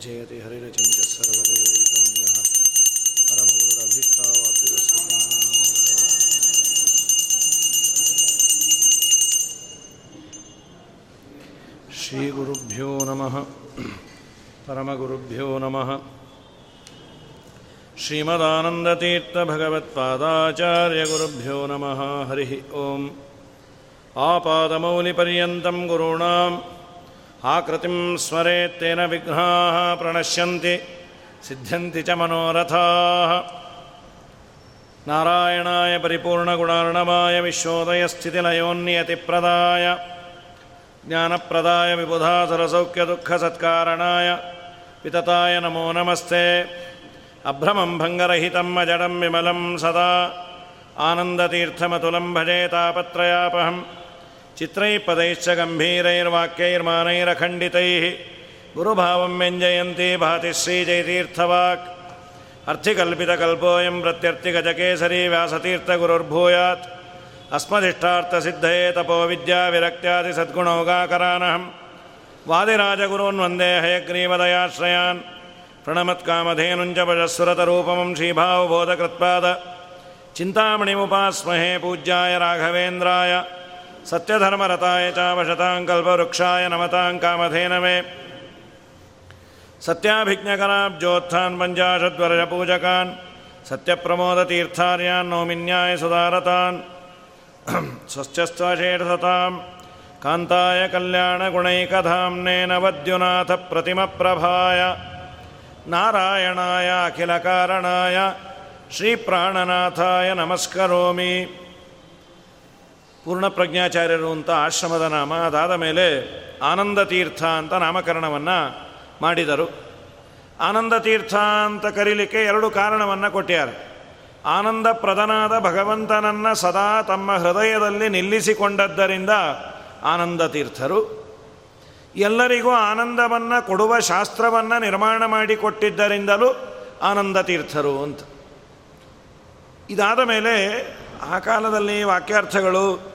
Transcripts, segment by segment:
जयते हरिरचिञ्च सर्वदेवैकमञ्जः परमगुरुरभीष्टावादिवसज्ञानं श्रीगुरुभ्यो नमः। परमगुरुभ्यो नमः। श्रीमदानन्दतीर्थभगवत्पादाचार्यगुरुभ्यो नमः। हरिः ओम्। आपादमौलिपर्यन्तं गुरूणाम् आकृतिं स्मरेत्तेन विघ्नाः प्रणश्यन्ति सिद्ध्यन्ति च मनोरथाः नारायणाय परिपूर्णगुणार्णवाय विश्वोदयस्थितिलयोन्नियतिप्रदाय ज्ञानप्रदाय विबुधासुरसौख्यदुःखसत्कारणाय वितताय नमो नमस्ते अभ्रमं भङ्गरहितम् अजडं विमलं सदा आनन्दतीर्थमतुलं भजे तापत्रयापहं चित्रैः पदैश्च गम्भीरैर्वाक्यैर्मानैरखण्डितैः गुरुभावं व्यञ्जयन्ती भाति श्रीजयतीर्थवाक्। अर्थिकल्पितकल्पोऽयं प्रत्यर्थिगजकेसरी व्यासतीर्थगुरुर्भूयात् अस्मदिष्टार्थसिद्धये तपोविद्याविरक्त्यादिसद्गुणौगाकरानहं वादिराजगुरून् वंदे हयग्रीवदयाश्रयान्। प्रणमत्कामधेनुञ्च भजस्वरतरूपमं श्रीभावबोधकृत्पाद। चिन्तामणिमुपास्महे पूज्याय राघवेन्द्राय। ಸತ್ಯಧರ್ಮರತಾಯ ಚಾವಶತಾಂ ಕಲ್ಪವೃಕ್ಷಾಯ ನಮತಾಂ ಕಾಮಧೇನವೇ ಸತ್ಯಾಭಿಜ್ಞಕರಾಬ್ಜೋತ್ಥಾನ್ ಪಂಚಾಶದ್ವರ್ಷ ಪೂಜಕಾನ್ ಸತ್ಯಪ್ರಮೋದತೀರ್ಥಾರ್ಯಾನ್ ನೌಮಿನ್ಯಾಯ ಸುಧಾರತಾನ್ ಸ್ವಸ್ಥಶ್ಚೇಷತಾಂ ಕಾಂತಾಯ ಕಲ್ಯಾಣ ಕಲ್ಯಾಣಗುಣೈಕಧಾಮ್ನೇ ನವದ್ಯುನಾಥ ಪ್ರತಿಮಪ್ರಭಾಯ ನಾರಾಯಣಾಯ ಅಖಿಲ ಕಾರಣಾಯ, ಶ್ರೀ ಪ್ರಾಣನಾಥಾಯ ನಮಸ್ಕರೋಮಿ. ಪೂರ್ಣಪ್ರಜ್ಞಾಚಾರ್ಯರು ಅಂತ ಆಶ್ರಮದ ನಾಮ, ಅದಾದ ಮೇಲೆ ಆನಂದ ತೀರ್ಥ ಅಂತ ನಾಮಕರಣವನ್ನು ಮಾಡಿದರು. ಆನಂದ ತೀರ್ಥ ಅಂತ ಕರೀಲಿಕ್ಕೆ ಎರಡು ಕಾರಣವನ್ನು ಕೊಟ್ಟಿದ್ದಾರೆ ಆನಂದ ಪ್ರದನಾದ ಭಗವಂತನನ್ನು ಸದಾ ತಮ್ಮ ಹೃದಯದಲ್ಲಿ ನಿಲ್ಲಿಸಿಕೊಂಡದ್ದರಿಂದ ಆನಂದ ತೀರ್ಥರು. ಎಲ್ಲರಿಗೂ ಆನಂದವನ್ನು, ಕೊಡುವ ಶಾಸ್ತ್ರವನ್ನು ನಿರ್ಮಾಣ ಮಾಡಿಕೊಟ್ಟಿದ್ದರಿಂದಲೂ ಆನಂದ ತೀರ್ಥರು ಅಂತ. ಇದಾದ ಮೇಲೆ ಆ ಕಾಲದಲ್ಲಿ ವಾಕ್ಯಾರ್ಥಗಳು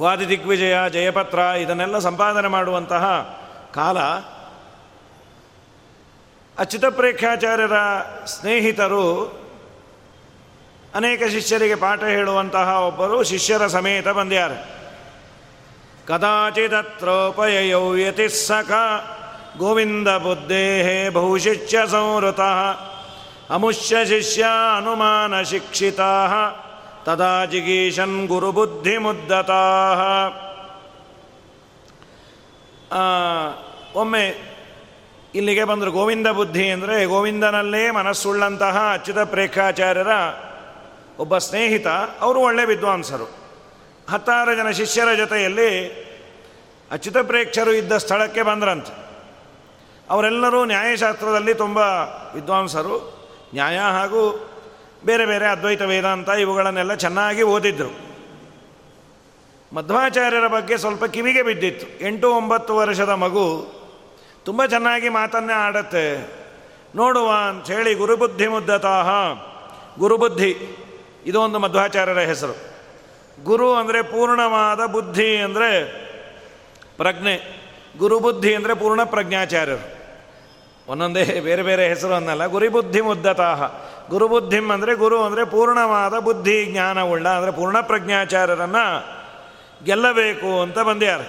ವಾದಿ ದಿಗ್ವಿಜಯ ಜಯಪತ್ರ ಇದನ್ನೆಲ್ಲ ಸಂಪಾದನೆ ಮಾಡುವಂತಹ ಕಾಲ ಅಚ್ಯುತ ಪ್ರೇಕ್ಷಾಚಾರ್ಯರ ಸ್ನೇಹಿತರು ಅನೇಕ ಶಿಷ್ಯರಿಗೆ ಪಾಠ ಹೇಳುವಂತಹ ಒಬ್ಬರು ಶಿಷ್ಯರ ಸಮೇತ ಬಂದ್ಯಾರ ಕದಾಚಿದತ್ರೋಪಯಯೌ ಯತಿ ಸಖ ಗೋವಿಂದ ಬುದ್ಧೇ ಬಹುಶಿಷ್ಯ ಸಂವೃತ ಅಮುಷ್ಯ ಶಿಷ್ಯ ಅನುಮಾನ ಶಿಕ್ಷಿತಾ ತದಾ ಜಿಗೀಶನ್ ಗುರುಬುದ್ಧಿಮುದ್ದತಾ ಒಮ್ಮೆ ಇಲ್ಲಿಗೆ ಬಂದರು ಗೋವಿಂದ ಬುದ್ಧಿ ಅಂದರೆ ಗೋವಿಂದನಲ್ಲೇ ಮನಸ್ಸುಳ್ಳಂತಹ ಅಚ್ಯುತ ಪ್ರೇಖಾಚಾರ್ಯರ ಒಬ್ಬ ಸ್ನೇಹಿತ, ಅವರು ಒಳ್ಳೆ ವಿದ್ವಾಂಸರು. ಹತ್ತಾರು ಜನ ಶಿಷ್ಯರ ಜೊತೆಯಲ್ಲಿ ಅಚ್ಯುತ ಪ್ರೇಕ್ಷರು ಇದ್ದ ಸ್ಥಳಕ್ಕೆ ಬಂದ್ರಂತೆ. ಅವರೆಲ್ಲರೂ ನ್ಯಾಯಶಾಸ್ತ್ರದಲ್ಲಿ ತುಂಬ ವಿದ್ವಾಂಸರು. ನ್ಯಾಯ ಹಾಗೂ ಬೇರೆ ಬೇರೆ ಅದ್ವೈತ ವೇದಾಂತ ಇವುಗಳನ್ನೆಲ್ಲ ಚೆನ್ನಾಗಿ ಓದಿದ್ರು. ಮಧ್ವಾಚಾರ್ಯರ ಬಗ್ಗೆ ಸ್ವಲ್ಪ ಕಿವಿಗೆ ಬಿದ್ದಿತ್ತು. ಎಂಟು ಒಂಬತ್ತು ವರ್ಷದ ಮಗು ತುಂಬ ಚೆನ್ನಾಗಿ ಮಾತನ್ನೇ ಆಡತ್ತೆ. ನೋಡುವ ಅಂಥೇಳಿ ಗುರುಬುದ್ಧಿ ಮುದ್ದತಾಹ ಗುರುಬುದ್ಧಿ ಇದು ಒಂದು ಮಧ್ವಾಚಾರ್ಯರ ಹೆಸರು. ಗುರು ಅಂದರೆ ಪೂರ್ಣವಾದ ಬುದ್ಧಿ ಅಂದರೆ ಪ್ರಜ್ಞೆ. ಗುರುಬುದ್ಧಿ ಅಂದರೆ ಪೂರ್ಣ ಪ್ರಜ್ಞಾಚಾರ್ಯರು. ಒಂದೊಂದೇ ಬೇರೆ ಬೇರೆ ಹೆಸರು ಅನ್ನಲ್ಲ ಗುರಿಬುದ್ಧಿ ಮುದ್ದತಾಹ ಗುರುಬುದ್ಧಿಂ ಅಂದರೆ ಗುರು ಅಂದರೆ ಪೂರ್ಣವಾದ ಬುದ್ಧಿ ಜ್ಞಾನವುಳ್ಳ ಅಂದರೆ ಪೂರ್ಣ ಪ್ರಜ್ಞಾಚಾರ್ಯರನ್ನು ಗೆಲ್ಲಬೇಕು ಅಂತ ಬಂದ್ಯಾರ.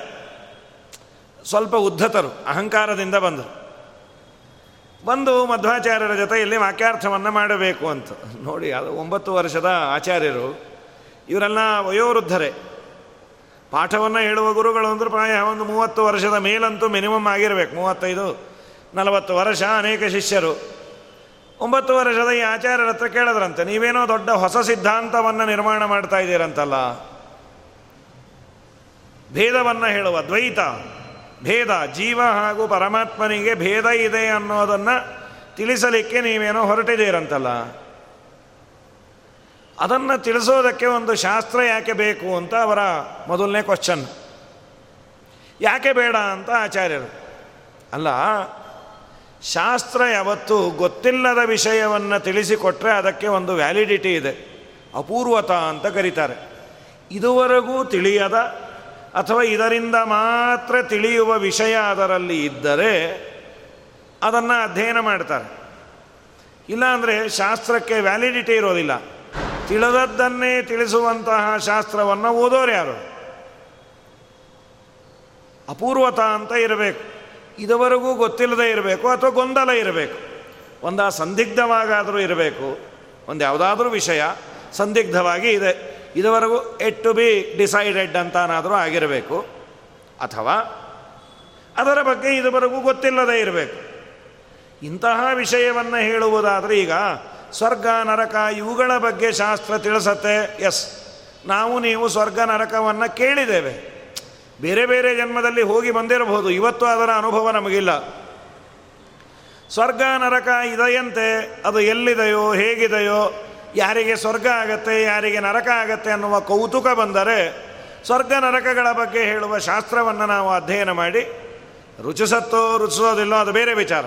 ಸ್ವಲ್ಪ ಉದ್ಧತರು, ಅಹಂಕಾರದಿಂದ ಬಂದರು. ಬಂದು ಮಧ್ವಾಚಾರ್ಯರ ಜೊತೆ ಇಲ್ಲಿ ವಾಕ್ಯಾರ್ಥವನ್ನು ಮಾಡಬೇಕು ಅಂತ. ನೋಡಿ, ಅದು ಒಂಬತ್ತು ವರ್ಷದ ಆಚಾರ್ಯರು. ಇವರೆಲ್ಲ ವಯೋವೃದ್ಧರೇ. ಪಾಠವನ್ನು ಹೇಳುವ ಗುರುಗಳು ಅಂದ್ರೆ ಪ್ರಾಯ ಒಂದು ಮೂವತ್ತು ವರ್ಷದ ಮೇಲಂತೂ ಮಿನಿಮಮ್ ಆಗಿರಬೇಕು. ಮೂವತ್ತೈದು, ನಲವತ್ತು ವರ್ಷ ಅನೇಕ ಶಿಷ್ಯರು. ಒಂಬತ್ತು ವರ್ಷದ ಈ ಆಚಾರ್ಯರ ಹತ್ರ ಕೇಳಿದ್ರಂತೆ, ನೀವೇನೋ ದೊಡ್ಡ ಹೊಸ ಸಿದ್ಧಾಂತವನ್ನು ನಿರ್ಮಾಣ ಮಾಡ್ತಾ ಇದ್ದೀರಂತಲ್ಲ? ಭೇದವನ್ನು ಹೇಳುವ, ದ್ವೈತ, ಭೇದ, ಜೀವ ಹಾಗೂ ಪರಮಾತ್ಮನಿಗೆ ಭೇದ ಇದೆ ಅನ್ನೋದನ್ನು ತಿಳಿಸಲಿಕ್ಕೆ ನೀವೇನೋ ಹೊರಟಿದ್ದೀರಂತಲ್ಲ? ಅದನ್ನು ತಿಳಿಸೋದಕ್ಕೆ ಒಂದು ಶಾಸ್ತ್ರ ಯಾಕೆ ಬೇಕು ಅಂತ ಅವರ ಮೊದಲನೇ ಕ್ವಶನ್ ಯಾಕೆ ಬೇಡ ಅಂತ ಆಚಾರ್ಯರು. ಅಲ್ಲ ಶಾಸ್ತ್ರ ಯಾವತ್ತು ಗೊತ್ತಿಲ್ಲದ ವಿಷಯವನ್ನು ತಿಳಿಸಿಕೊಟ್ರೆ ಅದಕ್ಕೆ ಒಂದು ವ್ಯಾಲಿಡಿಟಿ ಇದೆ. ಅಪೂರ್ವತ ಅಂತ ಕರೀತಾರೆ. ಇದುವರೆಗೂ ತಿಳಿಯದ ಅಥವಾ ಇದರಿಂದ ಮಾತ್ರ ತಿಳಿಯುವ ವಿಷಯ ಅದರಲ್ಲಿ ಇದ್ದರೆ ಅದನ್ನು ಅಧ್ಯಯನ ಮಾಡ್ತಾರೆ. ಇಲ್ಲಾಂದರೆ ಶಾಸ್ತ್ರಕ್ಕೆ ವ್ಯಾಲಿಡಿಟಿ ಇರೋದಿಲ್ಲ. ತಿಳಿದದ್ದನ್ನೇ ತಿಳಿಸುವಂತಹ ಶಾಸ್ತ್ರವನ್ನು ಓದೋರು ಯಾರು? ಅಪೂರ್ವತ ಅಂತ ಇರಬೇಕು. ಇದುವರೆಗೂ ಗೊತ್ತಿಲ್ಲದೆ ಇರಬೇಕು ಅಥವಾ ಗೊಂದಲ ಇರಬೇಕು. ಒಂದು ಆ ಸಂದಿಗ್ಧವಾಗಾದರೂ ಇರಬೇಕು. ಒಂದು ಯಾವುದಾದ್ರೂ ವಿಷಯ ಸಂದಿಗ್ಧವಾಗಿ ಇದೆ. ಇದುವರೆಗೂ ಎಟ್ ಟು ಬಿ ಡಿಸೈಡೆಡ್ ಅಂತಾನಾದರೂ ಆಗಿರಬೇಕು. ಅಥವಾ ಅದರ ಬಗ್ಗೆ ಇದುವರೆಗೂ ಗೊತ್ತಿಲ್ಲದೆ ಇರಬೇಕು. ಇಂತಹ ವಿಷಯವನ್ನು ಹೇಳುವುದಾದರೆ ಈಗ ಸ್ವರ್ಗ, ನರಕ ಇವುಗಳ ಬಗ್ಗೆ ಶಾಸ್ತ್ರ ತಿಳಿಸತ್ತೆ. ಎಸ್. ನಾವು ನೀವು ಸ್ವರ್ಗ, ನರಕವನ್ನು ಕೇಳಿದ್ದೇವೆ. ಬೇರೆ ಬೇರೆ ಜನ್ಮದಲ್ಲಿ ಹೋಗಿ ಬಂದಿರಬಹುದು. ಇವತ್ತು ಅದರ ಅನುಭವ ನಮಗಿಲ್ಲ. ಸ್ವರ್ಗ, ನರಕ ಇದೆಯಂತೆ. ಅದು ಎಲ್ಲಿದೆಯೋ, ಹೇಗಿದೆಯೋ, ಯಾರಿಗೆ ಸ್ವರ್ಗ ಆಗತ್ತೆ, ಯಾರಿಗೆ ನರಕ ಆಗತ್ತೆ ಅನ್ನುವ ಕೌತುಕ ಬಂದರೆ ಸ್ವರ್ಗ, ನರಕಗಳ ಬಗ್ಗೆ ಹೇಳುವ ಶಾಸ್ತ್ರವನ್ನು ನಾವು ಅಧ್ಯಯನ ಮಾಡಿ, ರುಚಿಸತ್ತೋ, ರುಚಿಸೋದಿಲ್ಲೋ, ಅದು ಬೇರೆ ವಿಚಾರ.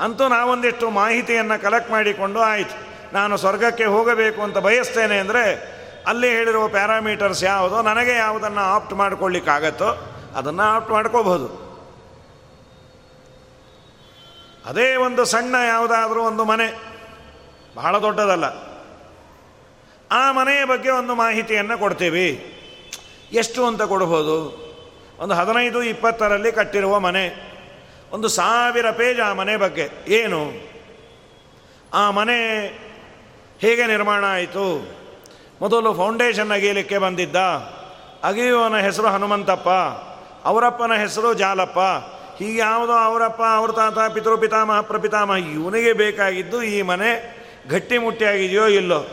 ಅಂತೂ ನಾವೊಂದಿಷ್ಟು ಮಾಹಿತಿಯನ್ನು ಕಲೆಕ್ಟ್ ಮಾಡಿಕೊಂಡು ಆಯಿತು. ನಾನು ಸ್ವರ್ಗಕ್ಕೆ ಹೋಗಬೇಕು ಅಂತ ಬಯಸ್ತೇನೆ ಅಂದರೆ ಅಲ್ಲಿ ಹೇಳಿರುವ ಪ್ಯಾರಾಮೀಟರ್ಸ್ ಯಾವುದೋ? ನನಗೆ ಯಾವುದನ್ನು ಆಪ್ಟ್ ಮಾಡ್ಕೊಳ್ಳಿಕ್ಕಾಗತ್ತೋ ಅದನ್ನು ಆಪ್ಟ್ ಮಾಡ್ಕೋಬಹುದು. ಅದೇ ಒಂದು ಸಣ್ಣ ಯಾವುದಾದ್ರೂ ಒಂದು ಮನೆ. ಬಹಳ ದೊಡ್ಡದಲ್ಲ. ಆ ಮನೆಯ ಬಗ್ಗೆ ಒಂದು ಮಾಹಿತಿಯನ್ನು ಕೊಡ್ತೀವಿ. ಎಷ್ಟು ಅಂತ ಕೊಡ್ಬೋದು? ಒಂದು ಹದಿನೈದು, ಇಪ್ಪತ್ತರಲ್ಲಿ ಕಟ್ಟಿರುವ ಮನೆ. ಒಂದು ಸಾವಿರ ಪೇಜ್ ಆ ಮನೆ ಬಗ್ಗೆ. ಏನು? ಆ ಮನೆ ಹೇಗೆ ನಿರ್ಮಾಣ ಆಯಿತು? ಮೊದಲು ಫೌಂಡೇಶನ್ ಅಗೀಲಿಕ್ಕೆ ಬಂದಿದ್ದ. ಅಗಿಯುವನ ಹೆಸರು ಹನುಮಂತಪ್ಪ, ಅವರಪ್ಪನ ಹೆಸರು ಜಾಲಪ್ಪ, ಹೀಗೆ ಯಾವುದೋ ಅವರಪ್ಪ, ಅವ್ರ ತಾತ, ಪಿತೃ, ಪಿತಾಮಹ, ಪ್ರಪಿತಾಮಹ ಇವನಿಗೆ ಬೇಕಾಗಿದ್ದು ಈ ಮನೆ ಗಟ್ಟಿಮುಟ್ಟಿಯಾಗಿದೆಯೋ ಇಲ್ಲೋ.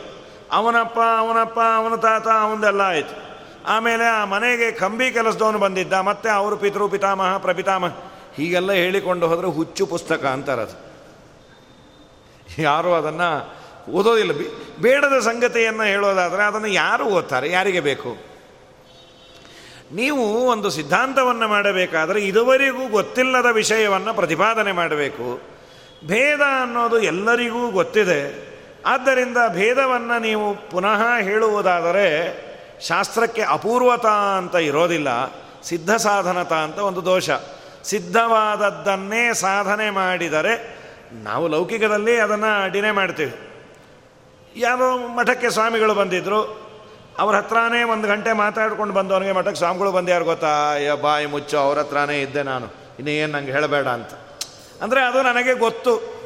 ಅವನಪ್ಪ ಅವನಪ್ಪ, ಅವನ ತಾತ, ಅವನದೆಲ್ಲ ಆಯಿತು. ಆಮೇಲೆ ಆ ಮನೆಗೆ ಕಂಬಿ ಕೆಲಸದವನು ಬಂದಿದ್ದ. ಮತ್ತೆ ಅವರು ಪಿತೃ, ಪಿತಾಮಹ, ಪ್ರಪಿತಾಮಹ, ಹೀಗೆಲ್ಲ ಹೇಳಿಕೊಂಡು ಹೋದರೆ ಹುಚ್ಚು ಪುಸ್ತಕ ಅಂತಾರದು ಯಾರು ಅದನ್ನು ಓದೋದಿಲ್ಲ. ಬೇಡದ ಸಂಗತಿಯನ್ನು ಹೇಳೋದಾದರೆ ಅದನ್ನು ಯಾರು ಓದ್ತಾರೆ? ಯಾರಿಗೆ ಬೇಕು? ನೀವು ಒಂದು ಸಿದ್ಧಾಂತವನ್ನು ಮಾಡಬೇಕಾದರೆ ಇದುವರೆಗೂ ಗೊತ್ತಿಲ್ಲದ ವಿಷಯವನ್ನು ಪ್ರತಿಪಾದನೆ ಮಾಡಬೇಕು. ಭೇದ ಅನ್ನೋದು ಎಲ್ಲರಿಗೂ ಗೊತ್ತಿದೆ. ಆದ್ದರಿಂದ ಭೇದವನ್ನು ನೀವು ಪುನಃ ಹೇಳುವುದಾದರೆ ಶಾಸ್ತ್ರಕ್ಕೆ ಅಪೂರ್ವತ ಅಂತ ಇರೋದಿಲ್ಲ, ಸಿದ್ಧ ಸಾಧನತ ಅಂತ ಒಂದು ದೋಷ. ಸಿದ್ಧವಾದದ್ದನ್ನೇ ಸಾಧನೆ ಮಾಡಿದರೆ ನಾವು ಲೌಕಿಕದಲ್ಲಿ ಅದನ್ನು ಅಡಿನೇ ಮಾಡ್ತೀವಿ. ಯಾರೋ ಮಠಕ್ಕೆ ಸ್ವಾಮಿಗಳು ಬಂದಿದ್ದರು ಅವ್ರ ಹತ್ರನೇ ಒಂದು ಗಂಟೆ ಮಾತಾಡ್ಕೊಂಡು ಬಂದವನಿಗೆ ಮಠಕ್ಕೆ ಸ್ವಾಮಿಗಳು ಬಂದು ಯಾರು ಗೊತ್ತಾ? ಅಯ್ಯ, ಬಾಯಿ ಮುಚ್ಚು, ಅವ್ರ ಹತ್ರನೇ ಇದ್ದೆ ನಾನು. ಇನ್ನೇನು ನಂಗೆ ಹೇಳಬೇಡ ಅಂತ. ಅಂದರೆ ಅದು ನನಗೆ ಗೊತ್ತು.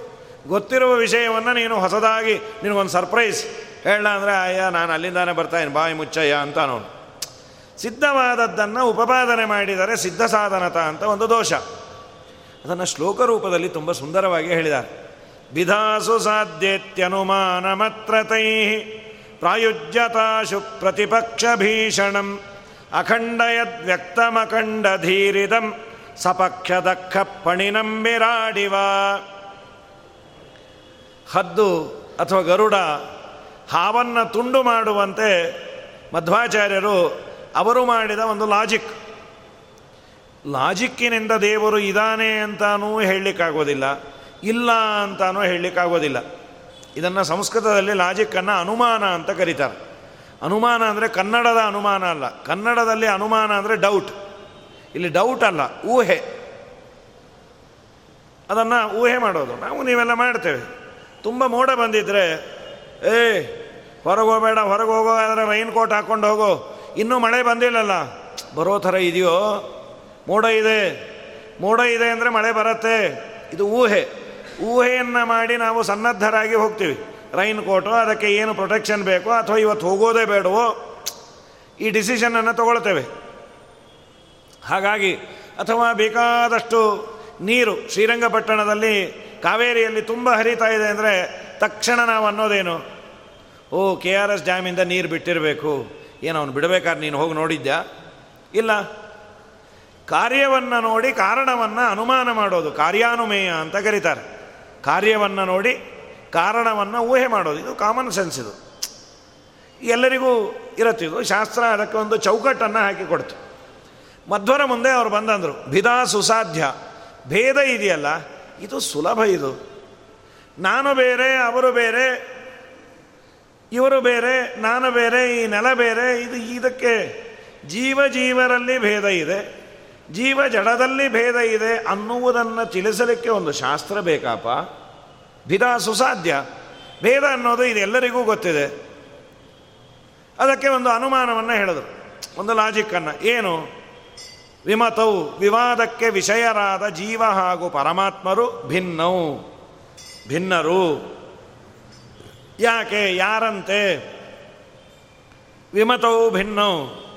ಗೊತ್ತಿರುವ ವಿಷಯವನ್ನು ನೀನು ಹೊಸದಾಗಿ ನಿನಗೊಂದು ಸರ್ಪ್ರೈಸ್ ಹೇಳ ಅಂದರೆ, ಅಯ್ಯ, ನಾನು ಅಲ್ಲಿಂದಾನೆ ಬರ್ತಾಯಿನಿ ಬಾಯಿ ಮುಚ್ಚಯ್ಯ ಅಂತ ನೋಡು ಸಿದ್ಧವಾದದ್ದನ್ನು ಉಪಪಾದನೆ ಮಾಡಿದರೆ ಸಿದ್ಧ ಸಾಧನತ ಅಂತ ಒಂದು ದೋಷ. ಅದನ್ನು ಶ್ಲೋಕ ರೂಪದಲ್ಲಿ ತುಂಬ ಸುಂದರವಾಗಿ ಹೇಳಿದ್ದಾರೆ. ವಿಧಾಸು ಸಾಧ್ಯತ್ಯನುಮಾನಮತ್ರತೈ ಪ್ರಾಯುಜ್ಯತಾಶು ಪ್ರತಿಪಕ್ಷ ಭೀಷಣಂ ಧೀರಿದಂ ಸಪಕ್ಷ ದಕ್ಕ ಪಣಿನಂ ಬಿರಾಡಿವ ಹದ್ದು ಅಥವಾ ಗರುಡ ಹಾವನ್ನು ತುಂಡು ಮಾಡುವಂತೆ ಮಧ್ವಾಚಾರ್ಯರು ಅವರು ಮಾಡಿದ ಒಂದು ಲಾಜಿಕ್. ಲಾಜಿಕ್ಕಿನಿಂದ ದೇವರು ಇದಾನೆ ಅಂತಾನೂ ಹೇಳಲಿಕ್ಕಾಗೋದಿಲ್ಲ. ಇಲ್ಲ ಅಂತಾನೂ ಹೇಳಲಿಕ್ಕಾಗೋದಿಲ್ಲ. ಇದನ್ನು ಸಂಸ್ಕೃತದಲ್ಲಿ ಲಾಜಿಕ್ಕನ್ನು ಅನುಮಾನ ಅಂತ ಕರೀತಾರೆ. ಅನುಮಾನ ಅಂದರೆ ಕನ್ನಡದ ಅನುಮಾನ ಅಲ್ಲ. ಕನ್ನಡದಲ್ಲಿ ಅನುಮಾನ ಅಂದರೆ ಡೌಟ್ ಇಲ್ಲಿ ಡೌಟ್ ಅಲ್ಲ, ಊಹೆ. ಅದನ್ನು ಊಹೆ ಮಾಡೋದು. ನಾವು ನೀವೆಲ್ಲ ಮಾಡ್ತೇವೆ. ತುಂಬ ಮೋಡ ಬಂದಿದ್ದರೆ ಏ, ಹೊರಗೆ ಹೋಗಬೇಡ, ಹೊರಗೆ ಹೋಗೋ ಆದರೆ ರೈನ್ ಕೋಟ್ ಹಾಕ್ಕೊಂಡು ಹೋಗೋ. ಇನ್ನೂ ಮಳೆ ಬಂದಿಲ್ಲಲ್ಲ. ಬರೋ ಥರ ಇದೆಯೋ? ಮೋಡ ಇದೆ. ಮೋಡ ಇದೆ ಅಂದರೆ ಮಳೆ ಬರುತ್ತೆ. ಇದು ಊಹೆ. ಊಹೆಯನ್ನು ಮಾಡಿ ನಾವು ಸನ್ನದ್ಧರಾಗಿ ಹೋಗ್ತೀವಿ. ರೈನ್ ಕೋಟು, ಅದಕ್ಕೆ ಏನು ಪ್ರೊಟೆಕ್ಷನ್ ಬೇಕೋ ಅಥವಾ ಇವತ್ತು ಹೋಗೋದೇ ಬೇಡವೋ, ಈ ಡಿಸಿಷನನ್ನು ತಗೊಳ್ತೇವೆ. ಹಾಗಾಗಿ ಅಥವಾ ಬೇಕಾದಷ್ಟು ನೀರು ಶ್ರೀರಂಗಪಟ್ಟಣದಲ್ಲಿ ಕಾವೇರಿಯಲ್ಲಿ ತುಂಬ ಹರಿತಾ ಇದೆ ಅಂದರೆ ತಕ್ಷಣ ನಾವು ಅನ್ನೋದೇನು? ಓ, ಕೆ ಆರ್ ಎಸ್ ಡ್ಯಾಮಿಂದ ನೀರು ಬಿಟ್ಟಿರಬೇಕು. ಏನು ಅವನು ಬಿಡಬೇಕಾದ್ರೆ ನೀನು ಹೋಗಿ ನೋಡಿದ್ಯಾ? ಇಲ್ಲ. ಕಾರ್ಯವನ್ನು ನೋಡಿ ಕಾರಣವನ್ನು ಅನುಮಾನ ಮಾಡೋದು, ಕಾರ್ಯಾನುಮೇಯ ಅಂತ ಕರೀತಾರೆ. ಕಾರ್ಯವನ್ನು ನೋಡಿ ಕಾರಣವನ್ನು ಊಹೆ ಮಾಡೋದು. ಇದು ಕಾಮನ್ ಸೆನ್ಸ್ ಇದು. ಎಲ್ಲರಿಗೂ ಇರುತ್ತಿದ್ದು ಶಾಸ್ತ್ರ ಅದಕ್ಕೆ ಒಂದು ಚೌಕಟ್ಟನ್ನು ಹಾಕಿಕೊಡ್ತು ಮಧ್ವರ ಮುಂದೆ ಅವರು ಬಂದಂದರು. ಭಿದಾ ಸುಸಾಧ್ಯ. ಭೇದ ಇದೆಯಲ್ಲ, ಇದು ಸುಲಭ ಇದು. ನಾನು ಬೇರೆ, ಅವರು ಬೇರೆ, ಇವರು ಬೇರೆ, ನಾನು ಬೇರೆ, ಈ ನೆಲ ಬೇರೆ, ಇದು ಇದಕ್ಕೆ ಜೀವ ಜೀವರಲ್ಲಿ ಭೇದ ಇದೆ. ಜೀವ ಜಡದಲ್ಲಿ ಭೇದ ಇದೆ ಅನ್ನುವುದನ್ನು ತಿಳಿಸಲಿಕ್ಕೆ ಒಂದು ಶಾಸ್ತ್ರ ಬೇಕಪ್ಪ. ಭಿದ ಸುಸಾಧ್ಯ. ಭೇದ ಅನ್ನೋದು ಇದೆಲ್ಲರಿಗೂ ಗೊತ್ತಿದೆ. ಅದಕ್ಕೆ ಒಂದು ಅನುಮಾನವನ್ನು ಹೇಳಿದರು. ಒಂದು ಲಾಜಿಕ್ಕನ್ನು ಏನು? ವಿಮತವು ವಿವಾದಕ್ಕೆ ವಿಷಯರಾದ ಜೀವ ಹಾಗೂ ಪರಮಾತ್ಮರು ಭಿನ್ನವು ಭಿನ್ನರು. ಯಾಕೆ? ಯಾರಂತೆ? ವಿಮತವು ಭಿನ್ನವು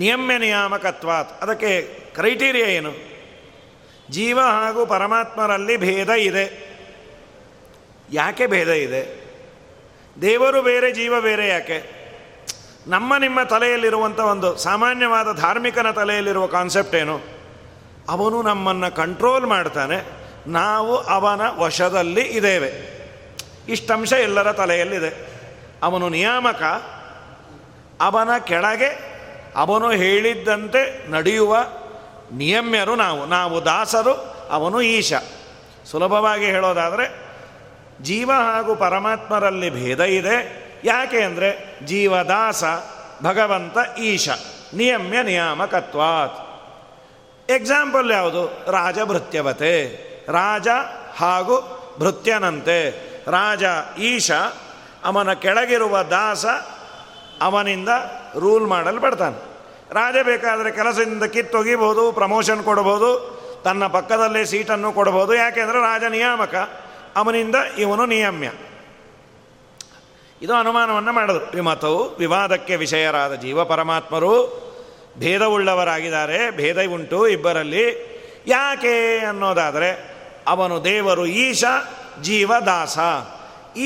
ನಿಯಮ್ಯ ನಿಯಾಮಕತ್ವಾತ್. ಅದಕ್ಕೆ ಕ್ರೈಟೀರಿಯಾ ಏನು? ಜೀವ ಹಾಗೂ ಪರಮಾತ್ಮರಲ್ಲಿ ಭೇದ ಇದೆ. ಯಾಕೆ ಭೇದ ಇದೆ? ದೇವರು ಬೇರೆ, ಜೀವ ಬೇರೆ ಯಾಕೆ? ನಮ್ಮ ನಿಮ್ಮ ತಲೆಯಲ್ಲಿರುವಂಥ ಒಂದು ಸಾಮಾನ್ಯವಾದ ಧಾರ್ಮಿಕನ ತಲೆಯಲ್ಲಿರುವ ಕಾನ್ಸೆಪ್ಟ್ ಏನು? ಅವನು ನಮ್ಮನ್ನು ಕಂಟ್ರೋಲ್ ಮಾಡ್ತಾನೆ. ನಾವು ಅವನ ವಶದಲ್ಲಿ ಇದ್ದೇವೆ. ಇಷ್ಟಂಶ ಎಲ್ಲರ ತಲೆಯಲ್ಲಿದೆ. ಅವನು ನಿಯಾಮಕ, ಅವನ ಕೆಳಗೆ ಅವನು ಹೇಳಿದ್ದಂತೆ ನಡೆಯುವ ನಿಯಮ್ಯರು ನಾವು ನಾವು ದಾಸರು, ಅವನು ಈಶ. ಸುಲಭವಾಗಿ ಹೇಳೋದಾದರೆ, ಜೀವ ಹಾಗೂ ಪರಮಾತ್ಮರಲ್ಲಿ ಭೇದ ಇದೆ. ಯಾಕೆ ಅಂದರೆ ಜೀವದಾಸ ಭಗವಂತ ಈಶ. ನಿಯಮ್ಯ ನಿಯಾಮಕತ್ವಾತ್. ಎಕ್ಸಾಂಪಲ್ ಯಾವುದು? ರಾಜ ಭೃತ್ಯವತೆ. ರಾಜ ಹಾಗೂ ಭೃತ್ಯನಂತೆ. ರಾಜ ಈಶ, ಅವನ ಕೆಳಗಿರುವ ದಾಸ ಅವನಿಂದ ರೂಲ್ ಮಾಡಲು ಬಿಡ್ತಾನೆ ರಾಜ ಬೇಕಾದರೆ ಕೆಲಸದಿಂದ ಕಿತ್ತೊಗಿಬೋದು ಪ್ರಮೋಷನ್ ಕೊಡಬಹುದು, ತನ್ನ ಪಕ್ಕದಲ್ಲೇ ಸೀಟನ್ನು ಕೊಡಬಹುದು. ಯಾಕೆಂದರೆ ರಾಜ ನಿಯಾಮಕ, ಅವನಿಂದ ಇವನು ನಿಯಮ್ಯ. ಇದು ಅನುಮಾನವನ್ನು ಮಾಡಿದ್ರು. ವಿಮತವು ವಿವಾದಕ್ಕೆ ವಿಷಯರಾದ ಜೀವ ಪರಮಾತ್ಮರು ಭೇದವುಳ್ಳವರಾಗಿದ್ದಾರೆ, ಭೇದ ಉಂಟು ಇಬ್ಬರಲ್ಲಿ. ಯಾಕೆ ಅನ್ನೋದಾದರೆ, ಅವನು ದೇವರು ಈಶ ಜೀವದಾಸ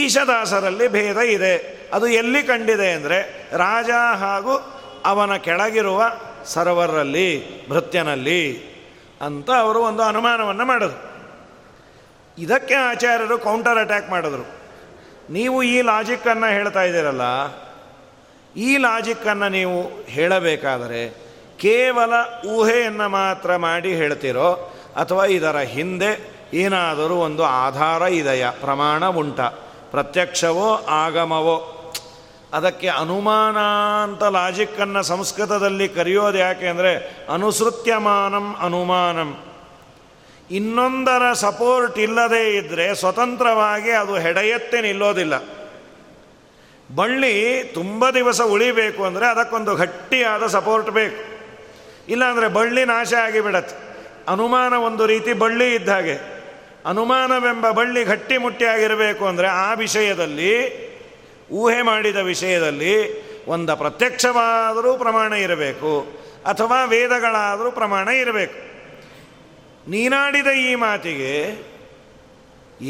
ಈಶದಾಸರಲ್ಲಿ ಭೇದ ಇದೆ. ಅದು ಎಲ್ಲಿ ಕಂಡಿದೆ ಅಂದರೆ ರಾಜ ಹಾಗೂ ಅವನ ಕೆಳಗಿರುವ ಸರ್ವರಲ್ಲಿ, ಭೃತ್ಯನಲ್ಲಿ ಅಂತ ಅವರು ಒಂದು ಅನುಮಾನವನ್ನು ಮಾಡಿದ್ರು. ಇದಕ್ಕೆ ಆಚಾರ್ಯರು ಕೌಂಟರ್ ಅಟ್ಯಾಕ್ ಮಾಡಿದ್ರು. ನೀವು ಈ ಲಾಜಿಕ್ಕನ್ನು ಹೇಳ್ತಾ ಇದ್ದೀರಲ್ಲ, ಈ ಲಾಜಿಕ್ಕನ್ನು ನೀವು ಹೇಳಬೇಕಾದರೆ ಕೇವಲ ಊಹೆಯನ್ನು ಮಾತ್ರ ಮಾಡಿ ಹೇಳ್ತಿರೋ, ಅಥವಾ ಇದರ ಹಿಂದೆ ಏನಾದರೂ ಒಂದು ಆಧಾರ ಇದೆಯಾ, ಪ್ರಮಾಣ ಉಂಟ. ಪ್ರತ್ಯಕ್ಷವೋ ಆಗಮವೋ. ಅದಕ್ಕೆ ಅನುಮಾನ ಅಂತ ಲಾಜಿಕ್ಕನ್ನು ಸಂಸ್ಕೃತದಲ್ಲಿ ಕರೆಯೋದು ಯಾಕೆ ಅಂದರೆ ಅನುಸೃತ್ಯಮಾನಂ ಅನುಮಾನಂ. ಇನ್ನೊಂದರ ಸಪೋರ್ಟ್ ಇಲ್ಲದೇ ಇದ್ದರೆ ಸ್ವತಂತ್ರವಾಗಿ ಅದು ಹೆಡೆಯತ್ತೆ ನಿಲ್ಲೋದಿಲ್ಲ. ಬಳ್ಳಿ ತುಂಬ ದಿವಸ ಉಳಿಬೇಕು ಅಂದರೆ ಅದಕ್ಕೊಂದು ಗಟ್ಟಿಯಾದ ಸಪೋರ್ಟ್ ಬೇಕು. ಇಲ್ಲಾಂದರೆ ಬಳ್ಳಿ ನಾಶ ಆಗಿಬಿಡತ್ತೆ. ಅನುಮಾನ ಒಂದು ರೀತಿ ಬಳ್ಳಿ ಇದ್ದ ಹಾಗೆ. ಅನುಮಾನವೆಂಬ ಬಳ್ಳಿ ಗಟ್ಟಿಮುಟ್ಟಿಯಾಗಿರಬೇಕು ಅಂದರೆ ಆ ವಿಷಯದಲ್ಲಿ, ಊಹೆ ಮಾಡಿದ ವಿಷಯದಲ್ಲಿ ಒಂದು ಪ್ರತ್ಯಕ್ಷವಾದರೂ ಪ್ರಮಾಣ ಇರಬೇಕು, ಅಥವಾ ವೇದಗಳಾದರೂ ಪ್ರಮಾಣ ಇರಬೇಕು. ನೀನಾಡಿದ ಈ ಮಾತಿಗೆ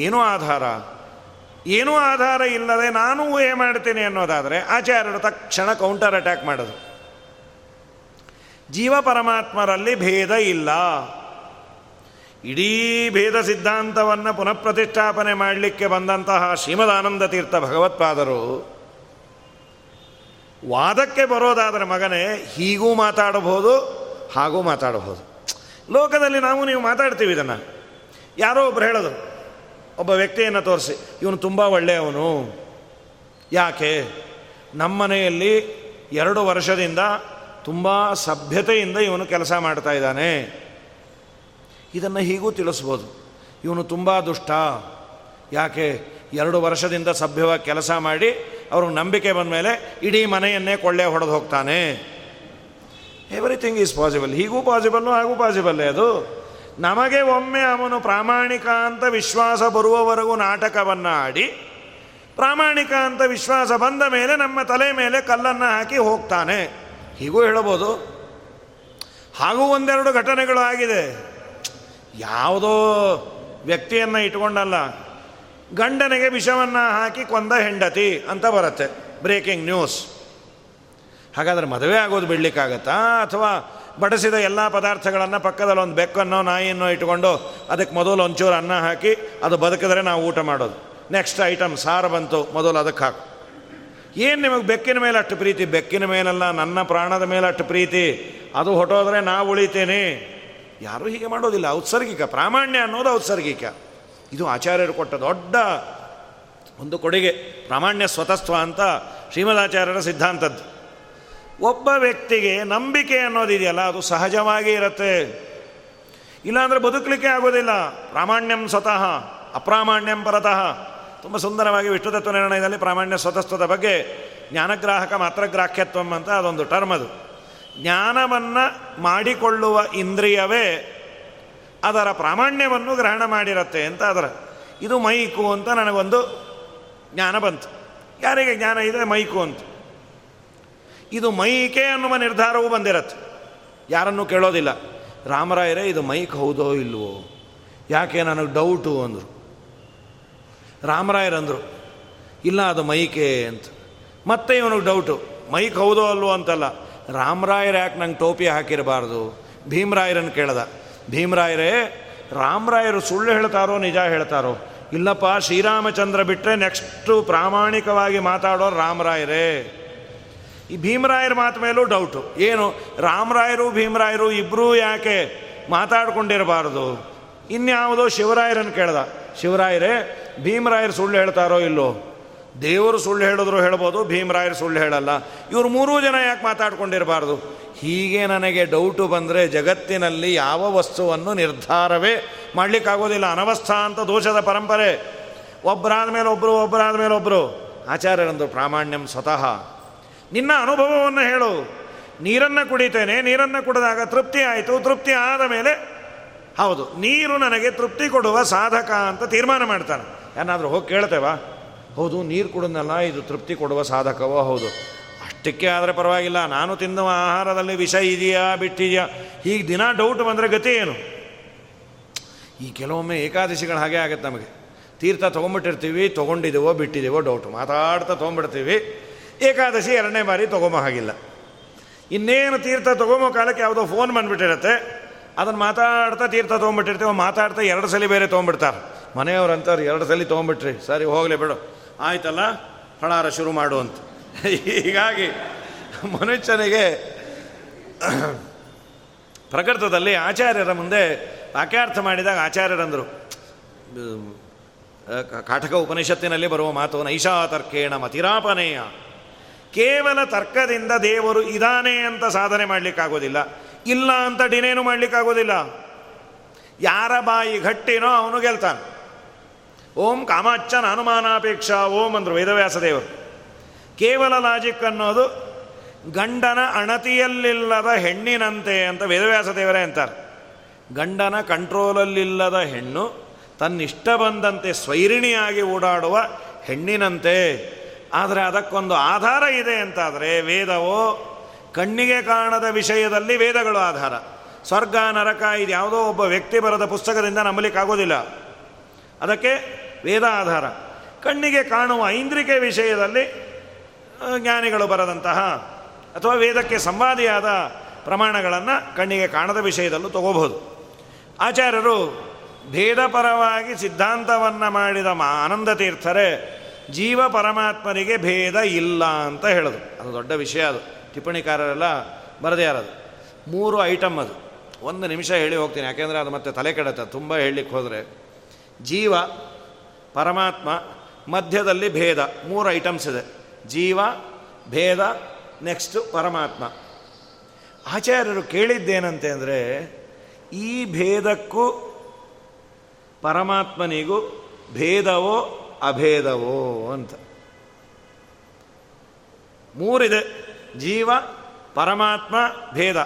ಏನು ಆಧಾರ, ಏನೂ ಆಧಾರ ಇಲ್ಲದೆ ನಾನು ಊಹೆ ಮಾಡ್ತೀನಿ ಅನ್ನೋದಾದರೆ ಆಚಾರ್ಯರು ತಕ್ಷಣ ಕೌಂಟರ್ ಅಟ್ಯಾಕ್ ಮಾಡೋದು. ಜೀವ ಪರಮಾತ್ಮರಲ್ಲಿ ಭೇದ ಇಲ್ಲ. ಇಡೀ ಭೇದ ಸಿದ್ಧಾಂತವನ್ನು ಪುನಃ ಪ್ರತಿಷ್ಠಾಪನೆ ಮಾಡಲಿಕ್ಕೆ ಬಂದಂತಹ ಶ್ರೀಮದಾನಂದ ತೀರ್ಥ ಭಗವತ್ಪಾದರು, ವಾದಕ್ಕೆ ಬರೋದಾದರೆ ಮಗನೇ ಹೀಗೂ ಮಾತಾಡಬಹುದು, ಹಾಗೂ ಮಾತಾಡಬಹುದು. ಲೋಕದಲ್ಲಿ ನಾವು ನೀವು ಮಾತಾಡ್ತೀವಿ ಇದನ್ನು. ಯಾರೋ ಒಬ್ರು ಹೇಳೋದು, ಒಬ್ಬ ವ್ಯಕ್ತಿಯನ್ನು ತೋರಿಸಿ, ಇವನು ತುಂಬ ಒಳ್ಳೆಯವನು. ಯಾಕೆ? ನಮ್ಮನೆಯಲ್ಲಿ ಎರಡು ವರ್ಷದಿಂದ ತುಂಬ ಸಭ್ಯತೆಯಿಂದ ಇವನು ಕೆಲಸ ಮಾಡ್ತಾ ಇದ್ದಾನೆ. ಇದನ್ನು ಹೀಗೂ ತಿಳಿಸ್ಬೋದು. ಇವನು ತುಂಬ ದುಷ್ಟ. ಯಾಕೆ? ಎರಡು ವರ್ಷದಿಂದ ಸಭ್ಯವಾಗಿ ಕೆಲಸ ಮಾಡಿ ಅವ್ರಿಗೆ ನಂಬಿಕೆ ಬಂದ ಮೇಲೆ ಇಡೀ ಮನೆಯನ್ನೇ ಕೊಳ್ಳೆ ಹೊಡೆದು ಹೋಗ್ತಾನೆ. ಎವ್ರಿಥಿಂಗ್ ಈಸ್ ಪಾಸಿಬಲ್ ಹೀಗೂ ಪಾಸಿಬಲ್ಲು ಹಾಗೂ ಪಾಸಿಬಲ್ಲೇ ಅದು. ನಮಗೆ ಒಮ್ಮೆ ಅವನು ಪ್ರಾಮಾಣಿಕ ಅಂತ ವಿಶ್ವಾಸ ಬರುವವರೆಗೂ ನಾಟಕವನ್ನು ಆಡಿ ಪ್ರಾಮಾಣಿಕ ಅಂತ ವಿಶ್ವಾಸ ಬಂದ ಮೇಲೆ ನಮ್ಮ ತಲೆ ಮೇಲೆ ಕಲ್ಲನ್ನು ಹಾಕಿ ಹೋಗ್ತಾನೆ. ಹೀಗೂ ಹೇಳಬಹುದು. ಹಾಗೂ ಒಂದೆರಡು ಘಟನೆಗಳು ಆಗಿದೆ. ಯಾವುದೋ ವ್ಯಕ್ತಿಯನ್ನು ಇಟ್ಕೊಂಡಲ್ಲ, ಗಂಡನಿಗೆ ವಿಷವನ್ನು ಹಾಕಿ ಕೊಂದ ಹೆಂಡತಿ ಅಂತ ಬರುತ್ತೆ ಬ್ರೇಕಿಂಗ್ ನ್ಯೂಸ್ ಹಾಗಾದರೆ ಮದುವೆ ಆಗೋದು ಬಿಡಲಿಕ್ಕಾಗತ್ತಾ? ಅಥವಾ ಬಡಿಸಿದ ಎಲ್ಲ ಪದಾರ್ಥಗಳನ್ನು ಪಕ್ಕದಲ್ಲಿ ಒಂದು ಬೆಕ್ಕನ್ನೋ, ನಾಯಿಯನ್ನೋ ಇಟ್ಕೊಂಡು ಅದಕ್ಕೆ ಮೊದಲು ಒಂಚೂರು ಅನ್ನ ಹಾಕಿ ಅದು ಬದುಕಿದ್ರೆ ನಾವು ಊಟ ಮಾಡೋದು. ನೆಕ್ಸ್ಟ್ ಐಟಮ್ ಸಾರು ಬಂತು, ಮೊದಲು ಅದಕ್ಕೆ ಹಾಕು. ಏನು ನಿಮಗೆ ಬೆಕ್ಕಿನ ಮೇಲೆ ಅಷ್ಟು ಪ್ರೀತಿ? ಬೆಕ್ಕಿನ ಮೇಲಲ್ಲ, ನನ್ನ ಪ್ರಾಣದ ಮೇಲೆ ಅಷ್ಟು ಪ್ರೀತಿ. ಅದು ಹೊಟ್ಟೋದ್ರೆ ನಾವು ಉಳಿತೇನೆ. ಯಾರೂ ಹೀಗೆ ಮಾಡೋದಿಲ್ಲ. ಔತ್ಸರ್ಗಿಕ, ಪ್ರಾಮಾಣ್ಯ ಅನ್ನೋದು ಔತ್ಸರ್ಗಿಕ. ಇದು ಆಚಾರ್ಯರು ಕೊಟ್ಟ ದೊಡ್ಡ ಒಂದು ಕೊಡುಗೆ. ಪ್ರಾಮಾಣ್ಯ ಸ್ವತಸ್ತ್ವ ಅಂತ ಶ್ರೀಮದಾಚಾರ್ಯರ ಸಿದ್ಧಾಂತದ್ದು. ಒಬ್ಬ ವ್ಯಕ್ತಿಗೆ ನಂಬಿಕೆ ಅನ್ನೋದಿದೆಯಲ್ಲ ಅದು ಸಹಜವಾಗಿ ಇರುತ್ತೆ. ಇಲ್ಲಾಂದರೆ ಬದುಕಲಿಕ್ಕೆ ಆಗೋದಿಲ್ಲ. ಪ್ರಾಮಾಣ್ಯಂ ಸ್ವತಃ, ಅಪ್ರಾಮಾಣ್ಯಂ ಪರತಃ. ತುಂಬ ಸುಂದರವಾಗಿ ವಿಷ್ಣುತತ್ವ ನಿರ್ಣಯದಲ್ಲಿ ಪ್ರಾಮಾಣ್ಯ ಸ್ವತಸ್ವದ ಬಗ್ಗೆ ಜ್ಞಾನಗ್ರಾಹಕ ಮಾತ್ರ ಗ್ರಾಹ್ಯತ್ವಂ ಅಂತ ಅದೊಂದು ಟರ್ಮ್ ಅದು. ಜ್ಞಾನವನ್ನು ಮಾಡಿಕೊಳ್ಳುವ ಇಂದ್ರಿಯವೇ ಅದರ ಪ್ರಾಮಾಣ್ಯವನ್ನು ಗ್ರಹಣ ಮಾಡಿರತ್ತೆ ಅಂತ ಅದರ ಇದು ಮೈಕು ಅಂತ ನನಗೊಂದು ಜ್ಞಾನ ಬಂತು. ಯಾರಿಗೆ ಜ್ಞಾನ ಇದೆ ಮೈಕು ಅಂತ. ಇದು ಮೈಕೆ ಅನ್ನುವ ನಿರ್ಧಾರವೂ ಬಂದಿರತ್ತೆ. ಯಾರನ್ನೂ ಕೇಳೋದಿಲ್ಲ. ರಾಮರಾಯರೇ, ಇದು ಮೈಕ್ ಹೌದೋ ಇಲ್ವೋ? ಯಾಕೆ ನನಗೆ ಡೌಟು ಅಂದರು. ರಾಮರಾಯರಂದರು ಇಲ್ಲ ಅದು ಮೈಕೆ ಅಂತ. ಮತ್ತೆ ಇವನಿಗೆ ಡೌಟು ಮೈಕ್ ಹೌದೋ ಅಲ್ವೋ ಅಂತಲ್ಲ. ರಾಮರಾಯರು ಯಾಕೆ ನಂಗೆ ಟೋಪಿ ಹಾಕಿರಬಾರ್ದು? ಭೀಮರಾಯರನ್ನು ಕೇಳ್ದ. ಭೀಮರಾಯರೇ, ರಾಮರಾಯರು ಸುಳ್ಳು ಹೇಳ್ತಾರೋ, ನಿಜ ಹೇಳ್ತಾರೋ? ಇಲ್ಲಪ್ಪ, ಶ್ರೀರಾಮಚಂದ್ರ ಬಿಟ್ಟರೆ ನೆಕ್ಸ್ಟು ಪ್ರಾಮಾಣಿಕವಾಗಿ ಮಾತಾಡೋರು ರಾಮರಾಯರೇ. ಈ ಭೀಮರಾಯರ ಮಾತು ಮೇಲೂ ಡೌಟು ಏನು? ರಾಮರಾಯರು, ಭೀಮರಾಯರು ಇಬ್ಬರೂ ಯಾಕೆ ಮಾತಾಡ್ಕೊಂಡಿರಬಾರ್ದು? ಇನ್ಯಾವುದೋ ಶಿವರಾಯರನ್ನು ಕೇಳ್ದ. ಶಿವರಾಯರೇ, ಭೀಮರಾಯರು ಸುಳ್ಳು ಹೇಳ್ತಾರೋ ಇಲ್ಲೋ? ದೇವರು ಸುಳ್ಳು ಹೇಳಿದ್ರು ಹೇಳ್ಬೋದು, ಭೀಮರಾಯರು ಸುಳ್ಳು ಹೇಳಲ್ಲ. ಇವರು ಮೂರೂ ಜನ ಯಾಕೆ ಮಾತಾಡ್ಕೊಂಡಿರಬಾರ್ದು? ಹೀಗೆ ನನಗೆ ಡೌಟು ಬಂದರೆ ಜಗತ್ತಿನಲ್ಲಿ ಯಾವ ವಸ್ತುವನ್ನು ನಿರ್ಧಾರವೇ ಮಾಡಲಿಕ್ಕಾಗೋದಿಲ್ಲ. ಅನವಸ್ಥ ಅಂತ ದೋಷದ ಪರಂಪರೆ. ಒಬ್ಬರಾದ ಮೇಲೆ ಒಬ್ಬರು ಒಬ್ಬರಾದ ಮೇಲೆ ಒಬ್ಬರು ಆಚಾರ್ಯರಂದು ಪ್ರಾಮಾಣ್ಯಂ ಸ್ವತಃ. ನಿನ್ನ ಅನುಭವವನ್ನು ಹೇಳು. ನೀರನ್ನು ಕುಡಿತೇನೆ, ನೀರನ್ನು ಕುಡಿದಾಗ ತೃಪ್ತಿ ಆಯಿತು, ತೃಪ್ತಿ ಆದ ಮೇಲೆ ಹೌದು, ನೀರು ನನಗೆ ತೃಪ್ತಿ ಕೊಡುವ ಸಾಧಕ ಅಂತ ತೀರ್ಮಾನ ಮಾಡ್ತಾನೆ. ಏನಾದರೂ ಹೋಗಿ ಕೇಳ್ತೇವಾ? ಹೌದು, ನೀರು ಕುಡಿದ್ನಲ್ಲ, ಇದು ತೃಪ್ತಿ ಕೊಡುವ ಸಾಧಕವೋ? ಹೌದು. ಅಷ್ಟಕ್ಕೆ ಆದರೆ ಪರವಾಗಿಲ್ಲ, ನಾನು ತಿನ್ನುವ ಆಹಾರದಲ್ಲಿ ವಿಷ ಇದೆಯಾ, ಬಿಟ್ಟಿದೆಯಾ? ಈಗ ದಿನ ಡೌಟ್ ಬಂದರೆ ಗತಿ ಏನು? ಈ ಕೆಲವೊಮ್ಮೆ ಏಕಾದಶಿಗಳು ಹಾಗೆ ಆಗುತ್ತೆ ನಮಗೆ. ತೀರ್ಥ ತೊಗೊಂಬಿಟ್ಟಿರ್ತೀವಿ ತೊಗೊಂಡಿದ್ದೇವೋ ಬಿಟ್ಟಿದ್ದೇವೋ ಡೌಟ್ ಮಾತಾಡ್ತಾ ತೊಗೊಂಬಿಡ್ತೀವಿ ಏಕಾದಶಿ ಎರಡನೇ ಬಾರಿ ತೊಗೊಂಬೋ ಹಾಗಿಲ್ಲ. ಇನ್ನೇನು ತೀರ್ಥ ತೊಗೊಂಬೋ ಕಾಲಕ್ಕೆ ಯಾವುದೋ ಫೋನ್ ಬಂದುಬಿಟ್ಟಿರುತ್ತೆ. ಅದನ್ನು ಮಾತಾಡ್ತಾ ತೀರ್ಥ ತೊಗೊಂಬಿಟ್ಟಿರ್ತೀವಿ ಮಾತಾಡ್ತಾ ಎರಡು ಸಲ ಬೇರೆ ತೊಗೊಂಬಿಡ್ತಾರೆ ಮನೆಯವ್ರು ಅಂತಾರೆ, ಎರಡು ಸಲ ತೊಗೊಂಬಿಟ್ರಿ ಸರಿ, ಹೋಗಲಿ ಬಿಡು. ಆಯ್ತಲ್ಲ, ಫಳಾರ ಶುರು ಮಾಡುವಂತ ಹೀಗಾಗಿ ಮನುಷ್ಯನಿಗೆ ಪ್ರಕೃತದಲ್ಲಿ ಆಚಾರ್ಯರ ಮುಂದೆ ವಾಕ್ಯಾರ್ಥ ಮಾಡಿದಾಗ ಆಚಾರ್ಯರಂದರು ಕಾಟಕ ಉಪನಿಷತ್ತಿನಲ್ಲಿ ಬರುವ ಮಾತು, ನೈಷಾ ತರ್ಕೇಣ ಮತಿರಾಪನೇಯ. ಕೇವಲ ತರ್ಕದಿಂದ ದೇವರು ಇದಾನೆ ಅಂತ ಸಾಧನೆ ಮಾಡಲಿಕ್ಕಾಗೋದಿಲ್ಲ, ಇಲ್ಲ ಅಂತ ಡಿನೇನು ಮಾಡಲಿಕ್ಕಾಗೋದಿಲ್ಲ. ಯಾರ ಬಾಯಿ ಘಟ್ಟಿನೋ ಅವನು ಗೆಲ್ತಾನೆ. ಓಂ ಕಾಮಾಚ್ಚನ ಅನುಮಾನಾಪೇಕ್ಷ, ಓಂ ಅಂದರು ವೇದವ್ಯಾಸ ದೇವರು ಕೇವಲ ಲಾಜಿಕ್ ಅನ್ನೋದು ಗಂಡನ ಅಣತಿಯಲ್ಲಿಲ್ಲದ ಹೆಣ್ಣಿನಂತೆ ಅಂತ ವೇದವ್ಯಾಸ ದೇವರೇ ಅಂತಾರೆ. ಗಂಡನ ಕಂಟ್ರೋಲಲ್ಲಿಲ್ಲದ ಹೆಣ್ಣು ತನ್ನಿಷ್ಟ ಬಂದಂತೆ ಸ್ವೈರಿಣಿಯಾಗಿ ಓಡಾಡುವ ಹೆಣ್ಣಿನಂತೆ. ಆದರೆ ಅದಕ್ಕೊಂದು ಆಧಾರ ಇದೆ ಅಂತಾದರೆ ವೇದವೋ ಕಣ್ಣಿಗೆ ಕಾಣದ ವಿಷಯದಲ್ಲಿ ವೇದಗಳು ಆಧಾರ. ಸ್ವರ್ಗ, ನರಕ ಇದು ಯಾವುದೋ ಒಬ್ಬ ವ್ಯಕ್ತಿ ಬರದ ಪುಸ್ತಕದಿಂದ ನಂಬಲಿಕ್ಕಾಗೋದಿಲ್ಲ ಅದಕ್ಕೆ ವೇದ ಆಧಾರ ಕಣ್ಣಿಗೆ ಕಾಣುವ ಐಂದ್ರಿಕೆ ವಿಷಯದಲ್ಲಿ ಜ್ಞಾನಿಗಳು ಬರದಂತಹ ಅಥವಾ ವೇದಕ್ಕೆ ಸಂವಾದಿಯಾದ ಪ್ರಮಾಣಗಳನ್ನು ಕಣ್ಣಿಗೆ ಕಾಣದ ವಿಷಯದಲ್ಲೂ ತಗೋಬಹುದು. ಆಚಾರ್ಯರು ಭೇದಪರವಾಗಿ ಸಿದ್ಧಾಂತವನ್ನು ಮಾಡಿದ ಮಾ, ಆನಂದ ತೀರ್ಥರೇ, ಜೀವ ಪರಮಾತ್ಮರಿಗೆ ಭೇದ ಇಲ್ಲ ಅಂತ ಹೇಳೋದು. ಅದು ದೊಡ್ಡ ವಿಷಯ ಅದು. ಟಿಪ್ಪಣಿಕಾರರೆಲ್ಲ ಬರದೇ ಇರೋದು. ಮೂರು ಐಟಮ್ ಅದು. ಒಂದು ನಿಮಿಷ ಹೇಳಿ ಹೋಗ್ತೀನಿ, ಯಾಕೆಂದರೆ ಅದು ಮತ್ತೆ ತಲೆ ಕೆಡತ್ತೆ. ತುಂಬ ಹೇಳಲಿಕ್ಕೆ ಹೋದರೆ, ಜೀವ ಪರಮಾತ್ಮ, ಮಧ್ಯದಲ್ಲಿ ಭೇದ, ಮೂರು ಐಟಮ್ಸ್ ಇದೆ. ಜೀವ, ಭೇದ ನೆಕ್ಸ್ಟು ಪರಮಾತ್ಮ. ಆಚಾರ್ಯರು ಕೇಳಿದ್ದೇನಂತೆ ಅಂದರೆ, ಈ ಭೇದಕ್ಕೂ ಪರಮಾತ್ಮನಿಗೂ ಭೇದವೋ ಅಭೇದವೋ ಅಂತ. ಮೂರಿದೆ, ಜೀವ, ಪರಮಾತ್ಮ, ಭೇದ.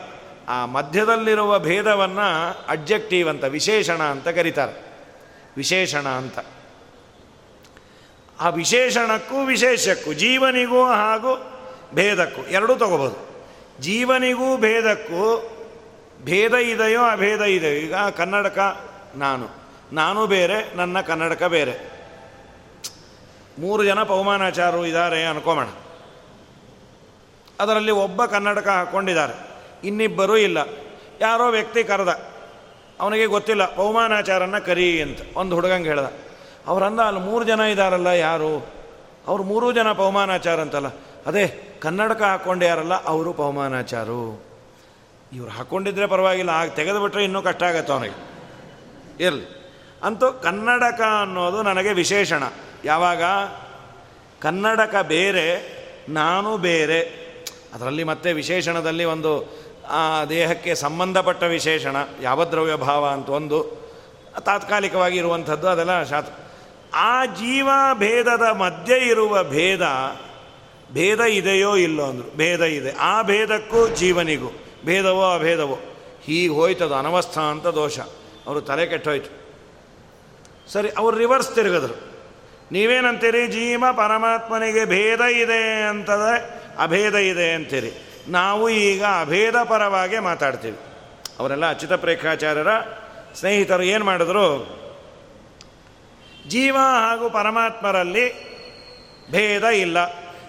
ಆ ಮಧ್ಯದಲ್ಲಿರುವ ಭೇದವನ್ನು ಅಡ್ಜೆಕ್ಟಿವ್ ಅಂತ, ವಿಶೇಷಣ ಅಂತ ಕರೀತಾರೆ. ವಿಶೇಷಣ ಅಂತ. ಆ ವಿಶೇಷಣಕ್ಕೂ ವಿಶೇಷಕ್ಕೂ, ಜೀವನಿಗೂ ಹಾಗೂ ಭೇದಕ್ಕೂ ಎರಡೂ ತಗೋಬೋದು. ಜೀವನಿಗೂ ಭೇದಕ್ಕೂ ಭೇದ ಇದೆಯೋ ಅಭೇದ ಇದೆಯೋ, ಈಗ ಕನ್ನಡಕ ನಾನು ನಾನು ಬೇರೆ, ನನ್ನ ಕನ್ನಡಕ ಬೇರೆ. ಮೂರು ಜನ ಪವಮಾನಾಚಾರರು ಇದ್ದಾರೆ ಅನ್ಕೋಮಣ. ಅದರಲ್ಲಿ ಒಬ್ಬ ಕನ್ನಡಕ ಹಾಕ್ಕೊಂಡಿದ್ದಾರೆ ಇನ್ನಿಬ್ಬರೂ ಇಲ್ಲ. ಯಾರೋ ವ್ಯಕ್ತಿ ಕರೆದ, ಅವನಿಗೆ ಗೊತ್ತಿಲ್ಲ ಪೌಮಾನಾಚಾರನ ಕರಿ ಅಂತ, ಒಂದು ಹುಡುಗಂಗೆ ಹೇಳ್ದ. ಅವರಂದ ಅಲ್ಲಿ ಮೂರು ಜನ ಇದ್ದಾರಲ್ಲ ಯಾರು? ಅವ್ರು ಮೂರೂ ಜನ ಪವಮಾನಾಚಾರ ಅಂತಲ್ಲ. ಅದೇ, ಕನ್ನಡಕ ಹಾಕ್ಕೊಂಡ್ಯಾರಲ್ಲ ಅವರು ಪವಮಾನಾಚಾರು. ಇವ್ರು ಹಾಕ್ಕೊಂಡಿದ್ರೆ ಪರವಾಗಿಲ್ಲ, ಆಗ ತೆಗೆದುಬಿಟ್ರೆ ಇನ್ನೂ ಕಷ್ಟ ಆಗತ್ತೆ ಅವನಿಗೆ. ಇರಲಿ. ಅಂತೂ ಕನ್ನಡಕ ಅನ್ನೋದು ನನಗೆ ವಿಶೇಷಣ. ಯಾವಾಗ? ಕನ್ನಡಕ ಬೇರೆ, ನಾನು ಬೇರೆ. ಅದರಲ್ಲಿ ಮತ್ತೆ ವಿಶೇಷಣದಲ್ಲಿ ಒಂದು, ಆ, ದೇಹಕ್ಕೆ ಸಂಬಂಧಪಟ್ಟ ವಿಶೇಷಣ, ಯಾವ ಭಾವ ಅಂತ ಒಂದು, ತಾತ್ಕಾಲಿಕವಾಗಿ ಇರುವಂಥದ್ದು ಅದೆಲ್ಲ ಶಾತ್ ಆ ಜೀವ ಭೇದದ ಮಧ್ಯೆ ಇರುವ ಭೇದ ಭೇದ ಇದೆಯೋ ಇಲ್ಲೋ ಅಂದರು, ಭೇದ ಇದೆ. ಆ ಭೇದಕ್ಕೂ ಜೀವನಿಗೂ, ಭೇದವೋ ಅಭೇದವೋ, ಹೀಗೆ ಹೋಯ್ತದ ಅನವಸ್ಥ ಅಂತ ದೋಷ. ಅವರು ತಲೆ ಕೆಟ್ಟೋಯ್ತು. ಸರಿ, ಅವರು ರಿವರ್ಸ್ ತಿರುಗಿದ್ರು. ನೀವೇನಂತೀರಿ? ಜೀವ ಪರಮಾತ್ಮನಿಗೆ ಭೇದ ಇದೆ ಅಂತಂದರೆ ಅಭೇದ ಇದೆ ಅಂತೀರಿ. ನಾವು ಈಗ ಅಭೇದ ಪರವಾಗಿ ಮಾತಾಡ್ತೀವಿ. ಅವರೆಲ್ಲ ಅಚ್ಯುತ ಪ್ರೇಕ್ಷಾಚಾರ್ಯರ ಸ್ನೇಹಿತರು ಏನು ಮಾಡಿದ್ರು? ಜೀವ ಹಾಗೂ ಪರಮಾತ್ಮರಲ್ಲಿ ಭೇದ ಇಲ್ಲ.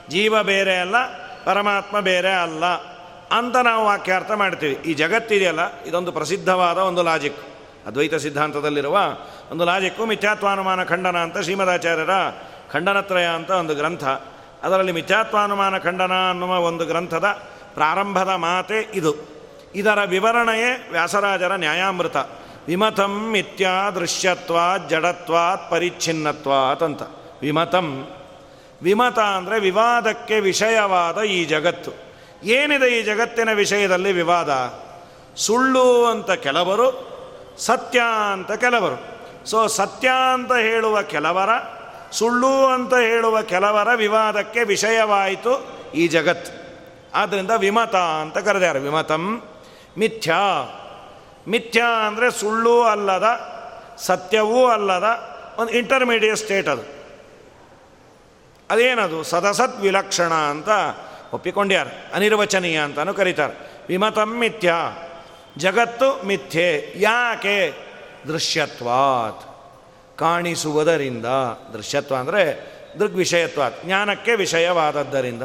ಜೀವ ಬೇರೆ ಅಲ್ಲ, ಪರಮಾತ್ಮ ಬೇರೆ ಅಲ್ಲ ಅಂತ ನಾವು ವಾಕ್ಯಾರ್ಥ ಮಾಡ್ತೀವಿ. ಈ ಜಗತ್ತಿದೆಯಲ್ಲ, ಇದೊಂದು ಪ್ರಸಿದ್ಧವಾದ ಒಂದು ಲಾಜಿಕ್ ಅದ್ವೈತ ಸಿದ್ಧಾಂತದಲ್ಲಿರುವ ಒಂದು ಲಾಜಿಕ್ಕು ಮಿಥ್ಯಾತ್ವಾನುಮಾನ ಖಂಡನ ಅಂತ ಶ್ರೀಮದಾಚಾರ್ಯರ ಖಂಡನತ್ರಯ ಅಂತ ಒಂದು ಗ್ರಂಥ. ಅದರಲ್ಲಿ ಮಿಥ್ಯಾತ್ವಾನುಮಾನ ಖಂಡನ ಅನ್ನುವ ಒಂದು ಗ್ರಂಥದ ಪ್ರಾರಂಭದ ಮಾತೆ ಇದು. ಇದರ ವಿವರಣೆಯೇ ವ್ಯಾಸರಾಜರ ನ್ಯಾಯಾಮೃತ. ವಿಮತಂ ಮಿಥ್ಯಾ ದೃಶ್ಯತ್ವಾತ್ ಜಡತ್ವಾತ್ ಪರಿಚ್ಛಿನ್ನತ್ವಾತ್ ಅಂತ. ವಿಮತಂ. ವಿಮತ ಅಂದರೆ ವಿವಾದಕ್ಕೆ ವಿಷಯವಾದ ಈ ಜಗತ್ತು. ಏನಿದೆ ಈ ಜಗತ್ತಿನ ವಿಷಯದಲ್ಲಿ ವಿವಾದ? ಸುಳ್ಳು ಅಂತ ಕೆಲವರು, ಸತ್ಯ ಅಂತ ಕೆಲವರು. ಸೊ ಸತ್ಯ ಅಂತ ಹೇಳುವ ಕೆಲವರ, ಸುಳ್ಳು ಅಂತ ಹೇಳುವ ಕೆಲವರ ವಿವಾದಕ್ಕೆ ವಿಷಯವಾಯಿತು ಈ ಜಗತ್ತು. ಆದ್ದರಿಂದ ವಿಮತ ಅಂತ ಕರೆದಾರೆ. ವಿಮತಂ ಮಿಥ್ಯಾ. ಮಿಥ್ಯಾ ಅಂದರೆ ಸುಳ್ಳು ಅಲ್ಲದ, ಸತ್ಯವೂ ಅಲ್ಲದ ಒಂದು ಇಂಟರ್ಮೀಡಿಯೇಟ್ ಸ್ಟೇಟ್ ಅದು. ಅದೇನದು? ಸದಸತ್ ವಿಲಕ್ಷಣ ಅಂತ ಒಪ್ಪಿಕೊಂಡ್ಯಾರ ಅನಿರ್ವಚನೀಯ ಅಂತಲೂ ಕರೀತಾರೆ. ವಿಮತಂ ಮಿಥ್ಯ. ಜಗತ್ತು ಮಿಥ್ಯೆ. ಯಾಕೆ? ದೃಶ್ಯತ್ವಾತ್. ಕಾಣಿಸುವುದರಿಂದ. ದೃಶ್ಯತ್ವ ಅಂದರೆ ದೃಗ್ವಿಷಯತ್ವಾತ್. ಜ್ಞಾನಕ್ಕೆ ವಿಷಯವಾದದ್ದರಿಂದ.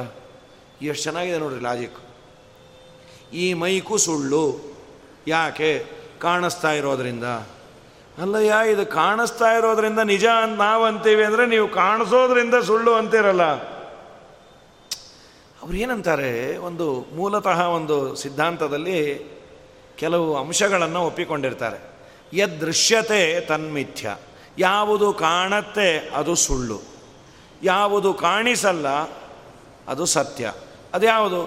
ಎಷ್ಟು ಚೆನ್ನಾಗಿದೆ ನೋಡ್ರಿ ಲಾಜಿಕ್ ಈ ಮೈಕು ಸುಳ್ಳು. ಯಾಕೆ ಕಾಣಿಸ್ತಾ ಇರೋದ್ರಿಂದ? ಅಲ್ಲಯ್ಯ, ಇದು ಕಾಣಿಸ್ತಾ ಇರೋದ್ರಿಂದ ನಿಜ ಅಂತ ನಾವು ಅಂತೀವಿ ಅಂದರೆ ನೀವು ಕಾಣಿಸೋದ್ರಿಂದ ಸುಳ್ಳು ಅಂತೀರಲ್ಲ. ಅವ್ರು ಏನಂತಾರೆ, ಒಂದು ಮೂಲತಃ ಒಂದು ಸಿದ್ಧಾಂತದಲ್ಲಿ ಕೆಲವು ಅಂಶಗಳನ್ನು ಒಪ್ಪಿಕೊಂಡಿರ್ತಾರೆ. ಯದೃಶ್ಯತೆ ತನ್ಮಿಥ್ಯ ಯಾವುದು ಕಾಣತ್ತೆ ಅದು ಸುಳ್ಳು. ಯಾವುದು ಕಾಣಿಸಲ್ಲ ಅದು ಸತ್ಯ. ಅದ್ಯಾವುದು?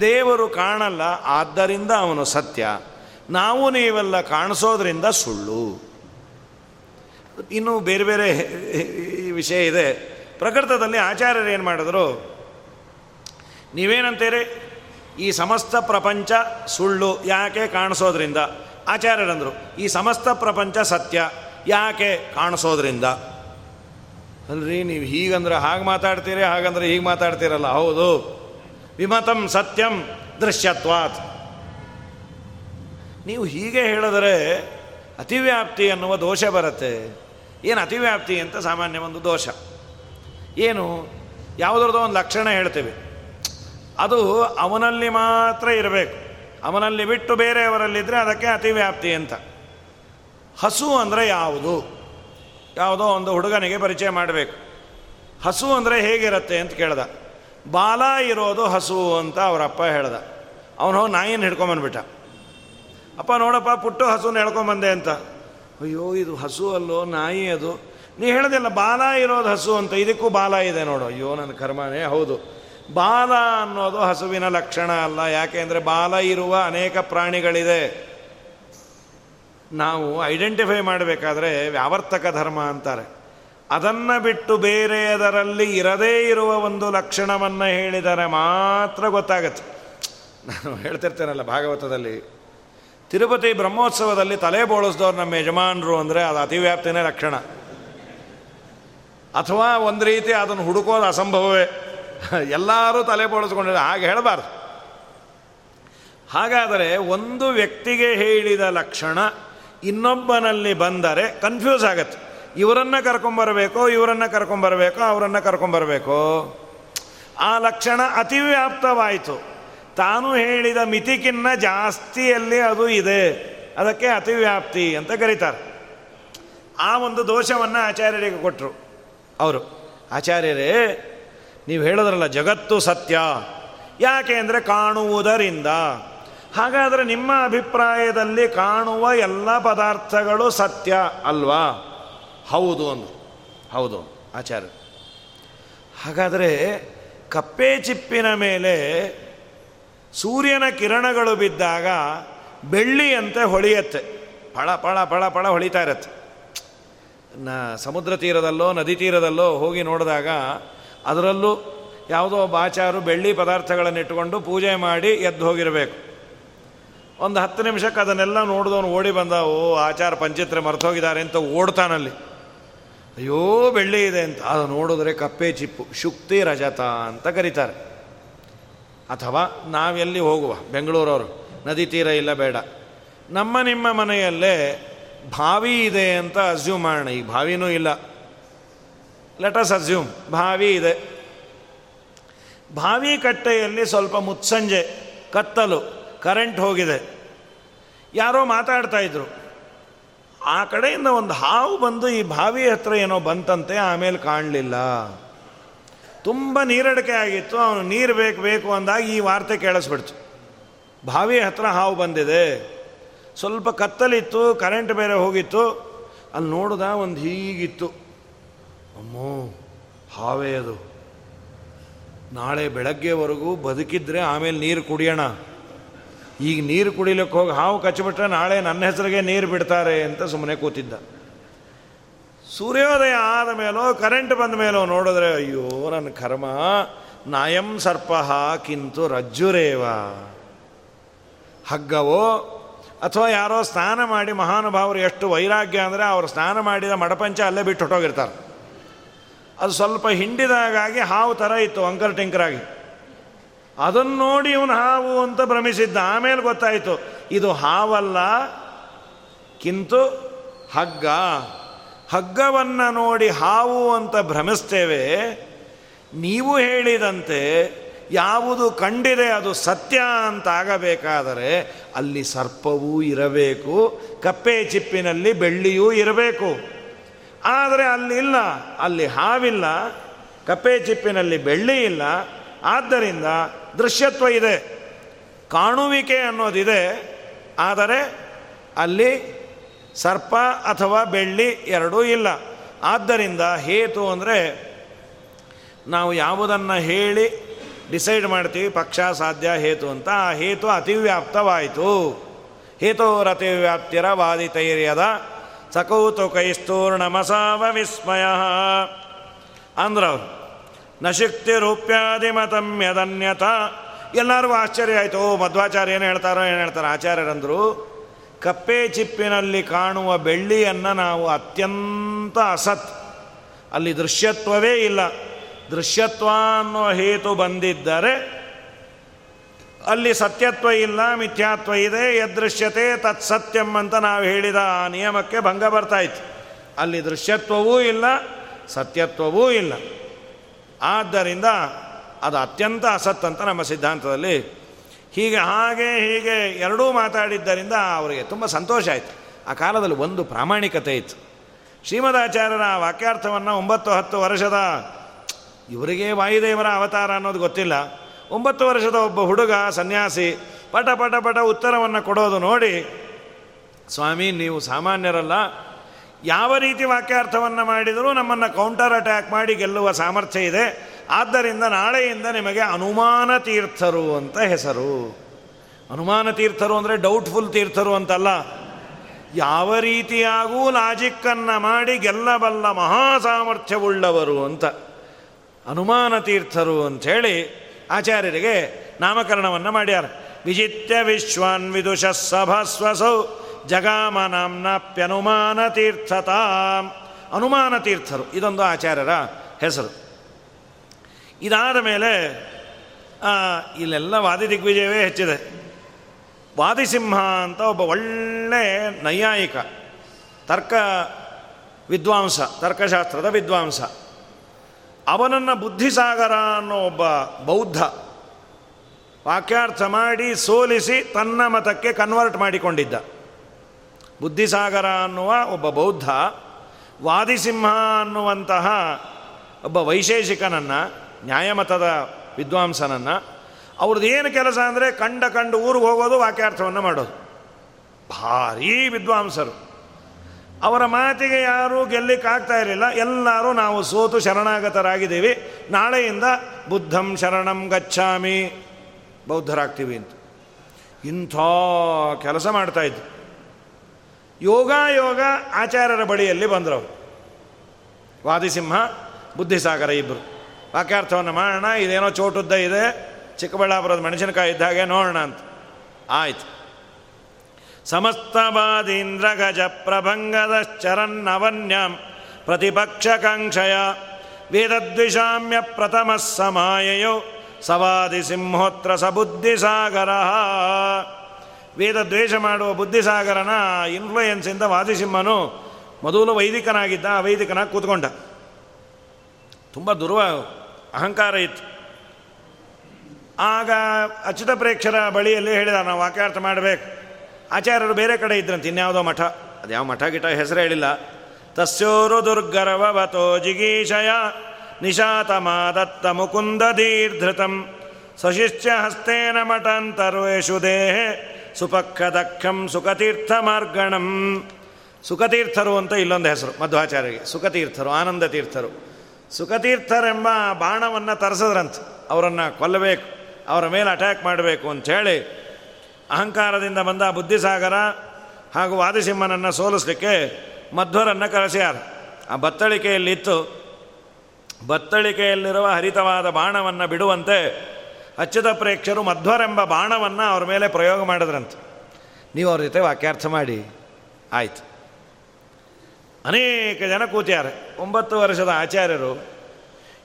ದೇವರು ಕಾಣಲ್ಲ, ಆದ್ದರಿಂದ ಅವನು ಸತ್ಯ. ನಾವು ನೀವೆಲ್ಲ ಕಾಣಿಸೋದ್ರಿಂದ ಸುಳ್ಳು. ಇನ್ನೂ ಬೇರೆ ಬೇರೆ ವಿಷಯ ಇದೆ. ಪ್ರಕೃತದಲ್ಲಿ ಆಚಾರ್ಯರು ಏನು ಮಾಡಿದ್ರು? ನೀವೇನಂತೀರಿ? ಈ ಸಮಸ್ತ ಪ್ರಪಂಚ ಸುಳ್ಳು ಯಾಕೆ ಕಾಣಿಸೋದ್ರಿಂದ? ಆಚಾರ್ಯರಂದರು, ಈ ಸಮಸ್ತ ಪ್ರಪಂಚ ಸತ್ಯ ಯಾಕೆ ಕಾಣಿಸೋದ್ರಿಂದ? ಅಲ್ರಿ, ನೀವು ಹೀಗಂದ್ರೆ ಹಾಗೆ ಮಾತಾಡ್ತೀರಿ, ಹಾಗಂದ್ರೆ ಹೀಗೆ ಮಾತಾಡ್ತೀರಲ್ಲ, ಹೌದು. ವಿಮತಂ ಸತ್ಯಂ ದೃಶ್ಯತ್ವಾತ್. ನೀವು ಹೀಗೆ ಹೇಳಿದರೆ ಅತಿವ್ಯಾಪ್ತಿ ಅನ್ನುವ ದೋಷ ಬರುತ್ತೆ. ಏನು ಅತಿವ್ಯಾಪ್ತಿ ಅಂತ ಸಾಮಾನ್ಯ ಒಂದು ದೋಷ. ಏನು, ಯಾವುದ್ರದ್ದು ಒಂದು ಲಕ್ಷಣ ಹೇಳ್ತೀವಿ. ಅದು ಅವನಲ್ಲಿ ಮಾತ್ರ ಇರಬೇಕು. ಅವನಲ್ಲಿ ಬಿಟ್ಟು ಬೇರೆಯವರಲ್ಲಿದ್ದರೆ ಅದಕ್ಕೆ ಅತಿವ್ಯಾಪ್ತಿ ಅಂತ. ಹಸು ಅಂದರೆ ಯಾವುದು? ಯಾವುದೋ ಒಂದು ಹುಡುಗನಿಗೆ ಪರಿಚಯ ಮಾಡಬೇಕು. ಹಸು ಅಂದರೆ ಹೇಗಿರುತ್ತೆ ಅಂತ ಕೇಳ್ದ. ಬಾಲ ಇರೋದು ಹಸು ಅಂತ ಅವರಪ್ಪ ಹೇಳ್ದ. ಅವನು ನಾಯಿನ ಹಿಡ್ಕೊಂಬಂದ್ಬಿಟ್ಟ ಅಪ್ಪ ನೋಡಪ್ಪ, ಪುಟ್ಟು ಹಸುನ ಹೇಳ್ಕೊಂಬಂದೆ ಅಂತ. ಅಯ್ಯೋ, ಇದು ಹಸು ಅಲ್ಲೋ, ನಾಯಿ ಅದು. ನೀ ಹೇಳ್ದಿಲ್ಲ, ಬಾಲ ಇರೋದು ಹಸು ಅಂತ. ಇದಕ್ಕೂ ಬಾಲ ಇದೆ ನೋಡು. ಅಯ್ಯೋ, ನನ್ನ ಕರ್ಮನೇ ಹೌದು. ಬಾಲ ಅನ್ನೋದು ಹಸುವಿನ ಲಕ್ಷಣ ಅಲ್ಲ. ಯಾಕೆ ಅಂದರೆ ಬಾಲ ಇರುವ ಅನೇಕ ಪ್ರಾಣಿಗಳಿದೆ. ನಾವು ಐಡೆಂಟಿಫೈ ಮಾಡಬೇಕಾದ್ರೆ ವ್ಯಾವರ್ತಕ ಧರ್ಮ ಅಂತಾರೆ. ಅದನ್ನು ಬಿಟ್ಟು ಬೇರೆಯದರಲ್ಲಿ ಇರದೇ ಇರುವ ಒಂದು ಲಕ್ಷಣವನ್ನು ಹೇಳಿದರೆ ಮಾತ್ರ ಗೊತ್ತಾಗತ್ತೆ. ನಾನು ಹೇಳ್ತಿರ್ತೇನಲ್ಲ ಭಾಗವತದಲ್ಲಿ. ತಿರುಪತಿ ಬ್ರಹ್ಮೋತ್ಸವದಲ್ಲಿ ತಲೆ ಬೋಳಿಸ್ದವ್ರು ನಮ್ಮ ಯಜಮಾನರು ಅಂದರೆ ಅದು ಅತಿವ್ಯಾಪ್ತಿನೇ ಲಕ್ಷಣ ಅಥವಾ ಒಂದು ರೀತಿ ಅದನ್ನು ಹುಡುಕೋದು ಅಸಂಭವವೇ. ಎಲ್ಲರೂ ತಲೆ ಬೋಳಿಸ್ಕೊಂಡಿದ್ದಾರೆ ಹಾಗೆ ಹೇಳಬಾರ್ದು. ಹಾಗಾದರೆ ಒಂದು ವ್ಯಕ್ತಿಗೆ ಹೇಳಿದ ಲಕ್ಷಣ ಇನ್ನೊಬ್ಬನಲ್ಲಿ ಬಂದರೆ ಕನ್ಫ್ಯೂಸ್ ಆಗತ್ತೆ. ಇವರನ್ನು ಕರ್ಕೊಂಬರಬೇಕೋ ಇವರನ್ನು ಕರ್ಕೊಂಬರಬೇಕೋ ಅವರನ್ನು ಕರ್ಕೊಂಬರಬೇಕೋ ಆ ಲಕ್ಷಣ ಅತಿವ್ಯಾಪ್ತವಾಯಿತು. ತಾನು ಹೇಳಿದ ಮಿತಿಕಿನ್ನ ಜಾಸ್ತಿಯಲ್ಲಿ ಅದು ಇದೆ. ಅದಕ್ಕೆ ಅತಿವ್ಯಾಪ್ತಿ ಅಂತ ಕರೀತಾರೆ. ಆ ಒಂದು ದೋಷವನ್ನು ಆಚಾರ್ಯರಿಗೆ ಕೊಟ್ಟರು ಅವರು, ಆಚಾರ್ಯರೇ, ನೀವು ಹೇಳಿದ್ರಲ್ಲ ಜಗತ್ತು ಸತ್ಯ. ಯಾಕೆ ಅಂದರೆ ಕಾಣುವುದರಿಂದ. ಹಾಗಾದರೆ ನಿಮ್ಮ ಅಭಿಪ್ರಾಯದಲ್ಲಿ ಕಾಣುವ ಎಲ್ಲ ಪದಾರ್ಥಗಳು ಸತ್ಯ ಅಲ್ವಾ? ಹೌದು ಅಂದರು. ಹೌದು, ಆಚಾರ್ಯ. ಹಾಗಾದರೆ ಕಪ್ಪೆ ಚಿಪ್ಪಿನ ಮೇಲೆ ಸೂರ್ಯನ ಕಿರಣಗಳು ಬಿದ್ದಾಗ ಬೆಳ್ಳಿಯಂತೆ ಹೊಳೆಯತ್ತೆ. ಪಳ ಪಳ ಪಳ ಪಳ ಹೊಳಿತಾ ಇರತ್ತೆ. ನ ಸಮುದ್ರ ತೀರದಲ್ಲೋ, ನದಿ ತೀರದಲ್ಲೋ ಹೋಗಿ ನೋಡಿದಾಗ ಅದರಲ್ಲೂ ಯಾವುದೋ ಒಬ್ಬ ಬೆಳ್ಳಿ ಪದಾರ್ಥಗಳನ್ನು ಇಟ್ಟುಕೊಂಡು ಪೂಜೆ ಮಾಡಿ ಎದ್ದು ಹೋಗಿರಬೇಕು. ಒಂದು ಹತ್ತು ನಿಮಿಷಕ್ಕೆ ಅದನ್ನೆಲ್ಲ ನೋಡಿದವನು ಓಡಿ ಬಂದ, ಓ ಆಚಾರ ಪಂಚಿತ್ರೆ ಮರ್ತೋಗಿದ್ದಾರೆ ಅಂತ ಓಡ್ತಾನಲ್ಲಿ ಅಯ್ಯೋ, ಬೆಳ್ಳಿ ಇದೆ ಅಂತ. ಅದು ನೋಡಿದ್ರೆ ಕಪ್ಪೆ ಚಿಪ್ಪು, ಶುಕ್ತಿ ರಜತ ಅಂತ ಕರೀತಾರೆ. ಅಥವಾ ನಾವೆಲ್ಲಿ ಹೋಗುವ? ಬೆಂಗಳೂರವರು, ನದಿ ತೀರ ಇಲ್ಲ, ಬೇಡ. ನಮ್ಮ ನಿಮ್ಮ ಮನೆಯಲ್ಲೇ ಬಾವಿ ಇದೆ ಅಂತ ಅಸ್ಯೂಮ್ ಮಾಡೋಣ. ಈಗ ಬಾವಿನೂ ಇಲ್ಲ. ಲೆಟಸ್ ಅಸ್ಯೂಮ್ ಬಾವಿ ಇದೆ. ಬಾವಿ ಕಟ್ಟೆಯಲ್ಲಿ ಸ್ವಲ್ಪ ಮುತ್ಸಂಜೆ, ಕತ್ತಲು ಕರೆಂಟ್ ಹೋಗಿದೆ. ಯಾರೋ ಮಾತಾಡ್ತಾ ಇದ್ರು. ಆ ಕಡೆಯಿಂದ ಒಂದು ಹಾವು ಬಂದು ಈ ಬಾವಿ ಹತ್ರ ಏನೋ ಬಂತಂತೆ, ಆಮೇಲೆ ಕಾಣಲಿಲ್ಲ. ತುಂಬ ನೀರಡಿಕೆ ಆಗಿತ್ತು, ಅವನು ನೀರು ಬೇಕು ಬೇಕು ಅಂದಾಗ ಈ ವಾರ್ತೆ ಕೇಳಿಸ್ಬಿಡ್ತು. ಬಾವಿ ಹತ್ರ ಹಾವು ಬಂದಿದೆ. ಸ್ವಲ್ಪ ಕತ್ತಲಿತ್ತು ಕರೆಂಟ್ ಬೇರೆ ಹೋಗಿತ್ತು. ಅಲ್ಲಿ ನೋಡಿದ ಒಂದು ಹೀಗಿತ್ತು. ಅಮ್ಮೋ, ಹಾವೇ ಅದು. ನಾಳೆ ಬೆಳಗ್ಗೆವರೆಗೂ ಬದುಕಿದ್ರೆ ಆಮೇಲೆ ನೀರು ಕುಡಿಯೋಣ. ಈಗ ನೀರು ಕುಡಿಲಿಕ್ಕೆ ಹೋಗಿ ಹಾವು ಕಚ್ಚಿಬಿಟ್ರೆ ನಾಳೆ ನನ್ನ ಹೆಸರಿಗೆ ನೀರು ಬಿಡ್ತಾರೆ ಅಂತ ಸುಮ್ಮನೆ ಕೂತಿದ್ದ. ಸೂರ್ಯೋದಯ ಆದ ಮೇಲೋ ಕರೆಂಟ್ ಬಂದ ಮೇಲೋ ನೋಡಿದ್ರೆ, ಅಯ್ಯೋ ನನ್ನ ಕರ್ಮ. ನಾಯಂ ಸರ್ಪ ಕಿಂತು ರಜ್ಜುರೇವ. ಹಗ್ಗವೋ, ಅಥವಾ ಯಾರೋ ಸ್ನಾನ ಮಾಡಿ ಮಹಾನುಭಾವರು ಎಷ್ಟು ವೈರಾಗ್ಯ ಅಂದರೆ ಅವರು ಸ್ನಾನ ಮಾಡಿದ ಮಡಪಂಚ ಅಲ್ಲೇ ಬಿಟ್ಟು ಹೊಟ್ಟೋಗಿರ್ತಾರೆ ಅದು ಸ್ವಲ್ಪ ಹಿಂಡಿದಾಗಾಗಿ ಹಾವು ಥರ ಇತ್ತು ಅಂಕರ್ ಟಿಂಕರಾಗಿ. ಅದನ್ನು ನೋಡಿ ಇವನು ಹಾವು ಅಂತ ಭ್ರಮಿಸಿದ್ದ. ಆಮೇಲೆ ಗೊತ್ತಾಯಿತು, ಇದು ಹಾವಲ್ಲ, ಕಿಂತು ಹಗ್ಗ. ಹಗ್ಗವನ್ನು ನೋಡಿ ಹಾವು ಅಂತ ಭ್ರಮಿಸ್ತೇವೆ, ನೀವು ಹೇಳಿದಂತೆ ಯಾವುದು ಕಂಡಿದೆ ಅದು ಸತ್ಯ ಅಂತ ಆಗಬೇಕಾದರೆ ಅಲ್ಲಿ ಸರ್ಪವೂ ಇರಬೇಕು, ಕಪ್ಪೆ ಚಿಪ್ಪಿನಲ್ಲಿ ಬೆಳ್ಳಿಯೂ ಇರಬೇಕು. ಆದರೆ ಅಲ್ಲಿಲ್ಲ ಅಲ್ಲಿ ಹಾವಿಲ್ಲ, ಕಪ್ಪೆ ಚಿಪ್ಪಿನಲ್ಲಿ ಬೆಳ್ಳಿ ಇಲ್ಲ. ಆದ್ದರಿಂದ ದೃಶ್ಯತ್ವ ಇದೆ, ಕಾಣುವಿಕೆ ಅನ್ನೋದಿದೆ. ಆದರೆ ಅಲ್ಲಿ ಸರ್ಪ ಅಥವಾ ಬೆಳ್ಳಿ ಎರಡೂ ಇಲ್ಲ. ಆದ್ದರಿಂದ ಹೇತು ಅಂದರೆ ನಾವು ಯಾವುದನ್ನು ಹೇಳಿ ಡಿಸೈಡ್ ಮಾಡ್ತೀವಿ, ಪಕ್ಷ ಸಾಧ್ಯ, ಹೇತು ಅಂತ. ಆ ಹೇತು ಅತಿವ್ಯಾಪ್ತವಾಯಿತು. ಹೇತೋರತಿವ್ಯಾಪ್ತಿರ ವಾದಿತೈರ್ಯದ ಸಕೌತುಕೈಸ್ತೂರ್ಣಮಸಾವ ವಿಸ್ಮಯ. ಅಂದ್ರವ್ರು, ನಶಕ್ತಿ ರೂಪ್ಯಾದಿಮತಂ ಯದನ್ಯತ. ಎಲ್ಲರಿಗೂ ಆಶ್ಚರ್ಯ ಆಯಿತು, ಮಧ್ವಾಚಾರ್ಯ ಏನು ಹೇಳ್ತಾರೋ, ಏನು ಹೇಳ್ತಾರೆ, ಆಚಾರ್ಯರಂದರು. ಕಪ್ಪೆ ಚಿಪ್ಪಿನಲ್ಲಿ ಕಾಣುವ ಬೆಳ್ಳಿಯನ್ನು ನಾವು ಅತ್ಯಂತ ಅಸತ್. ಅಲ್ಲಿ ದೃಶ್ಯತ್ವವೇ ಇಲ್ಲ. ದೃಶ್ಯತ್ವ ಅನ್ನೋ ಹೇತು ಬಂದಿದ್ದರೆ ಅಲ್ಲಿ ಸತ್ಯತ್ವ ಇಲ್ಲ, ಮಿಥ್ಯಾತ್ವ ಇದೆ, ಯದೃಶ್ಯತೆ ತತ್ಸತ್ಯಂ ಅಂತ ನಾವು ಹೇಳಿದ ಆ ನಿಯಮಕ್ಕೆ ಭಂಗ ಬರ್ತಾಯಿತ್ತು ಅಲ್ಲಿ ದೃಶ್ಯತ್ವವೂ ಇಲ್ಲ, ಸತ್ಯತ್ವವೂ ಇಲ್ಲ. ಆದ್ದರಿಂದ ಅದು ಅತ್ಯಂತ ಅಸತ್ ಅಂತ ನಮ್ಮ ಸಿದ್ಧಾಂತದಲ್ಲಿ ಹೀಗೆ, ಹಾಗೆ, ಹೀಗೆ ಎರಡೂ ಮಾತಾಡಿದ್ದರಿಂದ ಅವರಿಗೆ ತುಂಬ ಸಂತೋಷ ಆಯಿತು. ಆ ಕಾಲದಲ್ಲಿ ಒಂದು ಪ್ರಾಮಾಣಿಕತೆ ಇತ್ತು. ಶ್ರೀಮದಾಚಾರ್ಯರ ವಾಕ್ಯಾರ್ಥವನ್ನು ಒಂಬತ್ತು ಹತ್ತು ವರ್ಷದ, ಇವರಿಗೆ ವಾಯುದೇವರ ಅವತಾರ ಅನ್ನೋದು ಗೊತ್ತಿಲ್ಲ. ಒಂಬತ್ತು ವರ್ಷದ ಒಬ್ಬ ಹುಡುಗ, ಸನ್ಯಾಸಿ, ಪಟ ಪಟ ಪಟ ಉತ್ತರವನ್ನು ಕೊಡೋದು ನೋಡಿ, ಸ್ವಾಮಿ, ನೀವು ಸಾಮಾನ್ಯರಲ್ಲ, ಯಾವ ರೀತಿ ವಾಕ್ಯಾರ್ಥವನ್ನು ಮಾಡಿದರೂ ನಮ್ಮನ್ನು ಕೌಂಟರ್ ಅಟ್ಯಾಕ್ ಮಾಡಿ ಗೆಲ್ಲುವ ಸಾಮರ್ಥ್ಯ ಇದೆ. ಆದ್ದರಿಂದ ನಾಳೆಯಿಂದ ನಿಮಗೆ ಅನುಮಾನ ತೀರ್ಥರು ಅಂತ ಹೆಸರು. ಅನುಮಾನ ತೀರ್ಥರು ಅಂದರೆ ಡೌಟ್ಫುಲ್ ತೀರ್ಥರು ಅಂತಲ್ಲ. ಯಾವ ರೀತಿಯಾಗೂ ಲಾಜಿಕ್ಕನ್ನು ಮಾಡಿ ಗೆಲ್ಲಬಲ್ಲ ಮಹಾ ಸಾಮರ್ಥ್ಯವುಳ್ಳವರು ಅಂತ. ಅನುಮಾನ ತೀರ್ಥರು ಅಂಥೇಳಿ ಆಚಾರ್ಯರಿಗೆ ನಾಮಕರಣವನ್ನು ಮಾಡ್ಯಾರ. ವಿಜಿತ್ಯ ವಿಶ್ವಾನ್ ವಿದುಷ ಸಭಸ್ವಸೌ ಜಗಾಮ ನಾಮ್ನಾಪ್ಯನುಮಾನ ತೀರ್ಥತಾ. ಅನುಮಾನ ತೀರ್ಥರು, ಇದೊಂದು ಆಚಾರ್ಯರ ಹೆಸರು. ಇದಾದ ಮೇಲೆ ಇಲ್ಲೆಲ್ಲ ವಾದಿ ದಿಗ್ವಿಜಯವೇ ಹೆಚ್ಚಿದೆ. ವಾದಿಸಿಂಹ ಅಂತ ಒಬ್ಬ ಒಳ್ಳೆ ನೈಯಾಯಿಕ, ತರ್ಕ ವಿದ್ವಾಂಸ, ತರ್ಕಶಾಸ್ತ್ರದ ವಿದ್ವಾಂಸ. ಅವನನ್ನು ಬುದ್ಧಿಸಾಗರ ಅನ್ನೋ ಒಬ್ಬ ಬೌದ್ಧ ವಾಕ್ಯಾರ್ಥ ಮಾಡಿ ಸೋಲಿಸಿ ತನ್ನ ಮತಕ್ಕೆ ಕನ್ವರ್ಟ್ ಮಾಡಿಕೊಂಡಿದ್ದ. ಬುದ್ಧಿಸಾಗರ ಅನ್ನುವ ಒಬ್ಬ ಬೌದ್ಧ ವಾದಿಸಿಂಹ ಅನ್ನುವಂತಹ ಒಬ್ಬ ವೈಶೇಷಿಕನನ್ನು ನ್ಯಾಯಮತದ ವಿದ್ವಾಂಸನನ್ನು, ಅವ್ರದ್ದು ಏನು ಕೆಲಸ ಅಂದರೆ ಕಂಡ ಕಂಡು ಊರಿಗೆ ಹೋಗೋದು, ವಾಕ್ಯಾರ್ಥವನ್ನು ಮಾಡೋದು. ಭಾರೀ ವಿದ್ವಾಂಸರು. ಅವರ ಮಾತಿಗೆ ಯಾರೂ ಗೆಲ್ಲಿಕ್ಕಾಗ್ತಾ ಇರಲಿಲ್ಲ. ಎಲ್ಲರೂ ನಾವು ಸೋತು ಶರಣಾಗತರಾಗಿದ್ದೀವಿ. ನಾಳೆಯಿಂದ ಬುದ್ಧಂ ಶರಣಂ ಗಚ್ಚಾಮಿ ಬೌದ್ಧರಾಗ್ತೀವಿ ಅಂತ. ಇಂಥ ಕೆಲಸ ಮಾಡ್ತಾಯಿದ್ರು ಯೋಗ ಯೋಗ ಆಚಾರ್ಯರ ಬಳಿಯಲ್ಲಿ ಬಂದರು ವಾದಿಸಿಂಹ, ಬುದ್ಧಿಸಾಗರ ಇಬ್ಬರು ವಾಕ್ಯಾರ್ಥವನ್ನು ಮಾಡೋಣ ಇದೇನೋ ಚೋಟುದ್ದ ಇದೆ, ಚಿಕ್ಕಬಳ್ಳಾಪುರದ ಮೆಣಸಿನಕಾಯಿ ಇದ್ದಾಗೆ ನೋಡೋಣ ಅಂತ. ಆಯ್ತು. ಸಮಸ್ತವಾದೀಂದ್ರ ಗಜ ಪ್ರತಿಭಕ್ಷ ಕಾಂಕ್ಷಯ ವೇದದ್ವಿಷಾಮ್ಯ ಪ್ರಥಮ ಸಮಾಯಯೋ ಸವಾದಿ ಸಿಂಹೋತ್ರ ಸಬುದ್ಧಿಸಾಗರ ವೇದ ದ್ವೇಷ ಮಾಡುವ ಬುದ್ಧಿಸಾಗರನ ಇನ್ಫ್ಲೂಯೆನ್ಸಿಂದ ವಾದಿಸಿಂಹನು ಮೊದಲು ವೈದಿಕನಾಗಿದ್ದ ವೈದಿಕನಾಗಿ ಕೂತ್ಕೊಂಡ. ತುಂಬ ದುರ್ವ ಅಹಂಕಾರ ಇತ್ತು. ಆಗ ಅಚ್ಯುತ ಪ್ರೇಕ್ಷರ ಬಳಿಯಲ್ಲಿ ಹೇಳಿದ, ನಾವು ವಾಕ್ಯಾರ್ಥ ಮಾಡಬೇಕು. ಆಚಾರ್ಯರು ಬೇರೆ ಕಡೆ ಇದ್ರಂತೆ, ಇನ್ಯಾವುದೋ ಮಠ. ಅದು ಯಾವ ಮಠ ಗಿಟ ಹೆಸರು ಹೇಳಿಲ್ಲ. ತಸ್ಯೋರು ದುರ್ಗರವತೋ ಜಿಗೀಶಯ, ನಿಶಾತಮಾದತ್ತ ಮುಕುಂದ ದೀರ್ಧೃತಂ. ಸಶಿಷ್ಯ ಹಸ್ತೇನ ಮಠಾಂತರ್ವೇಶು ದೇಹೆ ಸುಪಕ್ಕದಕ್ಷಂ ಸುಖತೀರ್ಥ ಮಾರ್ಗಣಂ. ಸುಖತೀರ್ಥರು ಅಂತ ಇಲ್ಲೊಂದು ಹೆಸರು, ಮಧ್ವಾಚಾರ್ಯರಿಗೆ. ಸುಖತೀರ್ಥರು, ಆನಂದ ತೀರ್ಥರು. ಸುಖತೀರ್ಥರೆಂಬ ಬಾಣವನ್ನು ತರಿಸಿದ್ರಂತ. ಅವರನ್ನು ಕೊಲ್ಲಬೇಕು, ಅವರ ಮೇಲೆ ಅಟ್ಯಾಕ್ ಮಾಡಬೇಕು ಅಂಥೇಳಿ ಅಹಂಕಾರದಿಂದ ಬಂದ ಬುದ್ಧಿಸಾಗರ ಹಾಗೂ ವಾದಿಸಿಂಹನನ್ನು ಸೋಲಿಸ್ಲಿಕ್ಕೆ ಮಧ್ವರನ್ನು ಕರೆಸ್ಯಾರ. ಆ ಬತ್ತಳಿಕೆಯಲ್ಲಿತ್ತು. ಬತ್ತಳಿಕೆಯಲ್ಲಿರುವ ಹರಿತವಾದ ಬಾಣವನ್ನು ಬಿಡುವಂತೆ ಅಚ್ಯುತ ಪ್ರೇಕ್ಷರು ಮಧ್ವರೆಂಬ ಬಾಣವನ್ನು ಅವರ ಮೇಲೆ ಪ್ರಯೋಗ ಮಾಡಿದ್ರಂತೆ. ನೀವು ಅವ್ರ ಜೊತೆ ವಾಕ್ಯಾರ್ಥ ಮಾಡಿ. ಆಯ್ತು. ಅನೇಕ ಜನ ಕೂತಿದ್ದಾರೆ ಒಂಬತ್ತು ವರ್ಷದ ಆಚಾರ್ಯರು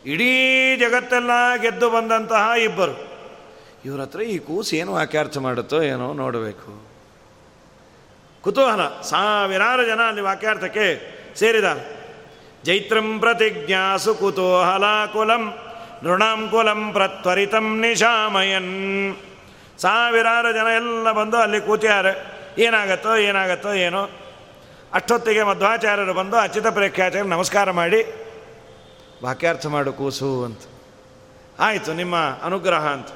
ಇಡೀ ಜಗತ್ತೆಲ್ಲ ಗೆದ್ದು ಬಂದಂತಹ ಇಬ್ಬರು. ಇವ್ರ ಹತ್ರ ಈ ಕೂಸು ಏನು ವಾಕ್ಯಾರ್ಥ ಮಾಡುತ್ತೋ ಏನೋ ನೋಡಬೇಕು. ಕುತೂಹಲ. ಸಾವಿರಾರು ಜನ ಅಲ್ಲಿ ವಾಕ್ಯಾರ್ಥಕ್ಕೆ ಸೇರಿದ್ದಾರೆ. ಜೈತ್ರಂ ಪ್ರತಿಜ್ಞಾಸು ಕುತೂಹಲಾಕುಲಂ ನೃಣಾಂಕುಲಂ ಪ್ರತ್ವರಿತಂ ನಿಶಾಮಯನ್. ಸಾವಿರಾರು ಜನ ಎಲ್ಲ ಬಂದು ಅಲ್ಲಿ ಕೂತಿದ್ದಾರೆ. ಏನಾಗತ್ತೋ ಏನಾಗತ್ತೋ, ಏನೋ ಅಷ್ಟೊತ್ತಿಗೆ ಮಧ್ವಾಚಾರ್ಯರು ಬಂದು ಅಚ್ಯುತ ಪ್ರೇಕ್ಷಾಚಾರ್ಯ ನಮಸ್ಕಾರ ಮಾಡಿ. ವಾಕ್ಯಾರ್ಥ ಮಾಡು ಕೂಸು ಅಂತ. ಆಯಿತು, ನಿಮ್ಮ ಅನುಗ್ರಹ ಅಂತ.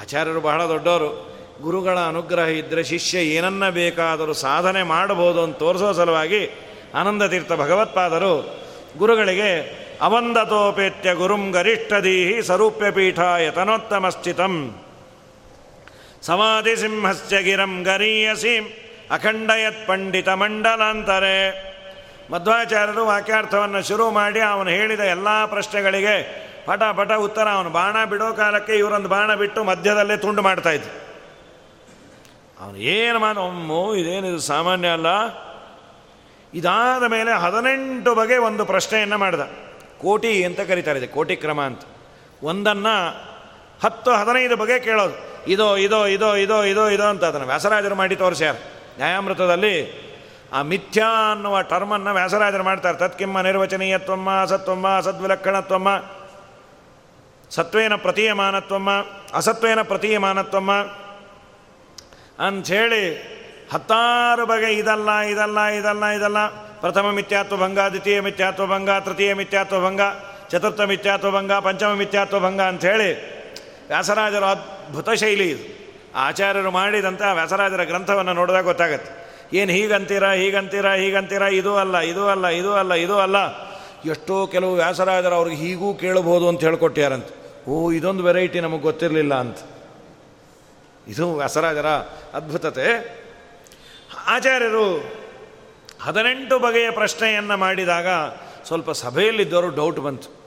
ಆಚಾರ್ಯರು ಬಹಳ ದೊಡ್ಡವರು. ಗುರುಗಳ ಅನುಗ್ರಹ ಇದ್ದರೆ ಶಿಷ್ಯ ಏನನ್ನ ಬೇಕಾದರೂ ಸಾಧನೆ ಮಾಡಬಹುದು ಅಂತ ತೋರಿಸೋ ಸಲುವಾಗಿ ಆನಂದ ತೀರ್ಥ ಭಗವತ್ಪಾದರು ಗುರುಗಳಿಗೆ, ಅವಂದತೋಪೇತ್ಯ ಗುರುಂ ಗರಿಷ್ಠದೀಹಿ ಸರೂಪ್ಯ ಪೀಠ ಯತನೋತ್ತಮಸ್ಥಿತಂ ಸಮಾಧಿ ಸಿಂಹಸ್ಯ ಗಿರಂ ಗರೀಯಸೀಂ. ಅಖಂಡಯತ್ ಪಂಡಿತ ಮಂಡಲಾಂತರೆ. ಮಧ್ವಾಚಾರ್ಯರು ವಾಕ್ಯಾರ್ಥವನ್ನು ಶುರು ಮಾಡಿ ಅವನು ಹೇಳಿದ ಎಲ್ಲ ಪ್ರಶ್ನೆಗಳಿಗೆ ಪಟ ಪಟ ಉತ್ತರ ಅವನು. ಬಾಣ ಬಿಡೋ ಕಾಲಕ್ಕೆ ಇವರೊಂದು ಬಾಣ ಬಿಟ್ಟು ಮಧ್ಯದಲ್ಲೇ ತುಂಡು ಮಾಡ್ತಾಯಿದ್ರು ಅವನು ಏನು ಮಾಡ ಅಮ್ಮೋ ಇದೇನಿದು ಸಾಮಾನ್ಯ ಅಲ್ಲ? ಇದಾದ ಮೇಲೆ ಹದಿನೆಂಟು ಬಗೆ ಒಂದು ಪ್ರಶ್ನೆಯನ್ನು ಮಾಡಿದ. ಕೋಟಿ ಅಂತ ಕರೀತಾರೆ ಇದೆ, ಕೋಟಿ ಕ್ರಮ ಅಂತ. ಒಂದನ್ನು ಹತ್ತು ಹದಿನೈದು ಬಗೆ ಕೇಳೋದು. ಇದೋ ಇದೋ ಇದೋ ಇದೋ ಇದೋ ಇದೋ ಅಂತ ಅದನ್ನು ವ್ಯಾಸರಾಜರು ಮಾಡಿ ತೋರಿಸ್ಯಾರ. ನ್ಯಾಯಾಮೃತದಲ್ಲಿ ಆ ಮಿಥ್ಯಾ ಅನ್ನುವ ಟರ್ಮನ್ನು ವ್ಯಾಸರಾಜರು ಮಾಡ್ತಾರೆ. ತತ್ಕಿಮ್ಮ ನಿರ್ವಚನೀಯತ್ವಮ್ಮ ಅಸತ್ವಮ್ಮ ಸದ್ವಿಲಕ್ಷಣತ್ವಮ್ಮ ಸತ್ವೇನ ಪ್ರತೀಯಮಾನತ್ವಮ್ಮ, ಅಸತ್ವೇನ ಪ್ರತೀಯಮಾನತ್ವಮ್ಮ ಅಂಥೇಳಿ ಹತ್ತಾರು ಬಗೆ ಇದಲ್ಲ ಇದಲ್ಲ ಇದಲ್ಲ ಇದಲ್ಲ. ಪ್ರಥಮ ಮಿಥ್ಯಾತ್ವ ಭಂಗ, ದ್ವಿತೀಯ ಮಿಥ್ಯಾತ್ವ ಭಂಗ, ತೃತೀಯ ಮಿಥ್ಯಾತ್ವ ಭಂಗ, ಚತುರ್ಥ ಮಿಥ್ಯಾತ್ವ ಭಂಗ, ಪಂಚಮ ಮಿಥ್ಯಾತ್ವ ಭಂಗ ಅಂಥೇಳಿ ವ್ಯಾಸರಾಜರ ಅದ್ಭುತ ಶೈಲಿ ಇದು. ಆಚಾರ್ಯರು ಮಾಡಿದಂಥ ವ್ಯಾಸರಾಜರ ಗ್ರಂಥವನ್ನು ನೋಡಿದಾಗ ಗೊತ್ತಾಗತ್ತೆ. ಏನು ಹೀಗಂತೀರ ಹೀಗಂತೀರ, ಹೀಗಂತೀರಾ, ಇದು ಅಲ್ಲ ಇದು ಅಲ್ಲ ಇದು ಅಲ್ಲ ಇದು ಅಲ್ಲ. ಎಷ್ಟೋ ಕೆಲವು ವ್ಯಾಸರಾಜರು ಅವ್ರಿಗೆ ಹೀಗೂ ಕೇಳಬಹುದು ಅಂತ ಹೇಳ್ಕೊಟ್ಟ್ಯಾರಂತ. ಓ, ಇದೊಂದು ವೆರೈಟಿ ನಮಗೆ ಗೊತ್ತಿರಲಿಲ್ಲ ಅಂತ. ಇದು ವ್ಯಾಸರಾಜರ ಅದ್ಭುತತೆ. ಆಚಾರ್ಯರು ಹದಿನೆಂಟು ಬಗೆಯ ಪ್ರಶ್ನೆಯನ್ನು ಮಾಡಿದಾಗ ಸ್ವಲ್ಪ ಸಭೆಯಲ್ಲಿದ್ದವರು ಡೌಟ್ ಬಂತು.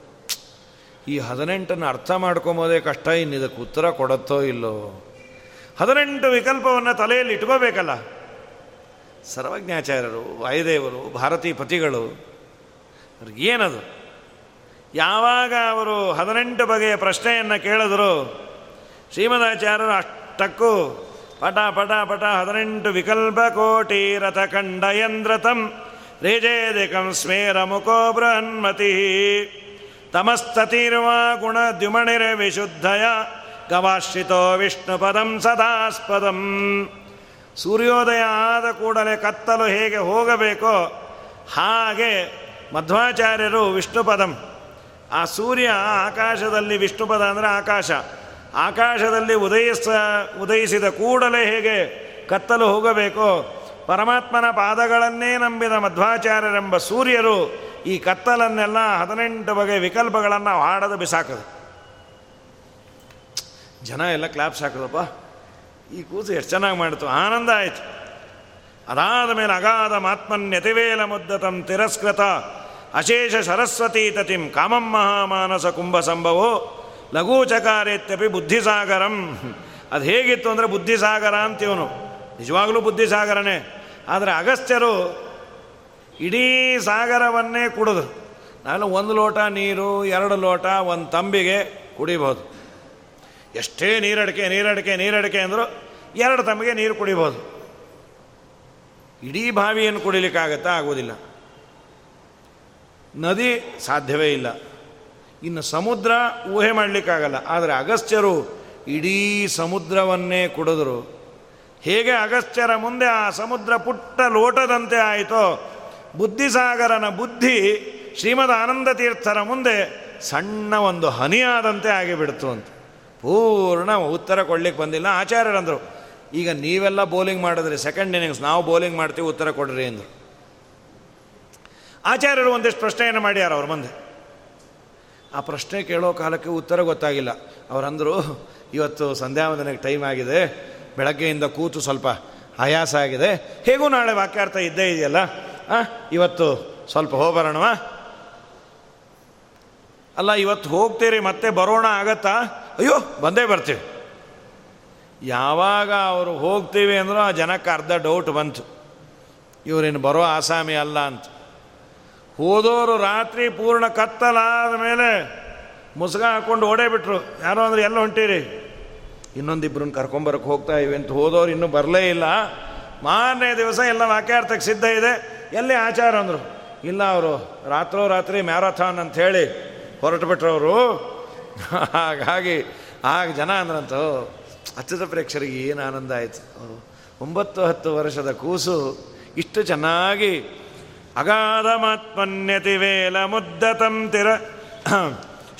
ಈ ಹದಿನೆಂಟನ್ನು ಅರ್ಥ ಮಾಡ್ಕೊಂಬೋದೇ ಕಷ್ಟ, ಇನ್ನಿದಕ್ಕೆ ಉತ್ತರ ಕೊಡುತ್ತೋ ಇಲ್ಲೋ? ಹದಿನೆಂಟು ವಿಕಲ್ಪವನ್ನು ತಲೆಯಲ್ಲಿ ಇಟ್ಕೋಬೇಕಲ್ಲ. ಸರ್ವಜ್ಞಾಚಾರ್ಯರು, ವಾಯುದೇವರು, ಭಾರತೀ ಪತಿಗಳು ಏನದು? ಯಾವಾಗ ಅವರು ಹದಿನೆಂಟು ಬಗೆಯ ಪ್ರಶ್ನೆಯನ್ನು ಕೇಳಿದ್ರು, ಶ್ರೀಮದಾಚಾರ್ಯರು ಅಷ್ಟಕ್ಕೂ ಪಟ ಪಟ ಪಟ ಹದಿನೆಂಟು ವಿಕಲ್ಪ ಕೋಟಿ ರಥ ಕಂಡಯಂದ್ರತಂ ರೇಜೇದಿಕಂ ಸ್ಮೇರ ಮುಖೋ ಬೃಹನ್ಮತಿ. ತಮಸ್ತತಿರ್ವಾ ಗುಣ ದ್ಯುಮಣಿರ ವಿಶುದ್ಧಯ ಗವಾಶ್ರಿತೋ ವಿಷ್ಣುಪದಂ ಸದಾಸ್ಪದಂ. ಸೂರ್ಯೋದಯ ಆದ ಕೂಡಲೇ ಕತ್ತಲು ಹೇಗೆ ಹೋಗಬೇಕೋ ಹಾಗೆ ಮಧ್ವಾಚಾರ್ಯರು ವಿಷ್ಣುಪದಂ. ಆ ಸೂರ್ಯ ಆಕಾಶದಲ್ಲಿ ವಿಷ್ಣುಪದ ಅಂದರೆ ಆಕಾಶ. ಆಕಾಶದಲ್ಲಿ ಉದಯಿಸ, ಉದಯಿಸಿದ ಕೂಡಲೇ ಹೇಗೆ ಕತ್ತಲು ಹೋಗಬೇಕೋ ಪರಮಾತ್ಮನ ಪಾದಗಳನ್ನೇ ನಂಬಿದ ಮಧ್ವಾಚಾರ್ಯರೆಂಬ ಸೂರ್ಯರು ಈ ಕತ್ತಲನ್ನೆಲ್ಲ ಹದಿನೆಂಟು ಬಗೆಯ ವಿಕಲ್ಪಗಳನ್ನು ಹಾಡದು ಬಿಸಾಕದು. ಜನ ಎಲ್ಲ ಕ್ಲಾಪ್ಸ್ ಹಾಕಿದಪ್ಪ. ಈ ಕೂಸು ಎಷ್ಟು ಚೆನ್ನಾಗಿ ಮಾಡಿತು. ಆನಂದ ಆಯಿತು. ಅದಾದ ಮೇಲೆ ಅಗಾಧ ಮಾತ್ಮನ್ಯತಿವೇಲ ಮುದ್ದತಂ ತಿರಸ್ಕೃತ. ಅಶೇಷ ಸರಸ್ವತಿ ತತಿಂ ಕಾಮಂ ಮಹಾಮಾನಸ ಕುಂಭ ಸಂಭವೋ ಲಘೂಚಕಾರೇತ್ಯಪಿ ಬುದ್ಧಿಸಾಗರಂ. ಅದು ಹೇಗಿತ್ತು ಅಂದರೆ ಬುದ್ಧಿಸಾಗರ ಅಂತೀವನು. ನಿಜವಾಗಲೂ ಬುದ್ಧಿಸಾಗರನೇ. ಆದರೆ ಅಗಸ್ತ್ಯರು ಇಡೀ ಸಾಗರವನ್ನೇ ಕುಡಿದ್ರು ನಾನು ಒಂದು ಲೋಟ ನೀರು, ಎರಡು ಲೋಟ, ಒಂದು ತಂಬಿಗೆ ಕುಡಿಬೋದು. ಎಷ್ಟೇ ನೀರಡಿಕೆ ನೀರಡಿಕೆ ನೀರಡಿಕೆ ಅಂದರೂ ಎರಡು ತಮಗೆ ನೀರು ಕುಡಿಬೋದು. ಇಡೀ ಬಾವಿಯನ್ನು ಕುಡಿಲಿಕ್ಕಾಗತ್ತಾ ಆಗೋದಿಲ್ಲ ನದಿ ಸಾಧ್ಯವೇ ಇಲ್ಲ. ಇನ್ನು ಸಮುದ್ರ ಊಹೆ ಮಾಡಲಿಕ್ಕಾಗಲ್ಲ ಆದರೆ ಅಗಸ್ತ್ಯರು ಇಡೀ ಸಮುದ್ರವನ್ನೇ ಕುಡಿದ್ರು. ಹೇಗೆ ಅಗಸ್ತ್ಯರ ಮುಂದೆ ಆ ಸಮುದ್ರ ಪುಟ್ಟ ಲೋಟದಂತೆ ಆಯಿತೋ, ಬುದ್ಧಿಸಾಗರನ ಬುದ್ಧಿ ಶ್ರೀಮದ್ ಆನಂದ ತೀರ್ಥರ ಮುಂದೆ ಸಣ್ಣ ಒಂದು ಹನಿಯಾದಂತೆ ಆಗಿಬಿಡ್ತು ಅಂತ. ಪೂರ್ಣ ಉತ್ತರ ಕೊಡ್ಲಿಕ್ಕೆ ಬಂದಿಲ್ಲ. ಆಚಾರ್ಯರಂದರು, ಈಗ ನೀವೆಲ್ಲ ಬೌಲಿಂಗ್ ಮಾಡಿದ್ರಿ ಸೆಕೆಂಡ್ ಇನ್ನಿಂಗ್ಸ್ ನಾವು ಬೌಲಿಂಗ್ ಮಾಡ್ತೀವಿ, ಉತ್ತರ ಕೊಡ್ರಿ ಅಂದರು. ಆಚಾರ್ಯರು ಒಂದಿಷ್ಟು ಪ್ರಶ್ನೆಯನ್ನು ಮಾಡ್ಯಾರ ಅವ್ರ ಮುಂದೆ. ಆ ಪ್ರಶ್ನೆ ಕೇಳೋ ಕಾಲಕ್ಕೆ ಉತ್ತರ ಗೊತ್ತಾಗಿಲ್ಲ. ಅವರಂದರು, ಇವತ್ತು ಸಂಧ್ಯಾವಂದನೆಗೆ ಟೈಮ್ ಆಗಿದೆ. ಬೆಳಗ್ಗೆಯಿಂದ ಕೂತು ಸ್ವಲ್ಪ ಆಯಾಸ ಆಗಿದೆ. ಹೇಗೂ ನಾಳೆ ವಾಕ್ಯಾರ್ಥ ಇದ್ದೇ ಇದೆಯಲ್ಲ? ಇವತ್ತು ಸ್ವಲ್ಪ ಹೋಗ್ಬರೋಣವಾ ಅಲ್ಲ, ಇವತ್ತು ಹೋಗ್ತೀರಿ, ಮತ್ತೆ ಬರೋಣ ಆಗತ್ತಾ? ಅಯ್ಯೋ, ಬಂದೇ ಬರ್ತೀವಿ. ಯಾವಾಗ ಅವರು ಹೋಗ್ತೀವಿ ಅಂದರೂ ಆ ಜನಕ್ಕೆ ಅರ್ಧ ಡೌಟ್ ಬಂತು. ಇವರೇನು ಬರೋ ಆಸಾಮಿ ಅಲ್ಲ ಅಂತ. ಹೋದೋರು ರಾತ್ರಿ ಪೂರ್ಣ ಕತ್ತಲಾದ ಮೇಲೆ ಮುಸುಗ ಹಾಕ್ಕೊಂಡು ಓಡೇ ಬಿಟ್ರು. ಯಾರೋ ಅಂದ್ರೆ ಎಲ್ಲ ಹೊಂಟೀರಿ? ಇನ್ನೊಂದಿಬ್ಬರನ್ನ ಕರ್ಕೊಂಬರಕ್ಕೆ ಹೋಗ್ತಾ ಇವೆ ಅಂತ ಹೋದವ್ರು ಇನ್ನೂ ಬರಲೇ ಇಲ್ಲ. ಮಾರನೇ ದಿವಸ ಎಲ್ಲ ವಾಕ್ಯಾರ್ಥಕ್ಕೆ ಸಿದ್ಧ ಇದೆ. ಎಲ್ಲಿ ಆಚಾರ ಅಂದರು? ಇಲ್ಲ ಅವರು, ರಾತ್ರೋ ರಾತ್ರಿ ಮ್ಯಾರಥಾನ್ ಅಂತ ಹೇಳಿ ಹೊರಟು ಬಿಟ್ರು ಅವರು ಹಾಗಾಗಿ ಆಗ ಜನ ಅಂದ್ರಂತು ಹತ್ತಿದ ಪ್ರೇಕ್ಷರಿಗೆ ಏನು ಆನಂದ ಆಯಿತು. ಒಂಬತ್ತು ಹತ್ತು ವರ್ಷದ ಕೂಸು ಇಷ್ಟು ಚೆನ್ನಾಗಿ ಅಗಾಧ ಮಾತ್ಮನ್ಯತಿ ವೇಲ ಮುದ್ದತಂ ತಿರ.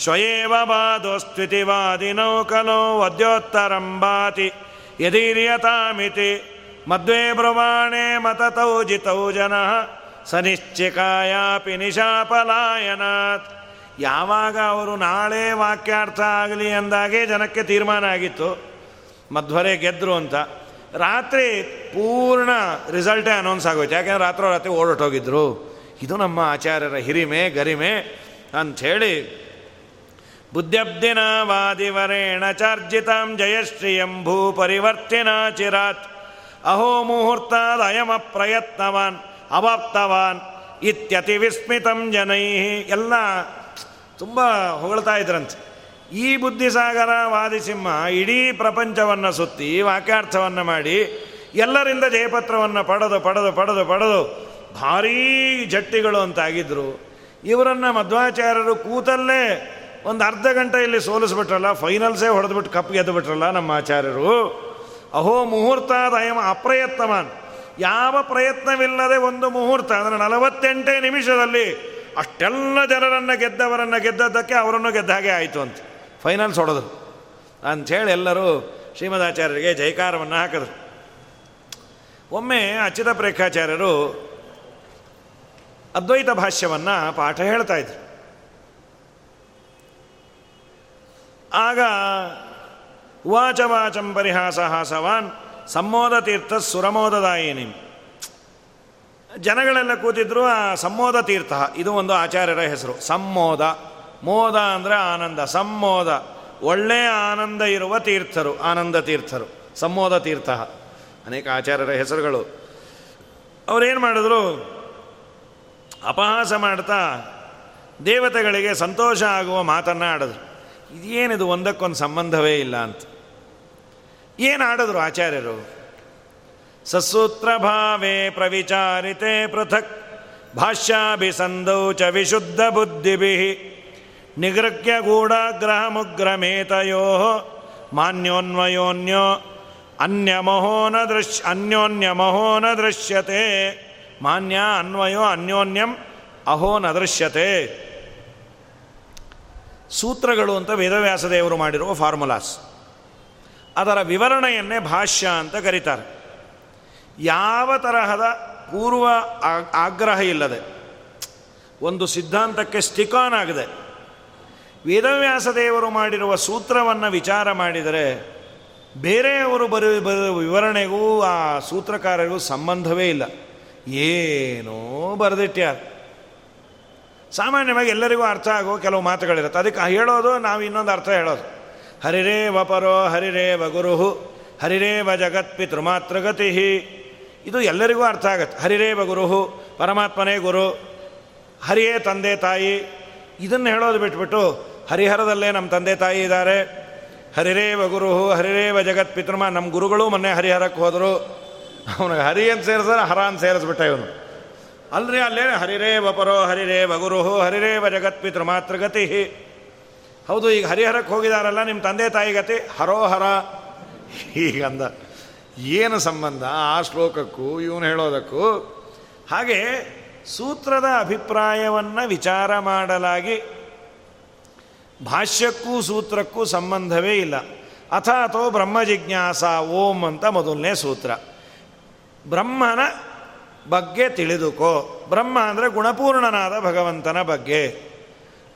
ಶ್ವೇವ ಬಾಧೋಸ್ತ್ವಿತಿವಾದಿನೌ ವಾದಿ ವದ್ಯೋತ್ತರಂ ಬಾತಿ ಯದೀರ್ಯತಾಮಿತಿ ಮದ್ವೇ ಬ್ರವಾಣೆ ಮತತೌ ಜಿತೌ ಜನ ಸನಿಶ್ಚಿಕಾಯಾಪಿ ನಿಶಾಪಲಾಯನಾತ್ ಯಾವಾಗ ಅವರು ನಾಳೆ ವಾಕ್ಯಾರ್ಥ ಆಗಲಿ ಅಂದಾಗೆ ಜನಕ್ಕೆ ತೀರ್ಮಾನ ಆಗಿತ್ತು. ಮಧ್ವರೆ ಗೆದ್ದರು ಅಂತ. ರಾತ್ರಿ ಪೂರ್ಣ ರಿಸಲ್ಟೇ ಅನೌನ್ಸ್ ಆಗೋಯ್ತು. ಯಾಕೆಂದ್ರೆ ರಾತ್ರೋ ರಾತ್ರಿ ಓಡೋಟೋಗಿದ್ರು ಇದು ನಮ್ಮ ಆಚಾರ್ಯರ ಹಿರಿಮೆ, ಗರಿಮೆ ಅಂಥೇಳಿ ಬುದ್ಧಬ್ಧಿನ ವಾದಿವರೇಣ ಚಾರ್ಜಿತಾಂ ಜಯಶ್ರಿಯಂ ಭೂ ಪರಿವರ್ತಿನ ಚಿರಾತ್. ಅಹೋ ಮುಹೂರ್ತಾದ ಅಯಮ ಪ್ರಯತ್ನವಾನ್, ಅವಾಪ್ತವಾನ್, ಇತ್ಯತಿ ವಿಸ್ಮಿತಂ ಜನೈ. ಎಲ್ಲ ತುಂಬ ಹೊಗಳ್ತಾ ಇದ್ರಂತೆ. ಈ ಬುದ್ಧಿಸಾಗರ ವಾದಿಸಿಂಹ ಇಡೀ ಪ್ರಪಂಚವನ್ನು ಸುತ್ತಿ ವಾಕ್ಯಾರ್ಥವನ್ನು ಮಾಡಿ ಎಲ್ಲರಿಂದ ಜಯಪತ್ರವನ್ನು ಪಡೆದು ಪಡೆದು ಪಡೆದು ಪಡೆದು ಭಾರೀ ಜಟ್ಟಿಗಳು ಅಂತಾಗಿದ್ದರು ಇವರನ್ನು ಮಧ್ವಾಚಾರ್ಯರು ಕೂತಲ್ಲೇ ಒಂದು ಅರ್ಧ ಗಂಟೆ ಇಲ್ಲಿ ಸೋಲಿಸ್ಬಿಟ್ರಲ್ಲ, ಫೈನಲ್ಸೇ ಹೊಡೆದ್ಬಿಟ್ಟು ಕಪ್ ಗೆದ್ದುಬಿಟ್ರಲ್ಲ ನಮ್ಮ ಆಚಾರ್ಯರು. ಅಹೋ ಮುಹೂರ್ತಾದಯಮ ಅಪ್ರಯತ್ನವಾನ್ ಯಾವ ಪ್ರಯತ್ನವಿಲ್ಲದೆ ಒಂದು ಮುಹೂರ್ತ, ಅಂದರೆ ನಲವತ್ತೆಂಟೇ ನಿಮಿಷದಲ್ಲಿ ಅಷ್ಟೆಲ್ಲ ಜನರನ್ನು ಗೆದ್ದವರನ್ನು ಗೆದ್ದದ್ದಕ್ಕೆ ಅವರನ್ನು ಗೆದ್ದ ಹಾಗೆ ಆಯಿತು ಅಂತ. ಫೈನಲ್ಸ್ ಹೊಡೆದ್ರು ಅಂಥೇಳಿ ಎಲ್ಲರೂ ಶ್ರೀಮದಾಚಾರ್ಯರಿಗೆ ಜೈಕಾರವನ್ನು ಹಾಕಿದ್ರು. ಒಮ್ಮೆ ಅಚ್ಯುತ ಪ್ರೇಖಾಚಾರ್ಯರು ಅದ್ವೈತ ಭಾಷ್ಯವನ್ನು ಪಾಠ ಹೇಳ್ತಾ ಇದ್ರು. ಆಗ ವಾಚವಾಚಂ ಪರಿಹಾಸ ಹಾಸವಾನ್ ಸಮ್ಮೋದ ತೀರ್ಥ ಸುರಮೋದದಾಯಿನಿ ಜನಗಳೆಲ್ಲ ಕೂತಿದ್ರು, ಆ ಸಮ್ಮೋದ ತೀರ್ಥ, ಇದು ಒಂದು ಆಚಾರ್ಯರ ಹೆಸರು. ಸಮ್ಮೋದ ಮೋದ ಅಂದರೆ ಆನಂದ. ಸಮ್ಮೋದ ಒಳ್ಳೆಯ ಆನಂದ ಇರುವ ತೀರ್ಥರು, ಆನಂದ ತೀರ್ಥರು. ಸಮ್ಮೋದ ತೀರ್ಥ. ಅನೇಕ ಆಚಾರ್ಯರ ಹೆಸರುಗಳು. ಅವರೇನು ಮಾಡಿದ್ರು? ಅಪಹಾಸ ಮಾಡ್ತಾ ದೇವತೆಗಳಿಗೆ ಸಂತೋಷ ಆಗುವ ಮಾತನ್ನು ಆಡಿದ್ರು. ಇದೇನಿದು ಒಂದಕ್ಕೊಂದು ಸಂಬಂಧವೇ ಇಲ್ಲ ಅಂತ. ಏನು ಆಡಿದ್ರು ಆಚಾರ್ಯರು? ಸಸೂತ್ರ ಭಾವೇ ಪ್ರವಿಚಾರಿತೆ ಪೃಥಕ್. ಭಾಷ್ಯಾಭಿಸಂಧೌ ಚ ವಿಶುದ್ಧ ಬುದ್ಧಿಭಿ ನಿಗೃಹ್ಯ ಗೂಢಾಗ್ರಹ ಮುಗ್ರಮೇತಯೋ ಮಾನ್ಯೋನ್ವಯೋನ್ಯೋ ಅನ್ಯಮಹೋ ನ ದೃಶ್ಯ ಅನ್ಯೋನ್ಯಮಹೋ ನ ದೃಶ್ಯತೆ ಮಾನ್ಯ ಅನ್ವಯೋ ಅನ್ಯೋನ್ಯಂ ಅಹೋ ನ ದೃಶ್ಯತೆ ಸೂತ್ರಗಳು ಅಂತ ವೇದವ್ಯಾಸದೇವರು ಮಾಡಿರುವ ಫಾರ್ಮುಲಾಸ್. ಅದರ ವಿವರಣೆಯನ್ನೇ ಭಾಷ್ಯ ಅಂತ ಕರೀತಾರೆ. ಯಾವ ತರಹದ ಪೂರ್ವ ಆಗ್ರಹ ಇಲ್ಲದೆ, ಒಂದು ಸಿದ್ಧಾಂತಕ್ಕೆ ಸ್ಟಿಕಾನ್ ಆಗದೆ. ವೇದವ್ಯಾಸ ದೇವರು ಮಾಡಿರುವ ಸೂತ್ರವನ್ನು ವಿಚಾರ ಮಾಡಿದರೆ, ಬೇರೆಯವರು ಬರು ವಿವರಣೆಗೂ ಆ ಸೂತ್ರಕಾರರಿಗೂ ಸಂಬಂಧವೇ ಇಲ್ಲ. ಏನೋ ಬರೆದಿಟ್ಟ್ಯಾರ. ಸಾಮಾನ್ಯವಾಗಿ ಎಲ್ಲರಿಗೂ ಅರ್ಥ ಆಗೋ ಕೆಲವು ಮಾತುಗಳಿರುತ್ತೆ. ಅದಕ್ಕೆ ಹೇಳೋದು, ನಾವು ಇನ್ನೊಂದು ಅರ್ಥ ಹೇಳೋದು. ಹರಿರೇ ವಪರೋ ಹರಿರೇ ವಗುರುಹು ಹರಿರೇವ ಜಗತ್ ಪಿತೃಮಾತೃಗತಿ ಇದು ಎಲ್ಲರಿಗೂ ಅರ್ಥ ಆಗತ್ತೆ. ಹರಿರೇ ಗುರುಹು ಪರಮಾತ್ಮನೇ ಗುರು, ಹರಿಯೇ ತಂದೆ ತಾಯಿ. ಇದನ್ನು ಹೇಳೋದು ಬಿಟ್ಬಿಟ್ಟು ಹರಿಹರದಲ್ಲೇ ನಮ್ಮ ತಂದೆ ತಾಯಿ ಇದ್ದಾರೆ. ಹರಿರೇವ ಗುರುಹು ಹರಿರೇವ ಜಗತ್ ಪಿತೃಮ, ನಮ್ಮ ಗುರುಗಳು ಮೊನ್ನೆ ಹರಿಹರಕ್ಕೆ ಹೋದರು. ಅವನಿಗೆ ಹರಿ ಅಂತ ಸೇರಿದ್ರೆ ಹರ ಅಂತ ಸೇರಿಸ್ಬಿಟ್ಟ ಇವನು. ಅಲ್ರಿ ಅಲ್ಲೇ ಹರಿರೇವ ಪರೋ ಹರಿರೇವ ಗುರುಹು ಹರಿರೇವ ಜಗತ್ ಪಿತೃ ಮಾತೃಗತಿ. ಹೌದು, ಈಗ ಹರಿಹರಕ್ಕೆ ಹೋಗಿದಾರಲ್ಲ ನಿಮ್ಮ ತಂದೆ ತಾಯಿ ಗತಿ? ಹರೋಹರ. ಹೀಗಂದ. ಏನು ಸಂಬಂಧ ಆ ಶ್ಲೋಕಕ್ಕೂ, ಇವನು ಹೇಳೋದಕ್ಕೂ? ಹಾಗೆ ಸೂತ್ರದ ಅಭಿಪ್ರಾಯವನ್ನು ವಿಚಾರ ಮಾಡಲಾಗಿ ಭಾಷ್ಯಕ್ಕೂ ಸೂತ್ರಕ್ಕೂ ಸಂಬಂಧವೇ ಇಲ್ಲ. ಅಥ ಅಥವಾ ಬ್ರಹ್ಮ ಜಿಜ್ಞಾಸ ಓಂ ಅಂತ ಮೊದಲನೇ ಸೂತ್ರ. ಬ್ರಹ್ಮನ ಬಗ್ಗೆ ತಿಳಿದುಕೋ. ಬ್ರಹ್ಮ ಅಂದರೆ ಗುಣಪೂರ್ಣನಾದ ಭಗವಂತನ ಬಗ್ಗೆ.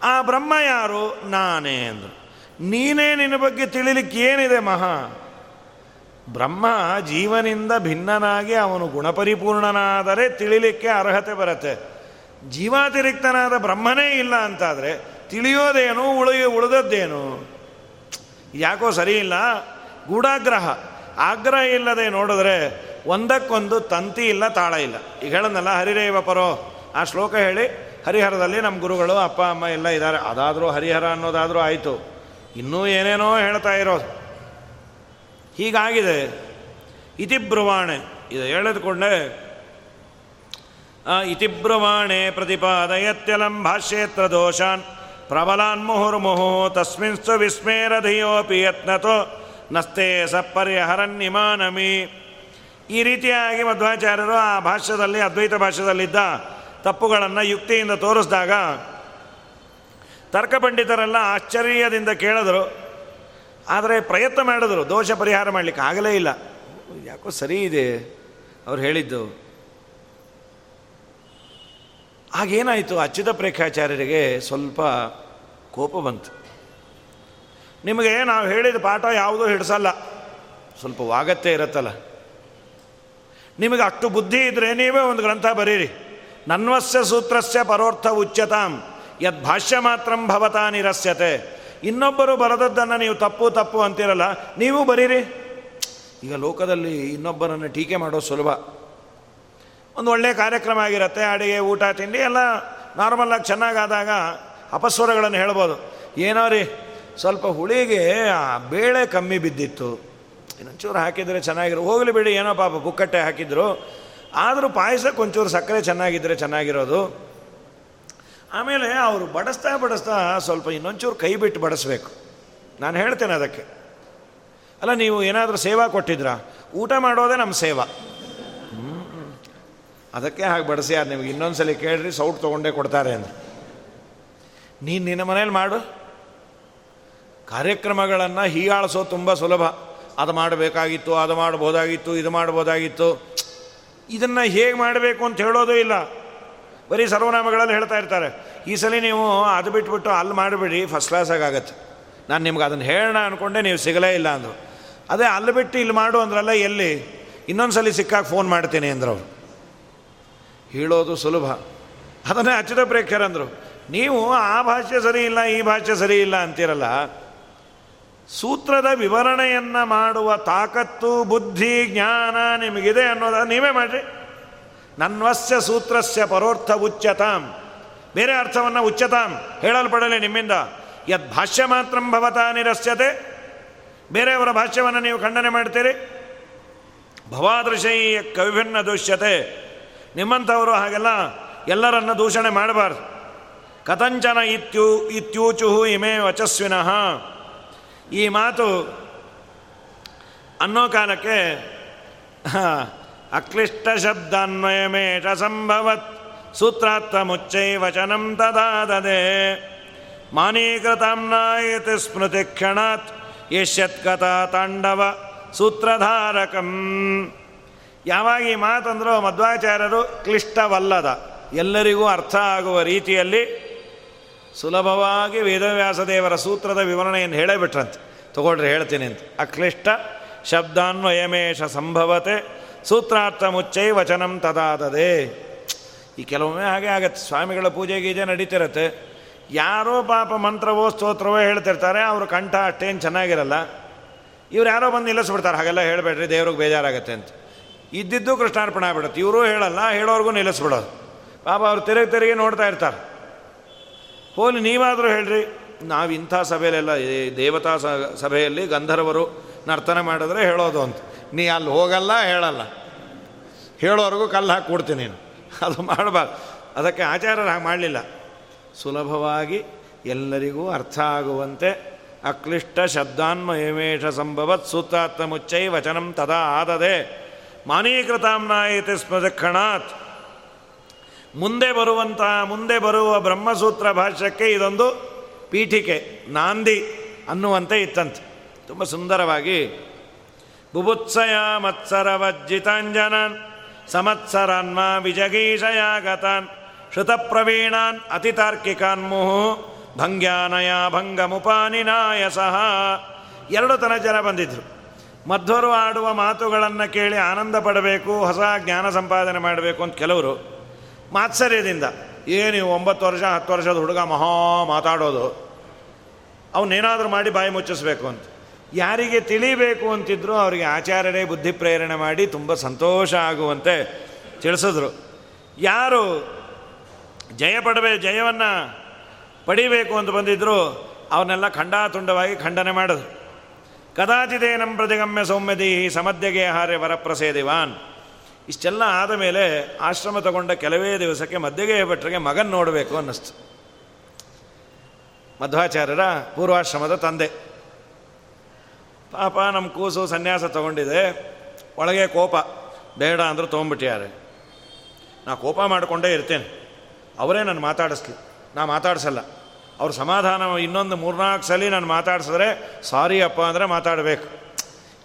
ಆ ಬ್ರಹ್ಮ ಯಾರು? ನಾನೇ ಅಂದರು. ನೀನೇ ನಿನ್ನ ಬಗ್ಗೆ ತಿಳಿಲಿಕ್ಕೆ ಏನಿದೆ ಮಹಾ? ಬ್ರಹ್ಮ ಜೀವನಿಂದ ಭಿನ್ನನಾಗಿ ಅವನು ಗುಣಪರಿಪೂರ್ಣನಾದರೆ ತಿಳಿಲಿಕ್ಕೆ ಅರ್ಹತೆ ಬರುತ್ತೆ. ಜೀವಾತಿರಿಕ್ತನಾದ ಬ್ರಹ್ಮನೇ ಇಲ್ಲ ಅಂತಾದರೆ ತಿಳಿಯೋದೇನು, ಉಳಿಯ, ಉಳಿದದ್ದೇನು? ಯಾಕೋ ಸರಿ ಇಲ್ಲ. ಗೂಢಾಗ್ರಹ. ಆಗ್ರಹ ಇಲ್ಲದೆ ನೋಡಿದ್ರೆ ಒಂದಕ್ಕೊಂದು ತಂತಿ ಇಲ್ಲ, ತಾಳ ಇಲ್ಲ. ಈಗ ಹೇಳಂದಲ್ಲ ಹರಿರೇವ ಪರೋ. ಆ ಶ್ಲೋಕ ಹೇಳಿ, ಹರಿಹರದಲ್ಲಿ ನಮ್ಮ ಗುರುಗಳು, ಅಪ್ಪ, ಅಮ್ಮ ಎಲ್ಲ ಇದ್ದಾರೆ. ಅದಾದರೂ ಹರಿಹರ ಅನ್ನೋದಾದರೂ ಆಯಿತು. ಇನ್ನೂ ಏನೇನೋ ಹೇಳ್ತಾ ಇರೋದು ಹೀಗಾಗಿದೆ. ಇತಿಬ್ರುವಾಣೆ, ಇದು ಹೇಳದ್ಕೊಂಡೆ. ಇತಿಬ್ರುವಾಣೆ ಪ್ರತಿಪಾದಯತ್ಯಲಂ ಭಾಷ್ಯೇತ್ರ ದೋಷಾನ್ ಪ್ರಬಲಾನ್ ಮುಹುರ್ಮುಹು ತಸ್ಮಿನ್ಸ್ತು ವಿಸ್ಮೇರಧಿಯೋಪಿ ಯತ್ನತೋ ನಸ್ತೆ ಸಪ್ಪರ್ಯಹರನ್ನಿಮಾನಮಿ ಈ ರೀತಿಯಾಗಿ ಮಧ್ವಾಚಾರ್ಯರು ಆ ಭಾಷ್ಯದಲ್ಲಿ, ಅದ್ವೈತ ಭಾಷ್ಯದಲ್ಲಿದ್ದ ತಪ್ಪುಗಳನ್ನು ಯುಕ್ತಿಯಿಂದ ತೋರಿಸಿದಾಗ ತರ್ಕ ಪಂಡಿತರೆಲ್ಲ ಆಶ್ಚರ್ಯದಿಂದ ಕೇಳಿದ್ರು. ಆದರೆ ಪ್ರಯತ್ನ ಮಾಡಿದ್ರು, ದೋಷ ಪರಿಹಾರ ಮಾಡಲಿಕ್ಕೆ ಆಗಲೇ ಇಲ್ಲ. ಯಾಕೋ ಸರಿ ಇದೆ, ಅವ್ರು ಹೇಳಿದ್ದು. ಆಗೇನಾಯಿತು ಅಚ್ಯುತ ಪ್ರೇಕ್ಷಾಚಾರ್ಯರಿಗೆ ಸ್ವಲ್ಪ ಕೋಪ ಬಂತು. ನಿಮಗೆ ನಾವು ಹೇಳಿದ ಪಾಠ ಯಾವುದೂ ಹಿಡಿಸಲ್ಲ. ಸ್ವಲ್ಪ ವಾಗತ್ತೆ ಇರತ್ತಲ್ಲ. ನಿಮಗೆ ಅಷ್ಟು ಬುದ್ಧಿ ಇದ್ದರೆ ನೀವೇ ಒಂದು ಗ್ರಂಥ ಬರೀರಿ. ನನ್ವಸ್ಯ ಸೂತ್ರಸ್ಯ ಪರೋರ್ಥ ಉಚ್ಯತಾಂ, ಯದ್ ಭಾಷ್ಯ ಮಾತ್ರ ಭವತಾ ನಿರಸ್ಯತೆ ಇನ್ನೊಬ್ಬರು ಬರದದ್ದನ್ನು ನೀವು ತಪ್ಪು ತಪ್ಪು ಅಂತಿರಲ್ಲ, ನೀವು ಬರೀರಿ. ಈಗ ಲೋಕದಲ್ಲಿ ಇನ್ನೊಬ್ಬರನ್ನು ಟೀಕೆ ಮಾಡೋದು ಸುಲಭ. ಒಂದು ಒಳ್ಳೆಯ ಕಾರ್ಯಕ್ರಮ ಆಗಿರುತ್ತೆ, ಅಡುಗೆ, ಊಟ, ತಿಂಡಿ, ಎಲ್ಲ ನಾರ್ಮಲ್ಲಾಗಿ ಚೆನ್ನಾಗಾದಾಗ ಅಪಸ್ವರಗಳನ್ನು ಹೇಳ್ಬೋದು. ಏನೋ ರೀ, ಸ್ವಲ್ಪ ಹುಳಿಗೆ ಆ ಬೇಳೆ ಕಮ್ಮಿ ಬಿದ್ದಿತ್ತು. ಇನ್ನೊಂಚೂರು ಹಾಕಿದರೆ ಚೆನ್ನಾಗಿರೋ, ಹೋಗಲಿ ಬಿಡಿ, ಏನೋ ಪಾಪ ಕುಕ್ಕಟ್ಟೆ ಹಾಕಿದ್ರು. ಆದರೂ ಪಾಯಸಕ್ಕೆ ಒಂಚೂರು ಸಕ್ಕರೆ ಚೆನ್ನಾಗಿದ್ದರೆ ಚೆನ್ನಾಗಿರೋದು. ಆಮೇಲೆ ಅವರು ಬಡಿಸ್ತಾ ಬಡಿಸ್ತಾ ಸ್ವಲ್ಪ ಇನ್ನೊಂಚೂರು ಕೈ ಬಿಟ್ಟು ಬಡಿಸ್ಬೇಕು. ನಾನು ಹೇಳ್ತೇನೆ ಅದಕ್ಕೆ. ಅಲ್ಲ, ನೀವು ಏನಾದರೂ ಸೇವಾ ಕೊಟ್ಟಿದ್ರಾ? ಊಟ ಮಾಡೋದೇ ನಮ್ಮ ಸೇವಾ. ಅದಕ್ಕೆ ಹಾಗೆ ಬಡಿಸಿ, ಯಾರು ನಿಮಗೆ ಇನ್ನೊಂದ್ಸಲಿ ಕೇಳ್ರಿ, ಸೌಟ್ ತೊಗೊಂಡೇ ಕೊಡ್ತಾರೆ ಅಂದ್ರೆ. ನೀನು ನಿನ್ನ ಮನೇಲಿ ಮಾಡು. ಕಾರ್ಯಕ್ರಮಗಳನ್ನು ಹೀಯಾಳಿಸೋ ತುಂಬ ಸುಲಭ. ಅದು ಮಾಡಬೇಕಾಗಿತ್ತು, ಅದು ಮಾಡ್ಬೋದಾಗಿತ್ತು, ಇದು ಮಾಡ್ಬೋದಾಗಿತ್ತು. ಇದನ್ನು ಹೇಗೆ ಮಾಡಬೇಕು ಅಂತ ಹೇಳೋದು ಇಲ್ಲ. ಬರೀ ಸರ್ವನಾಮಗಳಲ್ಲಿ ಹೇಳ್ತಾ ಇರ್ತಾರೆ. ಈ ಸಲ ನೀವು ಅದು ಬಿಟ್ಬಿಟ್ಟು ಅಲ್ಲಿ ಮಾಡಿಬಿಡಿ ಫಸ್ಟ್ ಕ್ಲಾಸಾಗಿ ಆಗತ್ತೆ ನಾನು ನಿಮ್ಗೆ ಅದನ್ನು ಹೇಳೋಣ ಅಂದ್ಕೊಂಡೆ ನೀವು ಸಿಗಲೇ ಇಲ್ಲ ಅಂದರು. ಅದೇ ಅಲ್ಲಿ ಬಿಟ್ಟು ಇಲ್ಲಿ ಮಾಡು ಅಂದ್ರಲ್ಲ ಎಲ್ಲಿ? ಇನ್ನೊಂದು ಸಲ ಸಿಕ್ಕಾಗ ಫೋನ್ ಮಾಡ್ತೀನಿ ಅಂದರು ಅವರು. ಹೇಳೋದು ಸುಲಭ. ಅದನ್ನೇ ಅಚ್ಯುತ ಪ್ರೇಕ್ಷರಂದರು ನೀವು ಆ ಭಾಷೆ ಸರಿ ಇಲ್ಲ, ಈ ಭಾಷೆ ಸರಿ ಇಲ್ಲ ಅಂತಿರಲ್ಲ? ಸೂತ್ರದ ವಿವರಣೆಯನ್ನು ಮಾಡುವ ತಾಕತ್ತು, ಬುದ್ಧಿ, ಜ್ಞಾನ ನಿಮಗಿದೆ ಅನ್ನೋದ ನೀವೇ ಮಾಡಿರಿ. ನನ್ವಸ್ಯ ಸೂತ್ರಸ್ಯ ಪರೋರ್ಥ ಉಚ್ಚತಾಂ ಬೇರೆ ಅರ್ಥವನ್ನು ಉಚ್ಯತಾಂ. ಹೇಳಲ್ಪಡಲಿ ನಿಮ್ಮಿಂದ. ಯದ್ ಭಾಷ್ಯ ಮಾತ್ರ ಭವತಾ ನಿರಸ್ಯತೆ. ಬೇರೆಯವರ ಭಾಷ್ಯವನ್ನು ನೀವು ಖಂಡನೆ ಮಾಡ್ತೀರಿ? ಭವಾದೃಶೈ ಕವಿಭಿನ್ನ ದೃಶ್ಯತೆ ನಿಮ್ಮಂಥವರು ಹಾಗೆಲ್ಲ ಎಲ್ಲರನ್ನು ದೂಷಣೆ ಮಾಡಬಾರ್ದು. ಕಥಂಚನ ಇತ್ಯೂ, ಇತ್ಯೂಚುಹು ಇಮೇ ವಚಸ್ವಿನಃ. ಈ ಮಾತು ಅನ್ನೋ ಕಾಲಕ್ಕೆ ಅಕ್ಲಿಷ್ಟ ಶಬ್ದಾನ್ವಯಮೇಷ ಸಂಭವತ್ ಸೂತ್ರಾತ್ಮುಚ್ಚೈ ವಚನಂ ತದಾದದೆ ಮಾನೀಕೃತಾಂನಾಯತಿ ಸ್ಮೃತಿ ಕ್ಷಣಾತ್ ಯಶ್ಯತ್ಕಥಾ ತಾಂಡವ ಸೂತ್ರಧಾರಕಂ ಯಾವಾಗ ಈ ಮಾತಂದ್ರು ಮಧ್ವಾಚಾರ್ಯರು ಕ್ಲಿಷ್ಟವಲ್ಲದ। ಎಲ್ಲರಿಗೂ ಅರ್ಥ ಆಗುವ ರೀತಿಯಲ್ಲಿ ಸುಲಭವಾಗಿ ವೇದವ್ಯಾಸದೇವರ ಸೂತ್ರದ ವಿವರಣೆಯನ್ನು ಹೇಳೇ ಬಿಟ್ರಂತೆ ತಗೊಳ್ರಿ ಹೇಳ್ತೀನಿ ಅಂತ. ಅಕ್ಲಿಷ್ಟ ಶಬ್ದಾನ್ವಯಮೇಶ ಸಂಭವತೆ ಸೂತ್ರಾರ್ಥ ಮುಚ್ಚೈ ವಚನಂ ತದಾದದೆ. ಈ ಕೆಲವೊಮ್ಮೆ ಹಾಗೆ ಆಗತ್ತೆ. ಸ್ವಾಮಿಗಳ ಪೂಜೆ ಗೀಜೆ ನಡೀತಿರತ್ತೆ. ಯಾರೋ ಪಾಪ ಮಂತ್ರವೋ ಸ್ತೋತ್ರವೋ ಹೇಳ್ತಿರ್ತಾರೆ, ಅವ್ರ ಕಂಠ ಅಷ್ಟೇನು ಚೆನ್ನಾಗಿರಲ್ಲ. ಇವ್ರು ಯಾರೋ ಬಂದು ನಿಲ್ಲಿಸ್ಬಿಡ್ತಾರೆ, ಹಾಗೆಲ್ಲ ಹೇಳಬೇಡ್ರಿ, ದೇವ್ರಿಗೆ ಬೇಜಾರಾಗತ್ತೆ ಅಂತ. ಇದ್ದಿದ್ದು ಕೃಷ್ಣಾರ್ಪಣೆ ಆಗ್ಬಿಡುತ್ತೆ. ಇವರೂ ಹೇಳಲ್ಲ, ಹೇಳೋರ್ಗೂ ನಿಲ್ಲಿಸ್ಬಿಡೋದು. ಪಾಪ ಅವ್ರು ತಿರುಗಿ ತಿರುಗಿ ನೋಡ್ತಾ ಇರ್ತಾರೆ. ಹೋಲಿ, ನೀವಾದರೂ ಹೇಳ್ರಿ. ನಾವು ಇಂಥ ಸಭೆಯಲ್ಲೆಲ್ಲ ದೇವತಾ ಸಭೆಯಲ್ಲಿ ಗಂಧರ್ವರು ನರ್ತನ ಮಾಡಿದ್ರೆ ಹೇಳೋದು ಅಂತ. ನೀ ಅಲ್ಲಿ ಹೋಗಲ್ಲ, ಹೇಳಲ್ಲ. ಹೇಳೋವರೆಗೂ ಕಲ್ಲು ಹಾಕಿ ಕೊಡ್ತೀನಿ ನೀನು. ಅದು ಮಾಡಬಾರ್ದು. ಅದಕ್ಕೆ ಆಚಾರ್ಯರು ಹಾಗೆ ಮಾಡಲಿಲ್ಲ. ಸುಲಭವಾಗಿ ಎಲ್ಲರಿಗೂ ಅರ್ಥ ಆಗುವಂತೆ ಅಕ್ಲಿಷ್ಟ ಶಬ್ದಾನ್ಮಯಮೇಷ ಸಂಭವತ್ ಸೂತ್ರಾತ್ಮ ಮುಚ್ಚೈ ವಚನಂ ತದಾ ಆದದೆ. ಮಾನೀಕೃತಾಂನಾಯಿತಿ ಸ್ಮೃತಕ್ಷಣಾತ್. ಮುಂದೆ ಬರುವಂತಹ ಮುಂದೆ ಬರುವ ಬ್ರಹ್ಮಸೂತ್ರ ಭಾಷ್ಯಕ್ಕೆ ಇದೊಂದು ಪೀಠಿಕೆ, ನಾಂದಿ ಅನ್ನುವಂತೆ ಇತ್ತಂತೆ. ತುಂಬ ಸುಂದರವಾಗಿ ಬುಭುತ್ಸಯ ಮತ್ಸರವಜ್ಜಿತಾಂಜನಾನ್ ಸಮತ್ಸರಾನ್ಮ ವಿಜಗೀಷಯಾಗತಾನ್ ಶ್ರುತಪ್ರವೀಣಾನ್ ಅತಿತಾರ್ಕಿಕಾನ್ ಮುಹು ಭಂಗ್ಯಾನಯ ಸಹ ಎರಡು ತನ ಜನ ಬಂದಿದ್ರು. ಮಧ್ವರು ಆಡುವ ಮಾತುಗಳನ್ನು ಕೇಳಿ ಆನಂದ ಪಡಬೇಕು, ಹೊಸ ಜ್ಞಾನ ಸಂಪಾದನೆ ಮಾಡಬೇಕು ಅಂತ ಕೆಲವರು. ಮಾತ್ಸರ್ಯದಿಂದ ಏನು ಒಂಬತ್ತು ವರ್ಷ, ಹತ್ತು ವರ್ಷದ ಹುಡುಗ ಮಹಾ ಮಾತಾಡೋದು. ಅವನೇನಾದರೂ ಮಾಡಿ ಬಾಯಿ ಮುಚ್ಚಿಸ್ಬೇಕು ಅಂತ. ಯಾರಿಗೆ ತಿಳಿಬೇಕು ಅಂತಿದ್ರು ಅವರಿಗೆ ಆಚಾರ್ಯರೇ ಬುದ್ಧಿ ಪ್ರೇರಣೆ ಮಾಡಿ ತುಂಬ ಸಂತೋಷ ಆಗುವಂತೆ ತಿಳಿಸಿದ್ರು. ಯಾರು ಜಯ ಪಡಬೇ ಜಯವನ್ನು ಪಡಿಬೇಕು ಅಂತ ಬಂದಿದ್ದರು ಅವನ್ನೆಲ್ಲ ಖಂಡಾತುಂಡವಾಗಿ ಖಂಡನೆ ಮಾಡಿದ್ರು. ಕದಾಚಿದೇ ನಮ್ಮ ಪ್ರತಿಗಮ್ಯ ಸೌಮ್ಯದಿ ಸಮಧ್ಯಗೆ ಹಾರ್ಯ ವರಪ್ರಸೇದಿವಾನ್. ಇಷ್ಟೆಲ್ಲ ಆದ ಮೇಲೆ ಆಶ್ರಮ ತಗೊಂಡ ಕೆಲವೇ ದಿವಸಕ್ಕೆ ಮಧ್ಯಗೆ ಭಟ್ರಿಗೆ ಮಗನ್ ನೋಡಬೇಕು ಅನ್ನಿಸ್ತು. ಮಧ್ವಾಚಾರ್ಯರ ಪೂರ್ವಾಶ್ರಮದ ತಂದೆ. ಪಾಪ ನಮ್ಮ ಕೂಸು ಸನ್ಯಾಸ ತಗೊಂಡಿದೆ. ಒಳಗೆ ಕೋಪ. ಬೇಡ ಅಂದರೂ ತೊಗೊಂಬಿಟ್ಟಿದ್ದಾರೆ ನಾ ಕೋಪ ಮಾಡಿಕೊಂಡೇ ಇರ್ತೇನೆ. ಅವರೇ ನಾನು ಮಾತಾಡಿಸ್ಲಿ. ನಾ ಮಾತಾಡಿಸಲ್ಲ. ಅವ್ರ ಸಮಾಧಾನ ಇನ್ನೊಂದು ಮೂರ್ನಾಲ್ಕು ಸಲ ನಾನು ಮಾತಾಡಿಸಿದ್ರೆ ಸಾರಿ ಅಪ್ಪ ಅಂದರೆ ಮಾತಾಡಬೇಕು.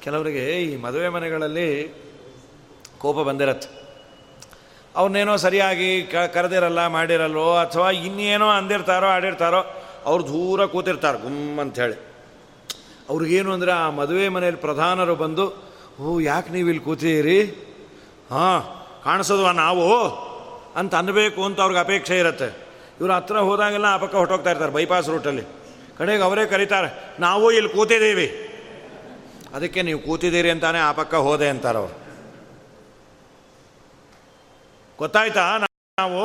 ಕೆಲವರಿಗೆ ಈ ಮದುವೆ ಮನೆಗಳಲ್ಲಿ ಕೋಪ ಬಂದಿರತ್ತೆ. ಅವ್ರನ್ನೇನೋ ಸರಿಯಾಗಿ ಕ ಕರೆದಿರಲ್ಲ ಮಾಡಿರಲ್ಲೋ ಅಥವಾ ಇನ್ನೇನೋ ಅಂದಿರ್ತಾರೋ, ಆಡಿರ್ತಾರೋ, ಅವ್ರು ದೂರ ಕೂತಿರ್ತಾರೆ ಗುಮ್ ಅಂಥೇಳಿ ಅವ್ರಿಗೇನು ಅಂದರೆ ಆ ಮದುವೆ ಮನೆಯಲ್ಲಿ ಪ್ರಧಾನರು ಬಂದು, ಓ, ಯಾಕೆ ನೀವು ಇಲ್ಲಿ ಕೂತೀರಿ ಹಾಂ ಕಾಣಿಸೋದ್ವಾ ನಾವು ಅಂತ ಅನ್ನಬೇಕು ಅಂತ ಅವ್ರಿಗೆ ಅಪೇಕ್ಷೆ ಇರುತ್ತೆ. ಇವರು ಹತ್ರ ಹೋದಾಗೆಲ್ಲ ಆ ಪಕ್ಕ ಹೊಟ್ಟೋಗ್ತಾ ಇರ್ತಾರೆ ಬೈಪಾಸ್ ರೂಟಲ್ಲಿ ಕಡೆಗೆ ಅವರೇ ಕರೀತಾರೆ, ನಾವು ಇಲ್ಲಿ ಕೂತಿದ್ದೀವಿ. ಅದಕ್ಕೆ ನೀವು ಕೂತಿದ್ದೀರಿ ಅಂತಾನೆ ಆ ಪಕ್ಕ ಹೋದೆ ಅಂತಾರೆ ಅವರು. ಗೊತ್ತಾಯ್ತಾ? ನಾವು,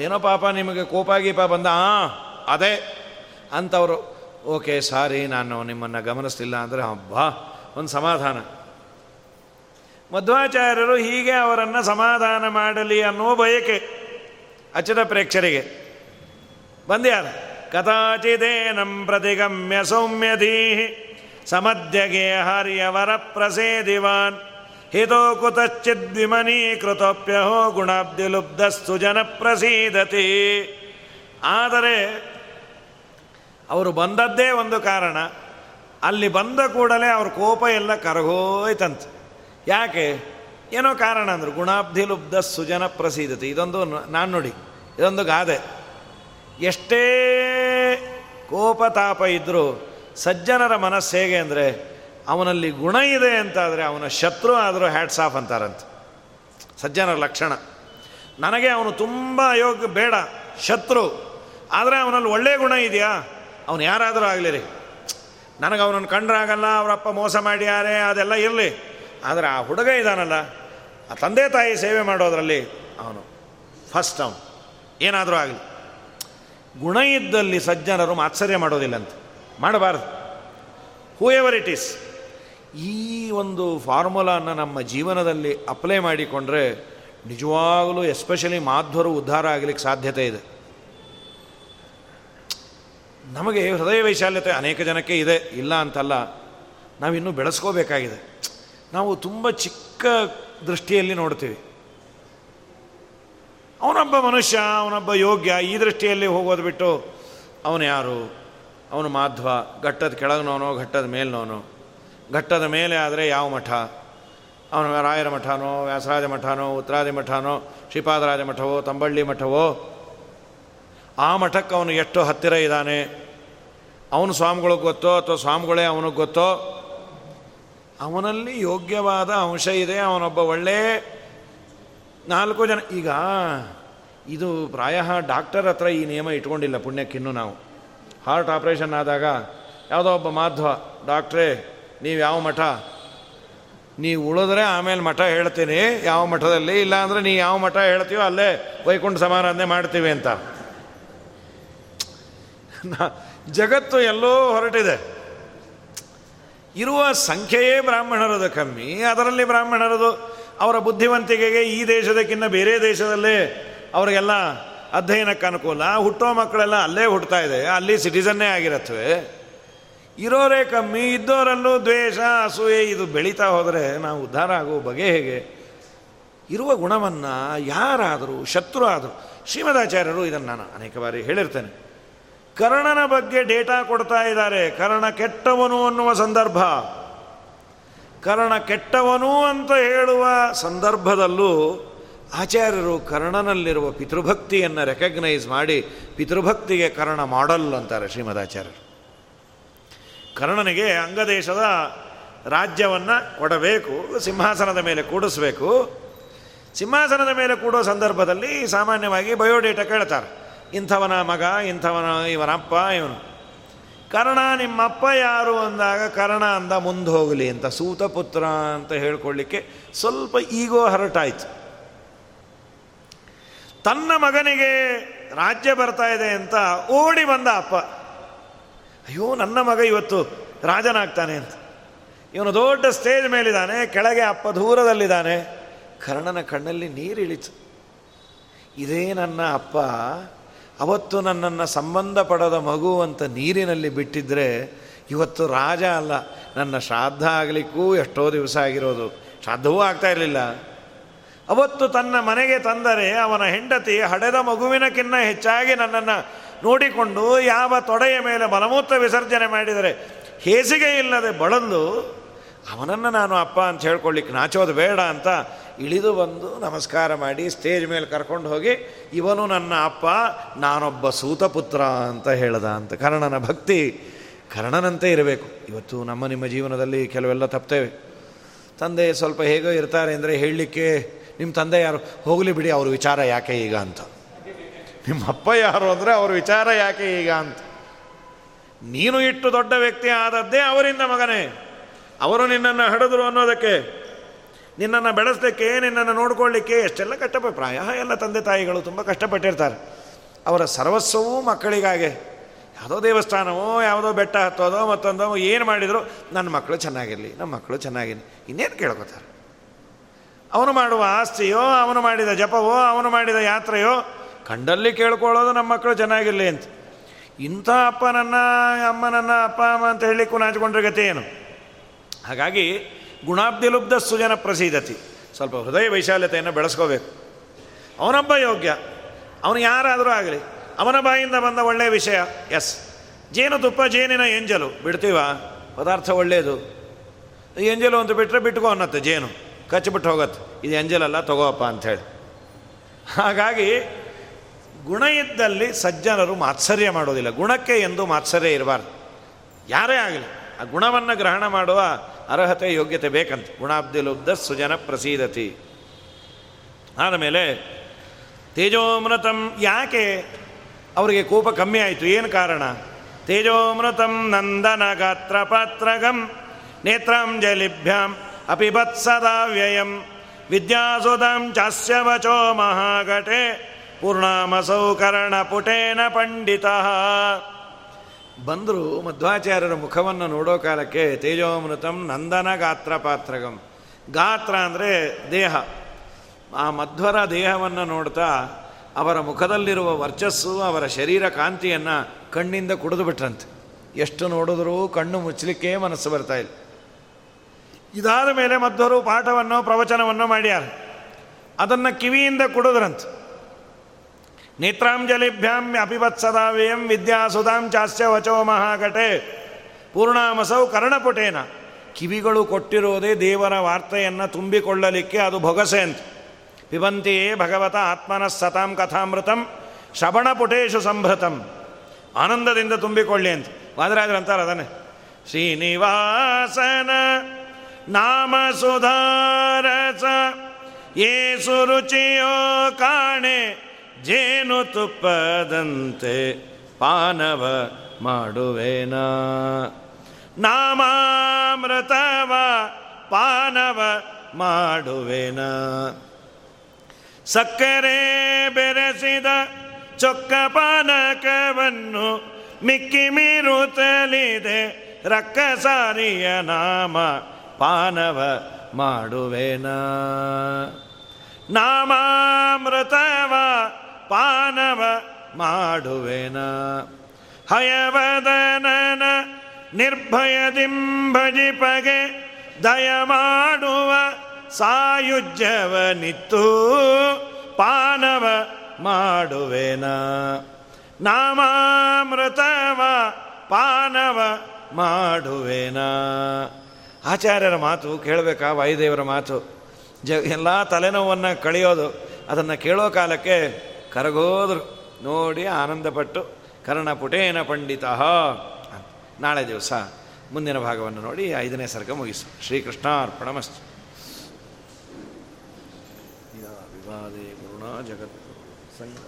ಏನೋ ಪಾಪ ನಿಮಗೆ ಕೋಪ ಗೀಪ ಬಂದ, ಹಾಂ, ಅದೇ ಅಂತವರು. ಓಕೆ, ಸಾರಿ, ನಾನು ನಿಮ್ಮನ್ನು ಗಮನಿಸ್ತಿಲ್ಲ ಅಂದರೆ ಹಬ್ಬ. ಒಂದು ಸಮಾಧಾನ. ಮಧ್ವಾಚಾರ್ಯರು ಹೀಗೆ ಅವರನ್ನು ಸಮಾಧಾನ ಮಾಡಲಿ ಅನ್ನೋ ಬಯಕೆ ಅಚಿತ ಪ್ರೇಕ್ಷರಿಗೆ. ಬಂದ್ಯಾರ? ಕದಾಚಿದೇನಂ ಪ್ರತಿಗಮ್ಯ ಸೌಮ್ಯಧೀ. ಸಮಧ್ಯಗೆ ಹರ್ಯವರ ಪ್ರಸೇದಿವಾನ್. ಹಿತೋ ಕುತಶ್ಚಿದ್ವಿಮನೀಕೃತೋಪ್ಯಹೋ ಗುಣಾಬ್ದಿಲುಬ್ಧಸ್ತು ಜನ ಪ್ರಸೀದತಿ ಆದರೆ ಅವರು ಬಂದದ್ದೇ ಒಂದು ಕಾರಣ. ಅಲ್ಲಿ ಬಂದ ಕೂಡಲೇ ಅವ್ರ ಕೋಪ ಎಲ್ಲ ಕರಗೋಯ್ತಂತೆ. ಯಾಕೆ? ಏನೋ ಕಾರಣ ಅಂದರು. ಗುಣಾಬ್ಧಿಲುಬ್ಧ ಸುಜನ ಪ್ರಸೀದತೆ. ಇದೊಂದು ನಾನು ನೋಡಿ. ಇದೊಂದು ಗಾದೆ. ಎಷ್ಟೇ ಕೋಪತಾಪ ಇದ್ದರೂ ಸಜ್ಜನರ ಮನಸ್ಸು ಹೇಗೆ ಅಂದರೆ, ಅವನಲ್ಲಿ ಗುಣ ಇದೆ ಅಂತಾದರೆ ಅವನ ಶತ್ರು ಆದರೂ ಹ್ಯಾಟ್ಸ್ ಆಫ್ ಅಂತಾರಂತೆ. ಸಜ್ಜನರ ಲಕ್ಷಣ. ನನಗೆ ಅವನು ತುಂಬ ಅಯೋಗ್ಯ ಬೇಡ, ಶತ್ರು. ಆದರೆ ಅವನಲ್ಲಿ ಒಳ್ಳೆಯ ಗುಣ ಇದೆಯಾ? ಅವನು ಯಾರಾದರೂ ಆಗಲಿ ರೀ. ನನಗೆ ಅವನನ್ನು ಕಂಡ್ರಾಗಲ್ಲ ಅವರಪ್ಪ ಮೋಸ ಮಾಡ್ಯಾರೆ, ಅದೆಲ್ಲ ಇರಲಿ. ಆದರೆ ಆ ಹುಡುಗ ಇದ್ದಾನಲ್ಲ ಆ ತಂದೆ ತಾಯಿ ಸೇವೆ ಮಾಡೋದರಲ್ಲಿ ಅವನು ಫಸ್ಟ್ ಅವನು. ಏನಾದರೂ ಆಗಲಿ. ಗುಣ ಇದ್ದಲ್ಲಿ ಸಜ್ಜನರು ಮಾತ್ಸರ್ಯ ಮಾಡೋದಿಲ್ಲಂತ. ಮಾಡಬಾರ್ದು. ಹೂ ಎವರ್ ಇಟ್ ಈಸ್ ಈ ಒಂದು ಫಾರ್ಮುಲಾನ ನಮ್ಮ ಜೀವನದಲ್ಲಿ ಅಪ್ಲೈ ಮಾಡಿಕೊಂಡ್ರೆ ನಿಜವಾಗಲೂ ಎಸ್ಪೆಷಲಿ ಮಾಧ್ವರು ಉದ್ಧಾರ ಆಗಲಿಕ್ಕೆ ಸಾಧ್ಯತೆ ಇದೆ. ನಮಗೆ ಹೃದಯ ವೈಶಾಲ್ಯತೆ ಅನೇಕ ಜನಕ್ಕೆ ಇದೆ, ಇಲ್ಲ ಅಂತಲ್ಲ, ನಾವಿನ್ನೂ ಬೆಳೆಸ್ಕೋಬೇಕಾಗಿದೆ. ನಾವು ತುಂಬ ಚಿಕ್ಕ ದೃಷ್ಟಿಯಲ್ಲಿ ನೋಡ್ತೀವಿ. ಅವನೊಬ್ಬ ಮನುಷ್ಯ, ಅವನೊಬ್ಬ ಯೋಗ್ಯ, ಈ ದೃಷ್ಟಿಯಲ್ಲಿ ಹೋಗೋದು ಬಿಟ್ಟು ಅವನು ಯಾರು? ಅವನು ಮಾಧ್ವ, ಘಟ್ಟದ ಕೆಳಗ್ನವನೋ, ಘಟ್ಟದ ಮೇಲಿನವನು? ಘಟ್ಟದ ಮೇಲೆ ಆದರೆ ಯಾವ ಮಠ? ಅವನು ರಾಯರ ಮಠನೋ, ವ್ಯಾಸರಾಜ ಮಠನೋ, ಉತ್ತರಾದಿ ಮಠನೋ, ಶ್ರೀಪಾದರಾಜ ಮಠವೋ, ತಂಬಳ್ಳಿ ಮಠವೋ? ಆ ಮಠಕ್ಕೆ ಅವನು ಎಷ್ಟು ಹತ್ತಿರ ಇದ್ದಾನೆ. ಅವನು ಸ್ವಾಮಿಗಳಿಗೆ ಗೊತ್ತೋ ಅಥವಾ ಸ್ವಾಮಿಗಳೇ ಅವನಿಗೆ ಗೊತ್ತೋ? ಅವನಲ್ಲಿ ಯೋಗ್ಯವಾದ ಅಂಶ ಇದೆ, ಅವನೊಬ್ಬ ಒಳ್ಳೆ ನಾಲ್ಕು ಜನ. ಈಗ ಇದು ಪ್ರಾಯ ಡಾಕ್ಟರ್ ಹತ್ರ ಈ ನಿಯಮ ಇಟ್ಕೊಂಡಿಲ್ಲ ಪುಣ್ಯಕ್ಕಿನ್ನೂ ನಾವು. ಹಾರ್ಟ್ ಆಪ್ರೇಷನ್ ಆದಾಗ ಯಾವುದೋ ಒಬ್ಬ ಮಾಧ್ವ, ಡಾಕ್ಟ್ರೇ, ನೀವು ಯಾವ ಮಠ? ನೀವು ಉಳಿದ್ರೆ ಆಮೇಲೆ ಮಠ ಹೇಳ್ತೀನಿ. ಯಾವ ಮಠದಲ್ಲಿ? ಇಲ್ಲ ಅಂದರೆ ನೀವು ಯಾವ ಮಠ ಹೇಳ್ತೀವೋ ಅಲ್ಲೇ ವೈಕುಂಠ ಸಮಾರಾಧನೆ ಮಾಡ್ತೀವಿ ಅಂತ. ಜಗತ್ತು ಎಲ್ಲೋ ಹೊರಟಿದೆ. ಇರುವ ಸಂಖ್ಯೆಯೇ ಬ್ರಾಹ್ಮಣರದು ಕಮ್ಮಿ, ಅದರಲ್ಲಿ ಬ್ರಾಹ್ಮಣರದು ಅವರ ಬುದ್ಧಿವಂತಿಕೆಗೆ ಈ ದೇಶದಕ್ಕಿಂತ ಬೇರೆ ದೇಶದಲ್ಲೇ ಅವರಿಗೆಲ್ಲ ಅಧ್ಯಯನಕ್ಕೆ ಅನುಕೂಲ. ಹುಟ್ಟೋ ಮಕ್ಕಳೆಲ್ಲ ಅಲ್ಲೇ ಹುಟ್ಟುತ್ತಾ ಇದೆ, ಅಲ್ಲಿ ಸಿಟಿಸನ್ನೇ ಆಗಿರತ್ವೆ. ಇರೋರೇ ಕಮ್ಮಿ, ಇದ್ದೋರಲ್ಲೂ ದ್ವೇಷ, ಅಸೂಯೆ, ಇದು ಬೆಳೀತಾ ಹೋದರೆ ನಾವು ಉದ್ಧಾರ ಆಗೋ ಬಗೆ ಹೇಗೆ? ಇರುವ ಗುಣವನ್ನು ಯಾರಾದರೂ, ಶತ್ರು ಆದರೂ ಶ್ರೀಮದಾಚಾರ್ಯರು ಇದನ್ನು ನಾನು ಅನೇಕ ಬಾರಿ ಹೇಳಿರ್ತೇನೆ. ಕರ್ಣನ ಬಗ್ಗೆ ಡೇಟಾ ಕೊಡ್ತಾ ಇದ್ದಾರೆ. ಕರ್ಣ ಕೆಟ್ಟವನು ಅನ್ನುವ ಸಂದರ್ಭ. ಕರ್ಣ ಕೆಟ್ಟವನು ಅಂತ ಹೇಳುವ ಸಂದರ್ಭದಲ್ಲೂ ಆಚಾರ್ಯರು ಕರ್ಣನಲ್ಲಿರುವ ಪಿತೃಭಕ್ತಿಯನ್ನು ರೆಕಗ್ನೈಸ್ ಮಾಡಿ ಪಿತೃಭಕ್ತಿಗೆ ಕರ್ಣ ಮಾಡಲ್ ಅಂತಾರೆ ಶ್ರೀಮದಾಚಾರ್ಯರು. ಕರ್ಣನಿಗೆ ಅಂಗದೇಶದ ರಾಜ್ಯವನ್ನು ಕೊಡಬೇಕು, ಸಿಂಹಾಸನದ ಮೇಲೆ ಕೂಡಿಸ್ಬೇಕು. ಸಿಂಹಾಸನದ ಮೇಲೆ ಕೂಡೋ ಸಂದರ್ಭದಲ್ಲಿ ಸಾಮಾನ್ಯವಾಗಿ ಬಯೋಡೇಟಾ ಕೇಳ್ತಾರೆ. ಇಂಥವನ ಮಗ, ಇಂಥವನ ಇವನಪ್ಪ, ಇವನು. ಕರ್ಣ ನಿಮ್ಮಪ್ಪ ಯಾರು ಅಂದಾಗ ಕರ್ಣ ಅಂದ ಮುಂದೆ ಹೋಗಲಿ ಅಂತ, ಸೂತಪುತ್ರ ಅಂತ ಹೇಳ್ಕೊಳ್ಳಿಕ್ಕೆ ಸ್ವಲ್ಪ ಈಗೋ ಹರಟಾಯಿತು. ತನ್ನ ಮಗನಿಗೆ ರಾಜ್ಯ ಬರ್ತಾ ಇದೆ ಅಂತ ಓಡಿ ಬಂದ ಅಪ್ಪ. ಅಯ್ಯೋ, ನನ್ನ ಮಗ ಇವತ್ತು ರಾಜನಾಗ್ತಾನೆ ಅಂತ. ಇವನು ದೊಡ್ಡ ಸ್ಟೇಜ್ ಮೇಲಿದ್ದಾನೆ, ಕೆಳಗೆ ಅಪ್ಪ ದೂರದಲ್ಲಿದ್ದಾನೆ. ಕರ್ಣನ ಕಣ್ಣಲ್ಲಿ ನೀರಿಳಿತು. ಇದೇ ನನ್ನ ಅಪ್ಪ. ಅವತ್ತು ನನ್ನನ್ನು ಸಂಬಂಧ ಮಗುವಂತ ಮಗು ಅಂತ ನೀರಿನಲ್ಲಿ ಬಿಟ್ಟಿದ್ದರೆ ಇವತ್ತು ರಾಜ ಅಲ್ಲ, ನನ್ನ ಶ್ರಾದ್ದ ಆಗಲಿಕ್ಕೂ ಎಷ್ಟೋ ದಿವಸ ಆಗಿರೋದು. ಶ್ರಾದ್ದವೂ ಆಗ್ತಾ ಇರಲಿಲ್ಲ. ಅವತ್ತು ತನ್ನ ಮನೆಗೆ ತಂದರೆ ಅವನ ಹೆಂಡತಿ ಹಡೆದ ಮಗುವಿನಕ್ಕಿನ್ನ ಹೆಚ್ಚಾಗಿ ನನ್ನನ್ನು ನೋಡಿಕೊಂಡು ಯಾವ ತೊಡೆಯ ಮೇಲೆ ಮಲಮೂತ್ರ ವಿಸರ್ಜನೆ ಮಾಡಿದರೆ ಹೇಸಿಗೆ ಇಲ್ಲದೆ ಬಳಲು ಅವನನ್ನು ನಾನು ಅಪ್ಪ ಅಂತ ಹೇಳ್ಕೊಳ್ಳಿಕ್ಕೆ ನಾಚೋದು ಬೇಡ ಅಂತ ಇಳಿದು ಬಂದು ನಮಸ್ಕಾರ ಮಾಡಿ ಸ್ಟೇಜ್ ಮೇಲೆ ಕರ್ಕೊಂಡು ಹೋಗಿ, ಇವನು ನನ್ನ ಅಪ್ಪ, ನಾನೊಬ್ಬ ಸೂತಪುತ್ರ ಅಂತ ಹೇಳ್ದ ಅಂತ. ಕರ್ಣನ ಭಕ್ತಿ ಕರ್ಣನಂತೆ ಇರಬೇಕು. ಇವತ್ತು ನಮ್ಮ ನಿಮ್ಮ ಜೀವನದಲ್ಲಿ ಕೆಲವೆಲ್ಲ ತಪ್ತೇವೆ. ತಂದೆ ಸ್ವಲ್ಪ ಹೇಗೋ ಇರ್ತಾರೆ ಅಂದರೆ ಹೇಳಲಿಕ್ಕೆ ನಿಮ್ಮ ತಂದೆ ಯಾರು? ಹೋಗಲಿ ಬಿಡಿ, ಅವ್ರ ವಿಚಾರ ಯಾಕೆ ಈಗ ಅಂತ. ನಿಮ್ಮ ಅಪ್ಪ ಯಾರು ಅಂದರೆ ಅವ್ರ ವಿಚಾರ ಯಾಕೆ ಈಗ ಅಂತ? ನೀನು ಇಟ್ಟು ದೊಡ್ಡ ವ್ಯಕ್ತಿ ಆದದ್ದೇ ಅವರಿಂದ ಮಗನೇ. ಅವರು ನಿನ್ನನ್ನು ಹಡಿದ್ರು ಅನ್ನೋದಕ್ಕೆ. ನಿನ್ನನ್ನು ಬೆಳೆಸ್ಲಿಕ್ಕೆ, ನಿನ್ನನ್ನು ನೋಡ್ಕೊಳ್ಳಿಕ್ಕೆ ಎಷ್ಟೆಲ್ಲ ಕಷ್ಟಪ ಪ್ರಾಯ ಎಲ್ಲ ತಂದೆ ತಾಯಿಗಳು ತುಂಬ ಕಷ್ಟಪಟ್ಟಿರ್ತಾರೆ. ಅವರ ಸರ್ವಸ್ವವೂ ಮಕ್ಕಳಿಗಾಗೆ ಯಾವುದೋ ದೇವಸ್ಥಾನವೋ, ಯಾವುದೋ ಬೆಟ್ಟ ಹತ್ತೋದೋ, ಮತ್ತೊಂದೋ, ಏನು ಮಾಡಿದ್ರು, ನನ್ನ ಮಕ್ಕಳು ಚೆನ್ನಾಗಿರಲಿ, ನಮ್ಮ ಮಕ್ಕಳು ಚೆನ್ನಾಗಿರಲಿ. ಇನ್ನೇನು ಕೇಳ್ಕೊತಾರೆ? ಅವನು ಮಾಡುವ ಆಸ್ತಿಯೋ, ಅವನು ಮಾಡಿದ ಜಪವೋ, ಅವನು ಮಾಡಿದ ಯಾತ್ರೆಯೋ, ಕಂಡಲ್ಲಿ ಕೇಳ್ಕೊಳ್ಳೋದು ನಮ್ಮ ಮಕ್ಕಳು ಚೆನ್ನಾಗಿರಲಿ ಅಂತ. ಇಂಥ ಅಪ್ಪ ನನ್ನ ಅಮ್ಮ ನನ್ನ ಅಪ್ಪ ಅಮ್ಮ ಅಂತ ಹೇಳಿ ನಾಚಿಕೊಂಡ್ರೆ ಗತಿ ಏನು? ಹಾಗಾಗಿ ಗುಣಾಬ್ದಿಲುಬ್ಧ ಸುಜನ ಪ್ರಸಿದ್ಧತಿ ಸ್ವಲ್ಪ ಹೃದಯ ವೈಶಾಲ್ಯತೆಯನ್ನು ಬೆಳೆಸ್ಕೋಬೇಕು. ಅವನೊಬ್ಬ ಯೋಗ್ಯ. ಅವನು ಯಾರಾದರೂ ಆಗಲಿ. ಅವನ ಬಾಯಿಂದ ಬಂದ ಒಳ್ಳೆಯ ವಿಷಯ, ಎಸ್. ಜೇನು ತುಪ್ಪ, ಜೇನಿನ ಎಂಜಲು. ಬಿಡ್ತೀವ? ಪದಾರ್ಥ ಒಳ್ಳೆಯದು ಎಂಜಲು ಅಂತ ಬಿಟ್ಟರೆ ಬಿಟ್ಕೋ ಅನ್ನತ್ತೆ ಜೇನು. ಕಚ್ಚಿಬಿಟ್ಟು ಹೋಗತ್ತೆ. ಇದು ಎಂಜಲಲ್ಲ, ತಗೋಪ್ಪ ಅಂಥೇಳಿ. ಹಾಗಾಗಿ ಗುಣ ಇದ್ದಲ್ಲಿ ಸಜ್ಜನರು ಮಾತ್ಸರ್ಯ ಮಾಡೋದಿಲ್ಲ. ಗುಣಕ್ಕೆ ಎಂದು ಮಾತ್ಸರ್ಯ ಇರಬಾರ್ದು. ಯಾರೇ ಆಗಲಿ. ಆ ಗುಣವನ್ನು ಗ್ರಹಣ ಮಾಡುವ ಅರ್ಹತೆ, ಯೋಗ್ಯತೆ ಬೇಕಂತ. ಗುಣಾಬ್ದಿಲುಬ್ಧ ಸುಜನ ಪ್ರಸೀದತಿ. ಆದಮೇಲೆ ತೇಜೋಮೃತಂ ಯಾಕೆ ಅವರಿಗೆ ಕೋಪ ಕಮ್ಮಿ ಆಯಿತು? ಏನು ಕಾರಣ? ತೇಜೋಮೃತಂ ನಂದನ ಗಾತ್ರ ಪಾತ್ರಗಂ ನೇತ್ರಾಂಜಲಿಭ್ಯಾಂ ಅಪಿಬತ್ ವ್ಯಯಂ ವಿದ್ಯಾಸುತಂ ಚಾಸ್ಯ ವಚೋ ಮಹಾಘಟೆ ಪೂರ್ಣಾಮಸೌಕರಣ ಪುಟೇನ ಪಂಡಿತ. ಬಂದರು ಮಧ್ವಾಚಾರ್ಯರ ಮುಖವನ್ನು ನೋಡೋ ಕಾಲಕ್ಕೆ ತೇಜೋಮೃತಂ ನಂದನ ಗಾತ್ರ ಪಾತ್ರಗಂ. ಗಾತ್ರ ಅಂದರೆ ದೇಹ. ಆ ಮಧ್ವರ ದೇಹವನ್ನು ನೋಡ್ತಾ ಅವರ ಮುಖದಲ್ಲಿರುವ ವರ್ಚಸ್ಸು, ಅವರ ಶರೀರ ಕಾಂತಿಯನ್ನು ಕಣ್ಣಿಂದ ಕುಡಿದು ಬಿಟ್ರಂತೆ. ಎಷ್ಟು ನೋಡಿದ್ರೂ ಕಣ್ಣು ಮುಚ್ಚಲಿಕ್ಕೆ ಮನಸ್ಸು ಬರ್ತಾ ಇಲ್ಲ. ಇದಾದ ಮೇಲೆ ಮಧ್ವರು ಪಾಠವನ್ನು ಪ್ರವಚನವನ್ನು ಮಾಡ್ಯಾರ. ಅದನ್ನು ಕಿವಿಯಿಂದ ಕುಡಿದ್ರಂತ. ನೇತ್ರಾಂಜಲಿಭ್ಯಾಂ ಅಪಿವತ್ಸದಾವ್ಯಂ ವಿದ್ಯಾಸುಧಾಂ ಚಾಸ್ಯ ವಚೋ ಮಹಾಘಟೆ ಪೂರ್ಣಾಮಸೌ ಕರ್ಣಪುಟೇನ ಕಿವಿಗಳು ಕೊಟ್ಟಿರೋದೇ ದೇವರ ವಾರ್ತೆಯನ್ನು ತುಂಬಿಕೊಳ್ಳಲಿಕ್ಕೆ ಅದು ಭೊಗಸೆ ಅಂತ ಪಿಬಂತಿಯೇ ಭಗವತ ಆತ್ಮನ ಸತಾಂ ಕಥಾಮೃತಂ ಶ್ರವಣ ಪುಟೇಶು ಸಂಭೃತಂ। ಆನಂದದಿಂದ ತುಂಬಿಕೊಳ್ಳಿ ಅಂತ। ವಾದರಾಜರು ಅಂತಾರೆ ಅದನ್ನೇ। ಶ್ರೀನಿವಾಸನ ನಾಮ ಸುಧಾರಸ, ಏಸು ರುಚಿಯೋ ಕಾಣೆ। ಜೇನು ತುಪ್ಪದಂತೆ ಪಾನವ ಮಾಡುವೇನ. ನಾಮಾಮೃತವ ಪಾನವ ಮಾಡುವೇನ. ಸಕ್ಕರೆ ಬೆರೆಸಿದ ಚೊಕ್ಕ ಪಾನಕವನ್ನು ಮಿಕ್ಕಿ ಮೀರುತ್ತಲಿದೆ ರಕ್ಕಸಾರಿಯ ನಾಮ ಪಾನವ ಮಾಡುವೆನ. ನಾಮಾಮೃತವ ಪಾನವ ಮಾಡುವೆನ. ಹಯವದನನ ನಿರ್ಭಯದಿಂಭಜಿಪಗೆ ದಯ ಮಾಡುವ ಸಾಯುಜ್ಯವನಿತ್ತು. ಪಾನವ ಮಾಡುವೆನ. ನಾಮಾಮೃತವ ಪಾನವ ಮಾಡುವೆನ. ಆಚಾರ್ಯರ ಮಾತು ಕೇಳಬೇಕಾ? ವಾಯುದೇವರ ಮಾತು. ಜ ಎಲ್ಲ ತಲೆನೋವನ್ನು ಕಳೆಯೋದು. ಅದನ್ನು ಕೇಳೋ ಕಾಲಕ್ಕೆ ಕರಗೋದ್ರು. ನೋಡಿ ಆನಂದಪಟ್ಟು, ಕರ್ಣಪುಟೇನ ಪಂಡಿತ. ನಾಳೆ ದಿವಸ ಮುಂದಿನ ಭಾಗವನ್ನು ನೋಡಿ, ಐದನೇ ಸರ್ಗ ಮುಗಿಸು. ಶ್ರೀಕೃಷ್ಣ ಅರ್ಪಣಮಸ್ತು ವಿವಾದೇ ಗುರುಣ ಜಗತ್ ಸಂಕಲ